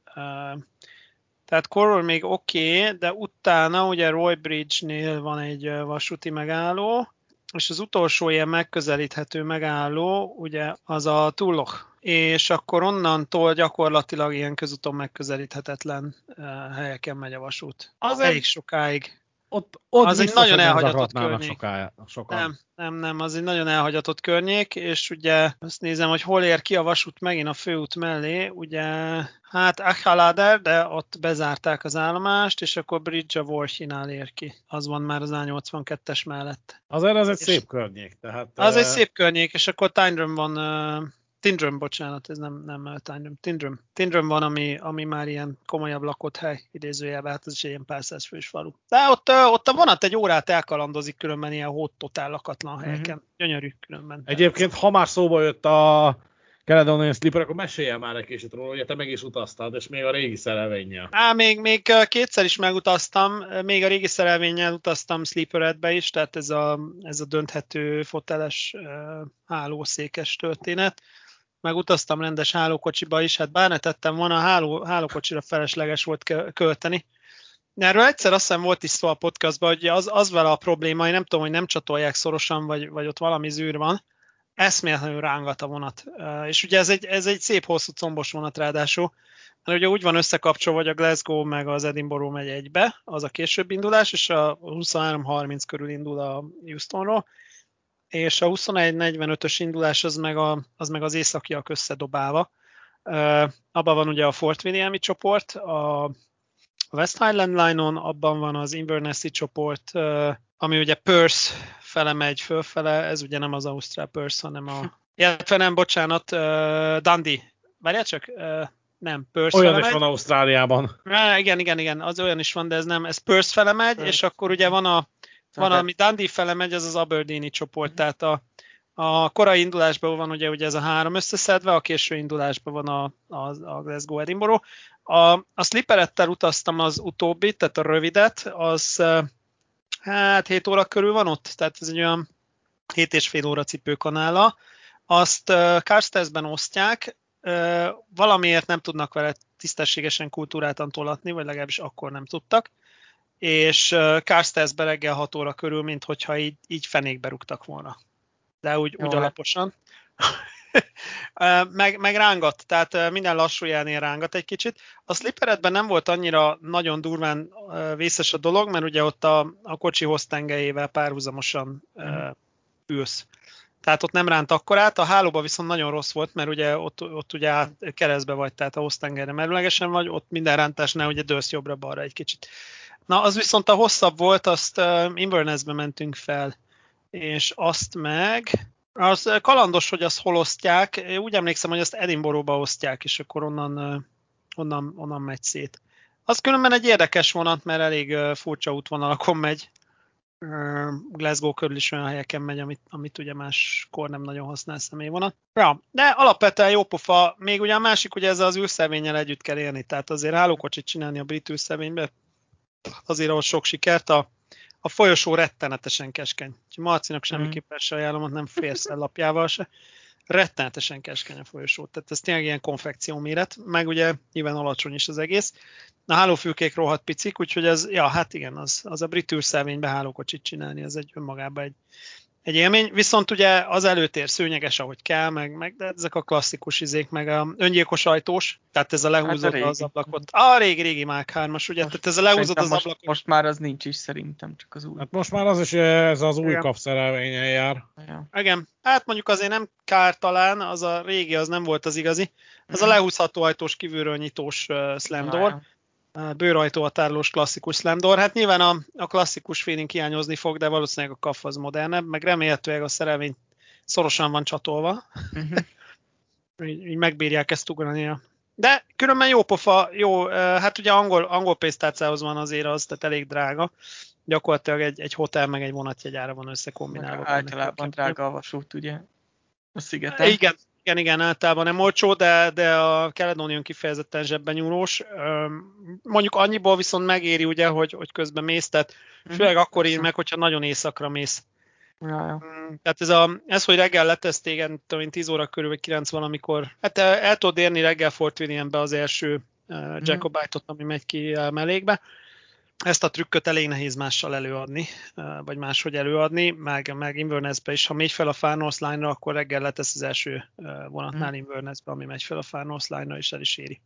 Tehát Koror még oké, okay, de utána ugye Roy Bridge-nél van egy vasúti megálló, és az utolsó ilyen megközelíthető megálló, ugye az a Tulloch, és akkor onnantól gyakorlatilag ilyen közúton megközelíthetetlen uh, helyeken megy a vasút. Az Elég sokáig. Ott, ott Az egy nagyon elhagyatott környék. sokája, sokan. Nem, nem, nem, az egy nagyon elhagyatott környék, és ugye azt nézem, hogy hol ér ki a vasút megint a főút mellé, ugye hát Achalader, de ott bezárták az állomást, és akkor Bridge of Warhinál ér ki. Az van már az A82-es mellett. Azért az egy És- szép környék. Tehát, Az eh, egy szép környék, és akkor Tindrum van, Tindrum, bocsánat, ez nem, nem Tindrum, Tindrum. Tindrum van, ami, ami már ilyen komolyabb lakott hely, idézőjelben, hát ez is egy ilyen pár száz fős falu. De ott, ott a vonat egy órát elkalandozik különben ilyen hót totál lakatlan helyeken. Gyönyörű különben. Egyébként, ha már szóba jött a Caledonian Sleeper, akkor mesélj már egy kicsit róla, ugye te meg is utaztad, és még a régi szerelvénnyel. Á, még, még kétszer is megutaztam, még a régi szerelvénnyel utaztam Sleeperedbe is, tehát ez a, ez a dönthető foteles hálószékes történet. Meg utaztam rendes hálókocsiba is, hát bár ne tettem volna, a háló, hálókocsira felesleges volt kö- költeni. Erről egyszer azt hiszem volt is szó a podcastban, hogy az, az vele a probléma, én nem tudom, hogy nem csatolják szorosan, vagy, vagy ott valami zűr van, eszméletlenül rángat a vonat. És ugye ez egy, ez egy szép hosszú combos vonat ráadásul, mert ugye úgy van összekapcsolva, hogy a Glasgow meg az Edinburgh megy egybe, az a később indulás, és a 23.30 körül indul a Houstonról, és a 21.45-ös indulás az meg, a, az meg az északiak összedobálva. Uh, abban van ugye a Fort Williami csoport, a a West Highland Line-on, abban van az Inverness csoport, ö, ami ugye Perth fele megy fölfele, ez ugye nem az Ausztrál Perth, hanem a... Illetve nem, bocsánat, uh, Dundee. Várjál csak, uh, nem, Perth Olyan fele is van Ausztráliában. Á, igen, igen, igen, az olyan is van, de ez nem, ez Perth fele megy, Perth. és akkor ugye van a, van, ami Dundee fele megy, az az Aberdeeni csoport, tehát a, a korai indulásban van ugye, ugye ez a három összeszedve, a késő indulásban van a, a, a Glasgow Edinburgh. A, a slipperettel utaztam az utóbbit, tehát a rövidet, az hát 7 óra körül van ott, tehát ez egy olyan 7 és fél óra cipőkanála. Azt uh, Carstairs-ben osztják, uh, valamiért nem tudnak vele tisztességesen kultúráltan tolatni, vagy legalábbis akkor nem tudtak, és Carstairs-be reggel 6 óra körül, mint hogyha így, így fenékbe rúgtak volna. De úgy, Jó, úgy alaposan. Meg, meg rángat, tehát minden lassú jelnél rángat egy kicsit. A slipperedben nem volt annyira nagyon durván vészes a dolog, mert ugye ott a, a kocsi hoztengelyével párhuzamosan ö, ülsz. Tehát ott nem ránt akkorát, a hálóba viszont nagyon rossz volt, mert ugye ott, ott ugye át, keresztbe vagy, tehát a hoztengelyre merőlegesen vagy, ott minden rántásnál ugye dőlsz jobbra-balra egy kicsit. Na, az viszont a hosszabb volt, azt uh, Inverness-be mentünk fel, és azt meg, az kalandos, hogy azt hol osztják, Én úgy emlékszem, hogy azt Edinburghba osztják, és akkor onnan, onnan, onnan megy szét. Az különben egy érdekes vonat, mert elég furcsa útvonalakon megy. Glasgow körül is olyan helyeken megy, amit, amit ugye máskor nem nagyon használ személyvonat. Ja, de alapvetően jó pofa. Még ugye a másik, ugye ezzel az űrszelvénnyel együtt kell élni, tehát azért hálókocsit csinálni a brit űrszelvénybe, azért ahhoz sok sikert. A, a folyosó rettenetesen keskeny. Úgyhogy Marcinak semmiképpen se ajánlom, nem félszer lapjával se. Rettenetesen keskeny a folyosó. Tehát ez tényleg ilyen konfekció méret, meg ugye nyilván alacsony is az egész. A hálófülkék rohadt picik, úgyhogy ez, ja, hát igen, az, az a brit űrszelvénybe hálókocsit csinálni, az egy önmagában egy, egy élmény. Viszont ugye az előtér szőnyeges, ahogy kell, meg, meg de ezek a klasszikus izék, meg a öngyilkos ajtós, tehát ez a lehúzod Hát a az ablakot. A régi, régi Mach 3-as, ugye, tehát ez a Szerintem az most, ablakot. most már az nincs is szerintem, csak az új. Hát most már az is ez az új Igen. kapszerelvényen jár. Ja. Igen, hát mondjuk azért nem kár talán, az a régi az nem volt az igazi. Az a Mhm. lehúzható ajtós, kívülről nyitós uh, slam door, Ja, uh, bőrajtó határolós klasszikus slam door. Hát nyilván a, a klasszikus feeling hiányozni fog, de valószínűleg a kaff az modernebb, meg remélhetőleg a szerelvény szorosan van csatolva. Mhm. így, így megbírják ezt ugrania. De különben jó pofa, jó, hát ugye angol, angol pénztárcához van azért az, tehát elég drága. Gyakorlatilag egy, egy hotel meg egy vonatjegyára van összekombinálva. Általában drága a vasút, ugye? A szigeten. Igen, igen, igen, általában nem olcsó, de, de a Caledonian kifejezetten zsebben nyúlós. Mondjuk annyiból viszont megéri, ugye, hogy, hogy közben mész, tehát Mhm. főleg akkor ír meg, hogyha nagyon éjszakra mész. Ja, ja. Tehát ez, a, ez hogy reggel letesz téged, tudom én, 10 óra körül, vagy 9 valamikor, hát el, el tudod érni reggel Fort Williambe az első uh, Jacobite-ot, ami megy ki uh, mellékbe. Ezt a trükköt elég nehéz mással előadni, uh, vagy máshogy előadni, meg, meg Inverness-be is. Ha megy fel a Far North Line-ra, akkor reggel letesz az első uh, vonatnál Inverness-be, ami megy fel a Far North Line-ra, és el is éri.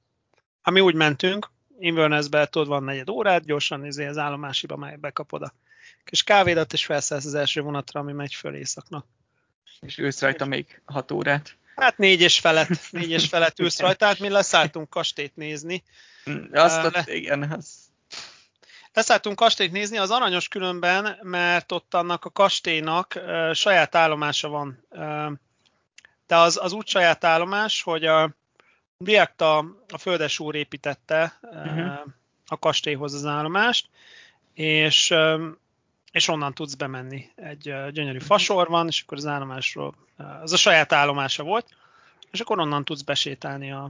Ami úgy mentünk, Inverness-be tudod, van negyed órát, gyorsan izé az állomásiba meg bekapod a kis kávédat, és felszállsz az első vonatra, ami megy föl éjszaknak. És ősz rajta még 6 órát. Hát négy és felett, négy és felett ülsz rajta, hát mi leszálltunk kastélyt nézni. Mm, Azt ott, le- igen, az Leszálltunk kastélyt nézni, az aranyos különben, mert ott annak a kastélynak ö, saját állomása van. Ö, de az, az úgy saját állomás, hogy a, direkt a, a földes úr építette Mhm. a kastélyhoz az állomást, és, és onnan tudsz bemenni. Egy gyönyörű fasor van, és akkor az állomásról, az a saját állomása volt, és akkor onnan tudsz besétálni a,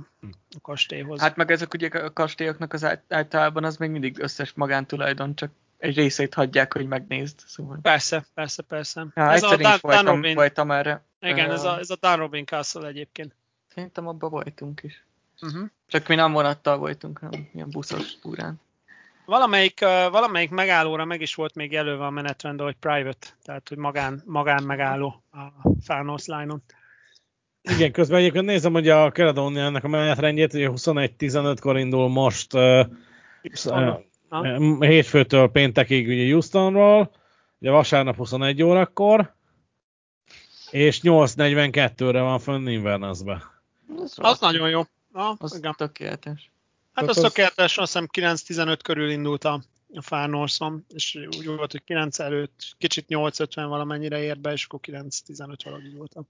a kastélyhoz. Hát meg ezek ugye a kastélyoknak az általában az még mindig összes magántulajdon, csak egy részét hagyják, hogy megnézd. Szóval. Persze, persze, persze. Ja, egyszer Dan- is Dan voltam, Robin- voltam erre. Igen, ez a, ez a Dan Robin Castle egyébként. Szerintem abban voltunk is. Uh-huh. Csak mi nem vonattal voltunk, hanem ilyen buszos túrán. Valamelyik, valamelyik megállóra meg is volt még jelölve a menetrend, hogy private, tehát hogy magán, magán megálló a Far North Line-on. Igen, közben egyébként nézem, hogy a Caledoniának a menetrendjét, ugye 21-15-kor indul most uh, Ha? hétfőtől péntekig ugye Houstonról, ugye vasárnap 21 órakor, és 8.42-re van fönn Invernessbe. Az, Az nagyon jó. Ah, Az igen. tökéletes. Hát Tehát az az- tökéletes, azt hiszem 9-15 körül indult a, a Far Northon, és úgy volt, hogy 9 előtt, kicsit 8-50 valamennyire ért be, és akkor 9-15 valahogy így volt a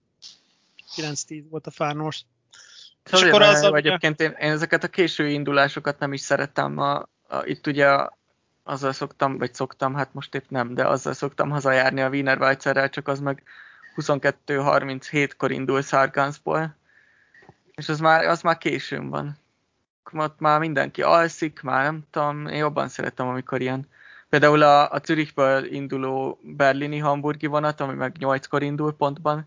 9-10 volt a Far North. És akkor azzal ugye- egyébként én, én ezeket a késő indulásokat nem is szeretem. A, a, itt ugye azzal szoktam, vagy szoktam, hát most épp nem, de azzal szoktam hazajárni a Wiener Weizerrel, csak az meg 22-37-kor indul Sargansból, és az már, az már későn van. Ott már mindenki alszik, már nem tudom, én jobban szeretem, amikor ilyen Például a, a Zürichből induló berlini hamburgi vonat, ami meg 8-kor indul pontban,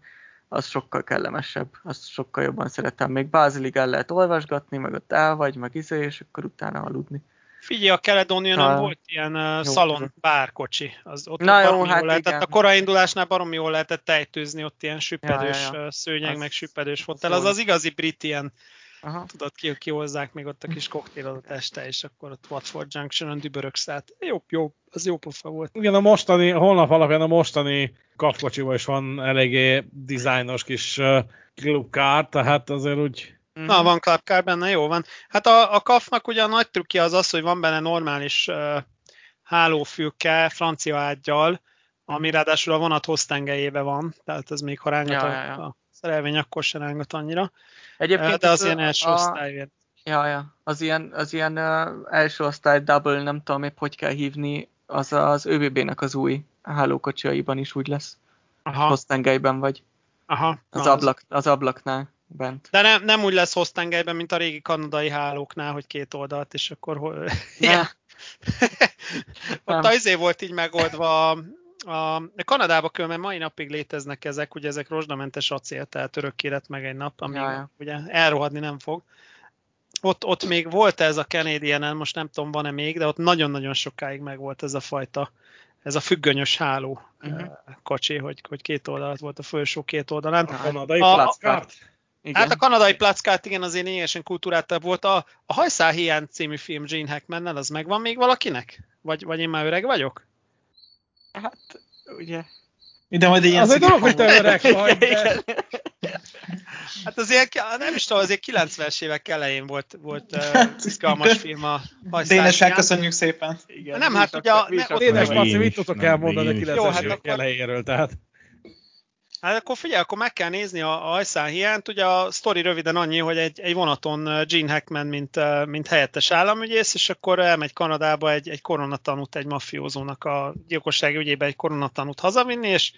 az sokkal kellemesebb, azt sokkal jobban szeretem. Még Bázilig el lehet olvasgatni, meg ott el vagy, meg izé, és akkor utána aludni. Figyelj, a Caledonian Ha. volt ilyen Jó. szalon bárkocsi. Az, ott Na jó, hát jól lehetett, igen. a korai indulásnál baromi jól lehetett tejtőzni, ott ilyen süppedős Ja, ja, ja. szőnyeg, Az- meg süppedős az fotel. Az jó. az igazi brit ilyen, Aha. tudod, ki, kihozzák még ott a kis koktélot este, és akkor ott Watford Junction-on dübörögsz át. Jó, jó, az jó pofa volt. Igen, a mostani, holnap alapján a mostani kapkocsiban is van eléggé dizájnos kis uh, klubkár, tehát azért úgy Mhm. Na, van Club Car benne, jó van. Hát a, a kafnak ugye a nagy trükkje az az, hogy van benne normális uh, hálófülke, francia ágyal, ami ráadásul a vonat hoztengelyébe van, tehát ez még ha rángat Ja, a, ja, ja. a szerelvény, akkor se rángat annyira. Egyébként de az ez ilyen első a- osztály. Ja, ja. Az ilyen, az ilyen uh, első osztály double, nem tudom épp hogy kell hívni, az az ÖBB-nek az új hálókocsiaiban is úgy lesz. Aha, Hoztengelyben vagy. aha. Az, ablak, az ablaknál bent. De nem, nem úgy lesz hoztengelyben, mint a régi kanadai hálóknál, hogy két oldalt, és akkor hol... Ne, Ott Nem. a izé volt így megoldva, a, a Kanadába különben mai napig léteznek ezek, ugye ezek rozsdamentes acél, tehát örökké lett meg egy nap, ami Ja, ja. ugye elrohadni nem fog. Ott, ott még volt ez a canadian most nem tudom, van-e még, de ott nagyon-nagyon sokáig meg volt ez a fajta, ez a függönyös háló Mhm. uh kocsi, hogy, hogy két oldalat volt a felső két oldalán. a kanadai A- plackart. igen. Hát a kanadai plackát igen, azért lényegesen kultúráltabb volt. A, a Hajszál hiány című film Gene Hackmannel, az megvan még valakinek? Vagy, vagy én már öreg vagyok? Hát ugye. Ide majd ilyen Az egy dolog, hogy te öreg vagy, de... Hát azért, nem is tudom, azért 90-es évek elején volt, volt uh, Hát, izgalmas film a Hajszál Dénes, hiány. köszönjük szépen. Igen, Nem, hát ugye a- ne- Dénes. Marci, mit nem, elmondani a még én is. 90-es Jó, hát évek akkor- elejéről, tehát Hát akkor figyelj, akkor meg kell nézni a, a Hajszál hiányt. Ugye a sztori röviden annyi, hogy egy, egy vonaton uh, Gene Hackman, mint, uh, mint helyettes államügyész, és akkor elmegy Kanadába egy, egy koronatanút, egy mafiózónak a gyilkosság ügyébe egy koronatanút hazavinni, és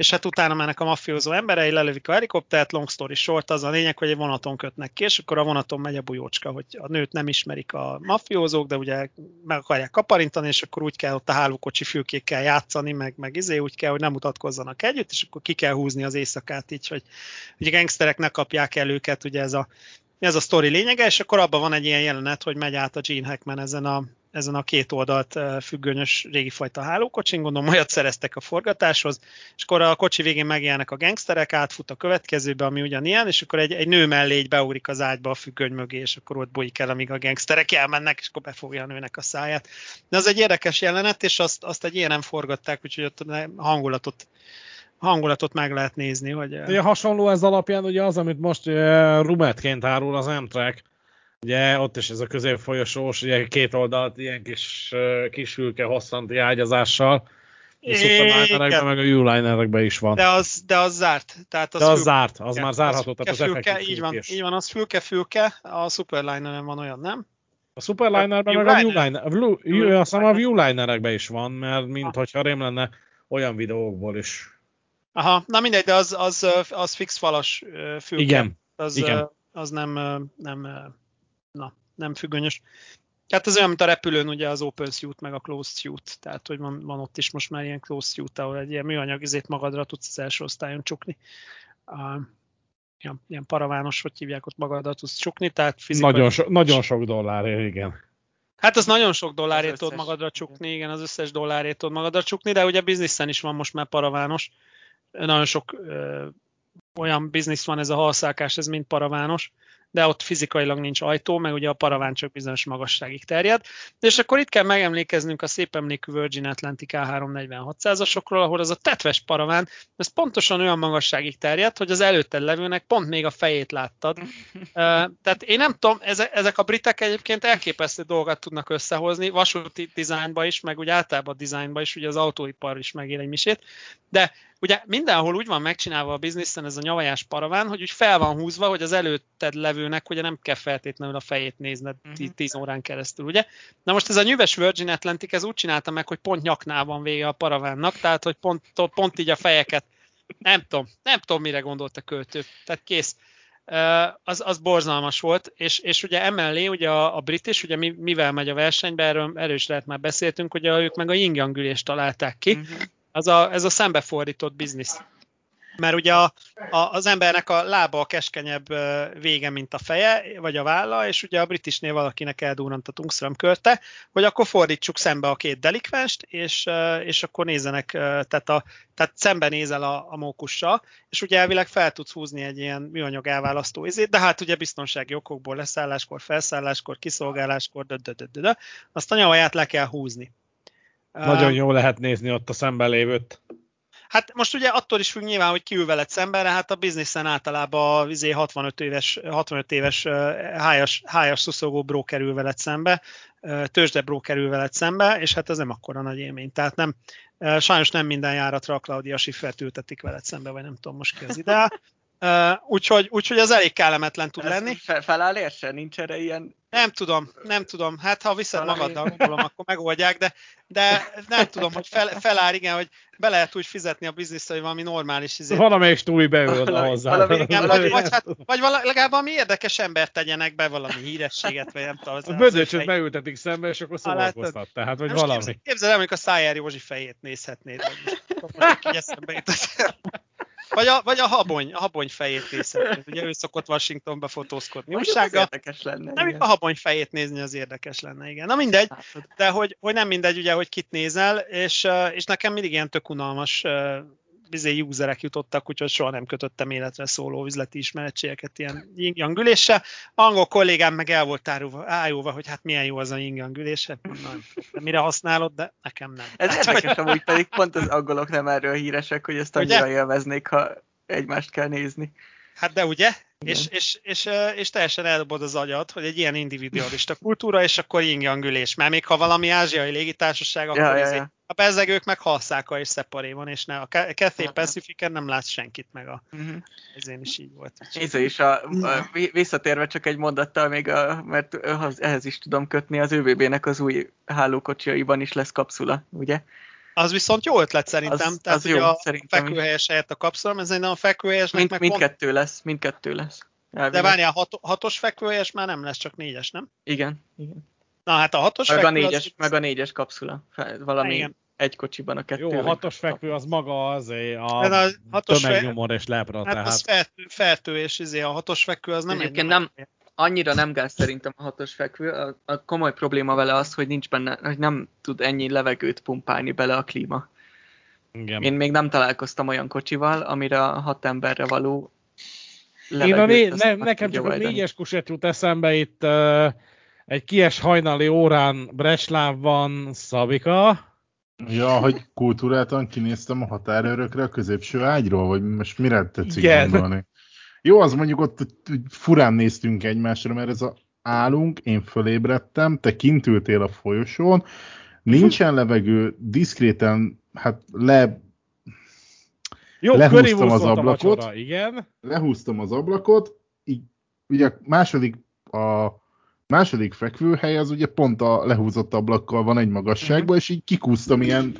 és hát utána mennek a mafiózó emberei, lelövik a helikoptert, long story short, az a lényeg, hogy egy vonaton kötnek ki, és akkor a vonaton megy a bujócska, hogy a nőt nem ismerik a mafiózók, de ugye meg akarják kaparintani, és akkor úgy kell ott a hálókocsi fülkékkel játszani, meg, meg izé, úgy kell, hogy nem mutatkozzanak együtt, és akkor ki kell húzni az éjszakát így, hogy, a gangsterek ne kapják el őket, ugye ez a, ez a sztori lényege, és akkor abban van egy ilyen jelenet, hogy megy át a Gene Hackman ezen a, ezen a két oldalt eh, függönyös régi fajta hálókocsin, gondolom olyat szereztek a forgatáshoz, és akkor a kocsi végén megjelennek a gangsterek, átfut a következőbe, ami ugyanilyen, és akkor egy, egy nő mellé így beugrik az ágyba a függöny mögé, és akkor ott bújik el, amíg a gangsterek elmennek, és akkor befogja a nőnek a száját. De az egy érdekes jelenet, és azt, azt egy ilyen forgatták, úgyhogy ott hangulatot, hangulatot meg lehet nézni, hogy eh, Ugye hasonló ez alapján ugye az, amit most uh, rumetként árul az Amtrak, ugye ott is ez a középfolyosós, ugye két oldalt ilyen kis, kis fülke hosszanti ágyazással, a Superlinerekben Igen. meg a U-linerekben is van. de az, de az zárt. Tehát az De az fül- zárt, az Igen, már zárható, tehát az effektív így van, így van, az fülke-fülke, a Superliner-en van olyan, nem? A Superlinerben meg a Viewliner. Viewliner, a View- View- azt hiszem a Viewlinerekben is van, mert mint hogyha rém lenne olyan videókból is. Aha, na mindegy, de az, az, az fix falas fülke. Igen, az, igen. az nem, nem, na, nem függönyös. Tehát az olyan, mint a repülőn ugye az open suit, meg a closed suit. Tehát, hogy van, van ott is most már ilyen closed suit, ahol egy ilyen műanyag izét magadra tudsz az első osztályon csukni. Uh, ilyen, ilyen paravános, hogy hívják ott magadra tudsz csukni, tehát fizikai... Nagyon, so, nagyon sok dollárért, igen. Hát az nagyon sok dollárért tudod magadra csukni, igen, az összes dollárért tudod magadra csukni, de ugye bizniszen is van most már paravános. Nagyon sok ö, olyan biznisz van ez a halszálkás, ez mind paravános, de ott fizikailag nincs ajtó, meg ugye a paraván csak bizonyos magasságig terjed. És akkor itt kell megemlékeznünk a szép emlékű Virgin Atlantic A346-asokról, ahol az a tetves paraván, ez pontosan olyan magasságig terjed, hogy az előtted levőnek pont még a fejét láttad. Tehát én nem tudom, ezek a britek egyébként elképesztő dolgokat tudnak összehozni, vasúti dizájnba is, meg úgy általában dizájnba is, ugye az autóipar is megél egy misét, de ugye mindenhol úgy van megcsinálva a bizniszen ez a nyavajás paraván, hogy úgy fel van húzva, hogy az előtted levőnek ugye nem kell feltétlenül a fejét nézned 10 uh-huh. órán keresztül, ugye? Na most ez a nyüves Virgin Atlantic, ez úgy csinálta meg, hogy pont nyaknál van vége a paravánnak, tehát hogy pont, pont így a fejeket, nem tudom, nem tudom, mire gondolt a költő. Tehát kész. Az, az borzalmas volt, és, és ugye emellé ugye a, a British, ugye mivel megy a versenybe, erről, erről is lehet már beszéltünk, hogy ők meg a yin találták ki, uh-huh az a, ez a szembefordított biznisz. Mert ugye a, a, az embernek a lába a keskenyebb vége, mint a feje, vagy a válla, és ugye a britisnél valakinek eldurrant a tungström körte, hogy akkor fordítsuk szembe a két delikvenst, és, és akkor nézzenek, tehát, a, tehát szembe nézel a, a mókussal, és ugye elvileg fel tudsz húzni egy ilyen műanyag elválasztó izét, de hát ugye biztonsági okokból leszálláskor, felszálláskor, kiszolgáláskor, de, de, de, de, de, azt a nyavaját le kell húzni. Nagyon jó lehet nézni ott a szemben lévőt. Hát most ugye attól is függ nyilván, hogy ki ül veled szemben, hát a bizniszen általában a 65 éves, 65 éves hájas, hájas szuszogó bro kerül veled szembe, tőzsde bro kerül veled szembe, és hát ez nem akkora nagy élmény. Tehát nem, sajnos nem minden járatra a Claudia Schiffert ültetik veled szembe, vagy nem tudom most ki az ideál. Uh, úgyhogy, úgyhogy az elég kellemetlen tud Ez lenni. Fe, feláll érse? Nincs erre ilyen... Nem tudom, nem tudom. Hát ha viszed Valami... magaddal, gondolom, akkor megoldják, de, de nem tudom, hogy fel, feláll, igen, hogy be lehet úgy fizetni a bizniszre, hogy valami normális izé. Valamelyik stúj beül hozzá. Valami, igen, vagy, vagy, hát, vagy vala, legalább valami érdekes embert tegyenek be, valami hírességet, vagy nem tudom. Az, a bödöcsöt beültetik szembe, és akkor szóvalkoztat. Tehát, hogy valami. Képzel, képzel el, hogy a Szájár Józsi fejét nézhetnéd. Vagy most, eszembe jutott. Vagy a, vagy a habony, a habony fejét nézhetnéd. Ugye ő szokott Washingtonba fotózkodni. Újsággal. érdekes lenne. Nem, igen. a habony fejét nézni az érdekes lenne, igen. Na mindegy, de hogy, hogy nem mindegy ugye, hogy kit nézel, és, és nekem mindig ilyen tök unalmas bizé userek jutottak, úgyhogy soha nem kötöttem életre szóló üzleti ismeretségeket ilyen yin Angol kollégám meg el volt ájulva, hogy hát milyen jó az a yin ülés, hát de mire használod, de nekem nem. Ez érdekes amúgy pedig pont az angolok nem erről híresek, hogy ezt annyira élveznék, ha egymást kell nézni. Hát de ugye? És, és, és, és, teljesen eldobod az agyat, hogy egy ilyen individualista kultúra, és akkor yin ülés. Mert még ha valami ázsiai légitársaság, akkor ja, ja, ja. a bezegők meg halszáka és szeparé van, és ne, a Cathay pacific nem látsz senkit meg a... Uh-huh. Ezért is így volt. Ez is, a, a, visszatérve csak egy mondattal még, a, mert ehhez is tudom kötni, az ÖVB-nek az új hálókocsiaiban is lesz kapszula, ugye? Az viszont jó ötlet szerintem. Az, Tehát, az jó, a szerintem fekvőhelyes helyett a kapszula, ez nem a fekvőhelyesnek Mind, meg mindkettő pont... lesz, mindkettő lesz. Elvileg. De várjál, hat, hatos fekvőhelyes már nem lesz, csak négyes, nem? Igen, igen. Na hát a hatos meg fekvő a négyes, az... meg a négyes kapszula. Valami igen. egy kocsiban a kettő. Jó, a hatos fekvő az maga az a, a hatos tömegnyomor és lepra. Hát tehát. az feltő, feltő és izé, a hatos fekvő az nem Egyébként egy... Nem, annyira nem gáz szerintem a hatos fekvő. A, a komoly probléma vele az, hogy nincs benne, hogy nem tud ennyi levegőt pumpálni bele a klíma. Igen. Én még nem találkoztam olyan kocsival, amire a hat emberre való Én a né- ne, nekem csak a négyes kuset jut eszembe itt uh, egy kies hajnali órán Breslávban Szabika. Ja, hogy kultúráltan kinéztem a határőrökre a középső ágyról, vagy most mire tetszik Igen. gondolni? Jó, az mondjuk ott furán néztünk egymásra, mert ez a állunk, én fölébredtem, te kint ültél a folyosón, nincsen levegő, diszkréten, hát le jó, lehúztam az ablakot, vacsora, igen. lehúztam az ablakot, így ugye második, a második fekvőhely az ugye pont a lehúzott ablakkal van egy magasságban, uh-huh. és így kikúztam ilyen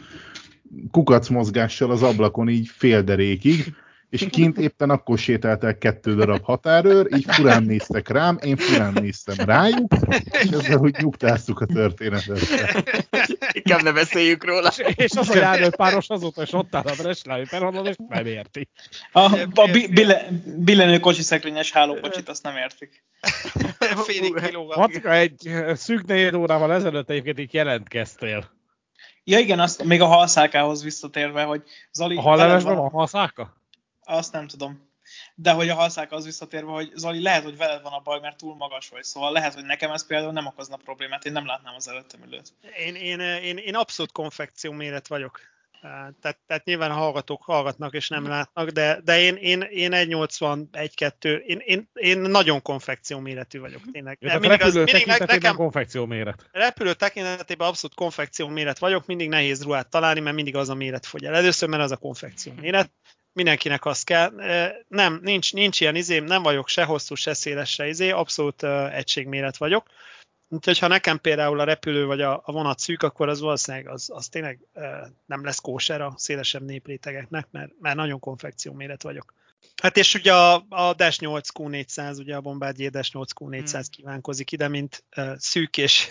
kukacmozgással az ablakon így fél derékig, és kint éppen akkor sétálták kettő darab határőr, így furán néztek rám, én furán néztem rájuk, és ezzel úgy nyugtáztuk a történetet. Inkább ne beszéljük róla. És, és az a járőpáros azóta is ott áll a Breslau és nem érti. A, a bille, billenő kocsiszekvényes hálókocsit azt nem értik. Félig kilóval. Matka, egy szűk négy órával ezelőtt egyébként itt jelentkeztél. Ja igen, azt még a halszákához visszatérve, hogy Zali... A hallevesben van halszáka? Azt nem tudom. de hogy a halszák az visszatérve, hogy Zoli, lehet, hogy veled van a baj, mert túl magas vagy, szóval lehet, hogy nekem ez például nem okozna problémát, én nem látnám az előttem ülőt. Én, én, én, én abszolút konfekció méret vagyok. Tehát, tehát nyilván a hallgatók hallgatnak és nem látnak, de, de én, én, én 1,80, 1,2, én, én, én nagyon konfekció méretű vagyok tényleg. Tehát Mindig az- repülő mindig ne- tekintetében konfekció méret. repülő tekintetében abszolút konfekció méret vagyok, mindig nehéz ruhát találni, mert mindig az a méret fogy el. Először, mert az a konfekció méret, mindenkinek az kell. Nem, nincs, nincs ilyen izém, nem vagyok se hosszú, se széles, se izé, abszolút egységméret vagyok. Úgyhogy ha nekem például a repülő vagy a, a vonat szűk, akkor az valószínűleg az, az tényleg nem lesz kóser a szélesebb néprétegeknek, mert, mert nagyon konfekció méret vagyok. Hát és ugye a, a Dash 8 Q400, ugye a Bombardier Dash 8 Q400 Hmm. kívánkozik ide, mint uh, szűk és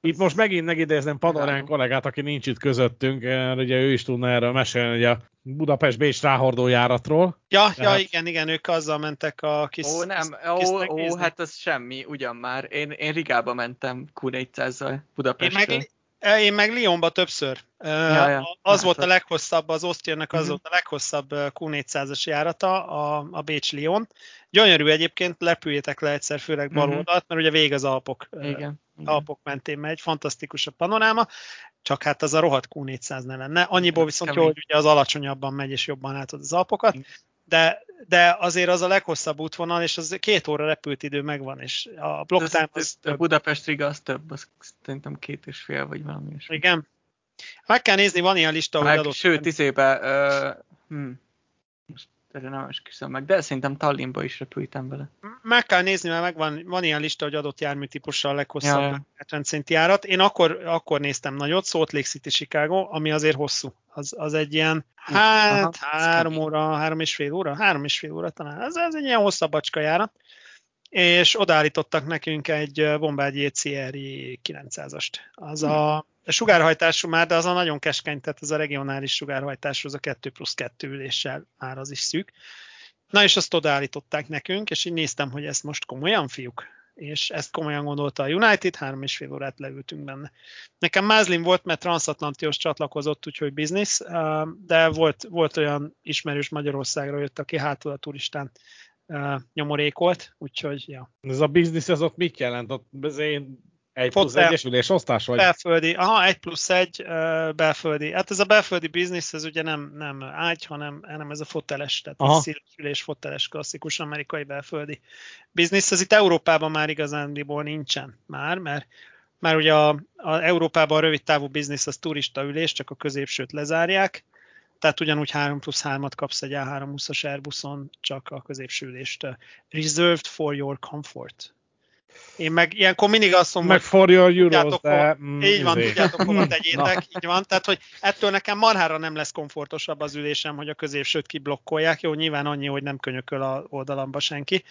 Itt most megint megidézem Panorán kollégát, aki nincs itt közöttünk, eh, ugye ő is tudna erről mesélni, ugye a Budapest-Bécs ráhordó járatról. Ja, ja, Tehát- igen, igen, ők azzal mentek a kis... Ó, nem, kis ó, ó, hát az semmi, ugyan már. Én, én Rigába mentem Q400-zal én Budapestről. meg, eh, én meg Lyonba többször. Ja, ja. Az Hát volt a leghosszabb, az Austriannek az Mhm. volt a leghosszabb eh, Q400-as járata, a, a Bécs-Lyon. Gyönyörű egyébként, lepüljétek le egyszer, főleg bal Mhm. oldalt, mert ugye vég az Alpok, eh, Igen. Igen. Alpok mentén megy, fantasztikus a panoráma, csak hát az a rohadt Q400 ne lenne. Annyiból viszont jó, hogy ugye az alacsonyabban megy, és jobban látod az Alpokat, Igen. de, de azért az a leghosszabb útvonal, és az két óra repült idő megvan, és a block time az a több. Budapest-Riga az több, az szerintem két és fél, vagy valami is. Igen. Meg kell nézni, van ilyen lista, hogy Meg, adott. sőt, izébe, uh, hm, most erre nem esküszöm meg, de szerintem Tallinnba is repültem vele. Meg kell nézni, mert megvan, van ilyen lista, hogy adott járműtípussal a leghosszabb Ja, ja, ja. 70 centi járat. Én akkor, akkor néztem nagyot, Salt Lake City, Chicago, ami azért hosszú. Az, az egy ilyen, hát aha, három óra, három és fél óra, három és fél óra talán. Ez, ez egy ilyen hosszabbacska járat. És odaállítottak nekünk egy eh, Bombardier CRI 900-ast. Az a sugárhajtású már, de az a nagyon keskeny, tehát ez a regionális sugárhajtású, az a 2 plusz 2 üléssel már az is szűk. Na és azt odaállították nekünk, és így néztem, hogy ezt most komolyan, fiúk? És ezt komolyan gondolta a United, három és fél órát leültünk benne. Nekem mázlim volt, mert transatlantios csatlakozott, úgyhogy biznisz, de volt, volt olyan ismerős Magyarországra jött, aki hátul a turistán uh, nyomorékolt, úgyhogy ja. Ez a biznisz, ez ott mit jelent? Ott ez én egy plusz Fotel. egyesülés osztás vagy? Belföldi, aha, egy plusz egy uh, belföldi. Hát ez a belföldi biznisz, ez ugye nem, nem ágy, hanem, hanem ez a foteles, tehát Aha. a szélesülés foteles klasszikus amerikai belföldi biznisz. Ez itt Európában már igazándiból nincsen már, mert már ugye a, a Európában a rövid távú biznisz az turista ülés, csak a középsőt lezárják, tehát ugyanúgy 3 plusz 3-at kapsz egy A320-as Airbuson, csak a középső ülést. uh, Reserved for your comfort. Én meg ilyenkor mindig azt mondom, Meg euros, Tudjátok, de... mm, így van, izé. tudjátok, hova tegyétek, így van. Tehát, hogy ettől nekem marhára nem lesz komfortosabb az ülésem, hogy a középsőt kiblokkolják. Jó, nyilván annyi, hogy nem könyököl a oldalamba senki,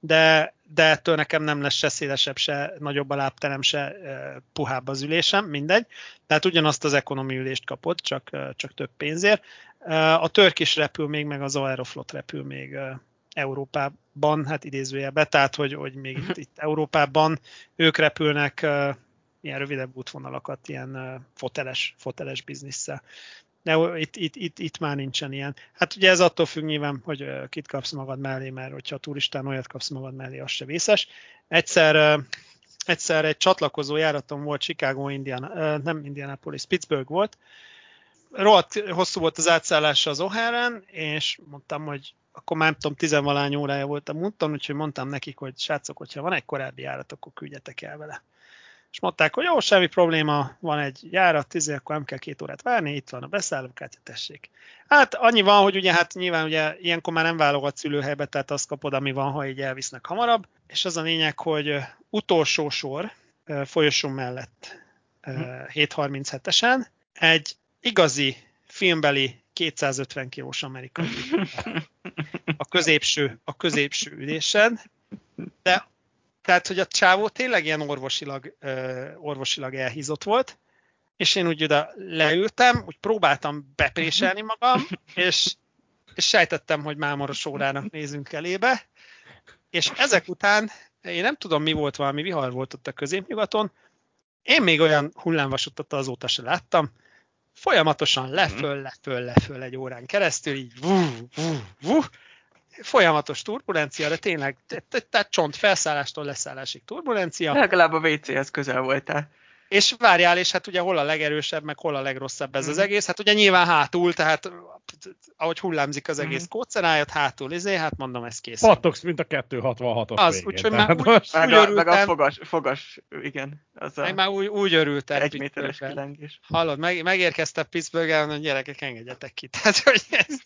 de, de ettől nekem nem lesz se szélesebb, se nagyobb a lábterem, se e, puhább az ülésem, mindegy. Tehát ugyanazt az ekonomi ülést kapod, csak, csak több pénzért. A Turkish repül még, meg az Aeroflot repül még Európában, hát idézőjelbe, tehát hogy, hogy még itt, itt Európában ők repülnek uh, ilyen rövidebb útvonalakat, ilyen uh, foteles, foteles bizniszsel. De itt, itt, itt, itt már nincsen ilyen. Hát ugye ez attól függ nyilván, hogy uh, kit kapsz magad mellé, mert hogyha a turistán olyat kapsz magad mellé, az se vészes. Egyszer, uh, egyszer egy csatlakozó járatom volt Chicago, Indiana, nem Indianapolis, Pittsburgh volt. Rohadt hosszú volt az átszállása az O'Hare-en, és mondtam, hogy akkor már nem tudom, tizenvalány órája volt a úton, úgyhogy mondtam nekik, hogy srácok, hogyha van egy korábbi járat, akkor küldjetek el vele. És mondták, hogy jó, semmi probléma, van egy járat, tízé, akkor nem kell két órát várni, itt van a beszállókártya, tessék. Hát annyi van, hogy ugye hát nyilván ugye ilyenkor már nem válogat szülőhelybe, tehát azt kapod, ami van, ha így elvisznek hamarabb. És az a lényeg, hogy utolsó sor folyosó mellett ö, 737-esen egy igazi filmbeli 250 kilós amerikai. A középső, a középső ülésen, de tehát, hogy a csávó tényleg ilyen orvosilag, uh, orvosilag elhízott volt, és én úgy oda leültem, úgy próbáltam bepréselni magam, és, és sejtettem, hogy mámoros órának nézünk elébe, és ezek után, én nem tudom, mi volt, valami vihar volt ott a középnyugaton, én még olyan hullámvasutat azóta se láttam, folyamatosan leföl, leföl, leföl egy órán keresztül, így vú, vú, vú, folyamatos turbulencia, de tényleg, te- te- tehát csont felszállástól leszállásig turbulencia, Legalább a WC-hez közel voltál. És várjál, és hát ugye hol a legerősebb, meg hol a legrosszabb ez az Mhm. egész, hát ugye nyilván hátul, tehát ahogy hullámzik az egész Mhm. kóceráját, hátul, izé, hát mondom, ez kész. Pattogsz, mint a 266-os Az, úgyhogy már úgy- most- Meg Úgy a, meg a örültem. fogas, fogas, igen. Az a Meg már úgy, úgy örültem. egy méteres kilengés. Hallod, meg, megérkeztem Pittsburghen, hogy gyerekek, engedjetek ki. Tehát, hogy ez,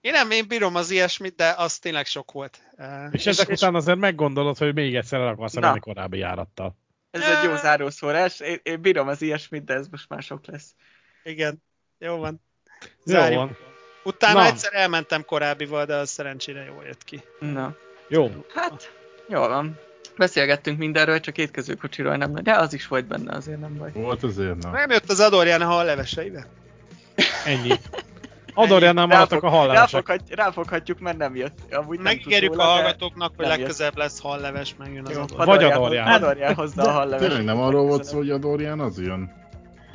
én nem, én bírom az ilyesmit, de az tényleg sok volt. Uh, És ezek után azért meggondolod, hogy még egyszer el akarsz menni korábbi járattal. Ez egy jó zárószórás. Én, én bírom az ilyesmit, de ez most már sok lesz. Igen, jó van. Jó Zárjuk. van. Utána Na. egyszer elmentem korábbival, de az szerencsére jól jött ki. Na, Jó. hát, jól van. Beszélgettünk mindenről, csak étkezőkocsiról nem, de az is volt benne, azért nem baj. Volt azért, na. Nem jött az Adorján a hal leveseibe? Ennyi. Adorján nem maradtak a hallások. ráfoghat- Ráfoghatjuk, mert nem jött. Amúgy Megígérjük a hallgatóknak, hogy legközelebb lesz halleves, megjön az Jó, Adorján. Vagy Adorján- Adorján. Adorján hozza a halleves. Tényleg nem arról volt szó, hogy a Dorian az jön?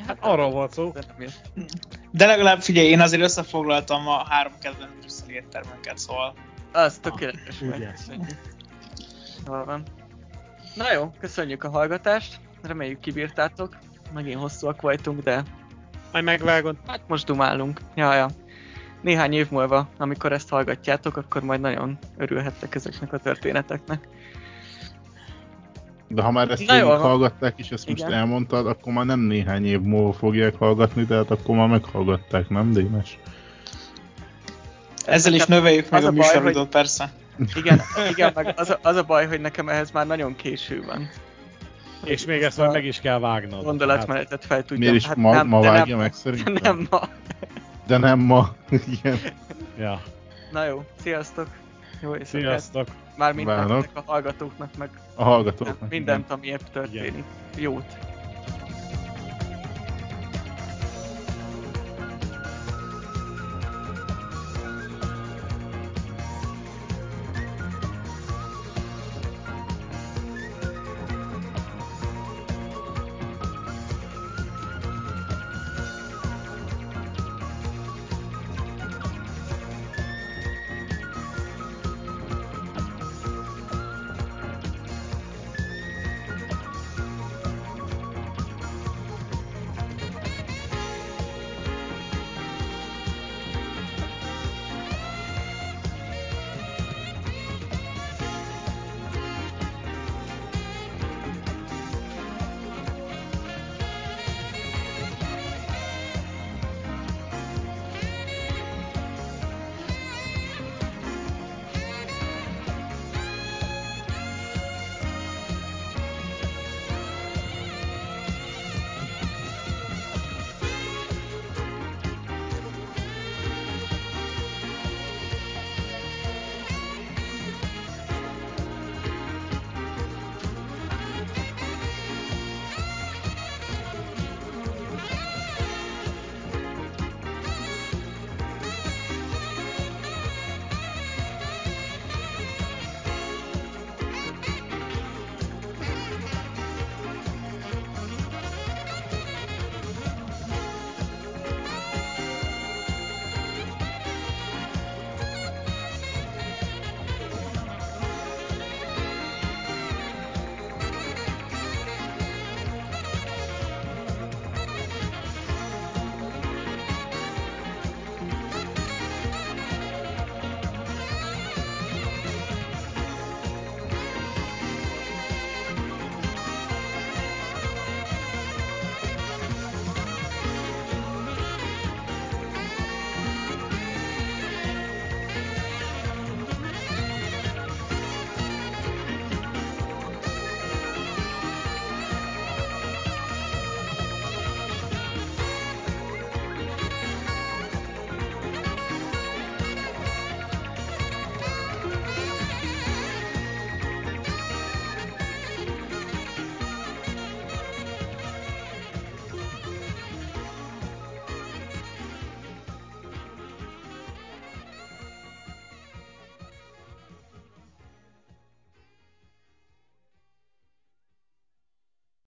Hát arról volt szó. De nem jött. De legalább figyelj, én azért összefoglaltam a három kedvenc brüsszeli éttermünket, szóval Az tökéletes. meg. Köszönjük. Jól van. Na jó, köszönjük a hallgatást. Reméljük kibírtátok. Megint hosszúak voltunk, de Majd megvágod. hát most dumálunk. Ja, ja. Néhány év múlva, amikor ezt hallgatjátok, akkor majd nagyon örülhettek ezeknek a történeteknek. De ha már ezt Na, jól hallgatták, és ezt most Igen. elmondtad, akkor már nem néhány év múlva fogják hallgatni, tehát akkor már meghallgatták, nem, Démes? ezzel is növeljük meg az a a baj, műsoridőt, persze. Igen, igen meg az a, az a baj, hogy nekem ehhez már nagyon késő van. És még ezt majd meg is kell vágnod. Gondolatmenetet fel tudjam. Miért is hát ma, nem, ma vágja nem, meg szerintem? nem ma. De nem ma. Igen. Ja. Na jó, sziasztok! Jó éjszakát! Sziasztok. Mármint nektek a hallgatóknak, meg A hallgatóknak. mindent, ami épp történik. Jót!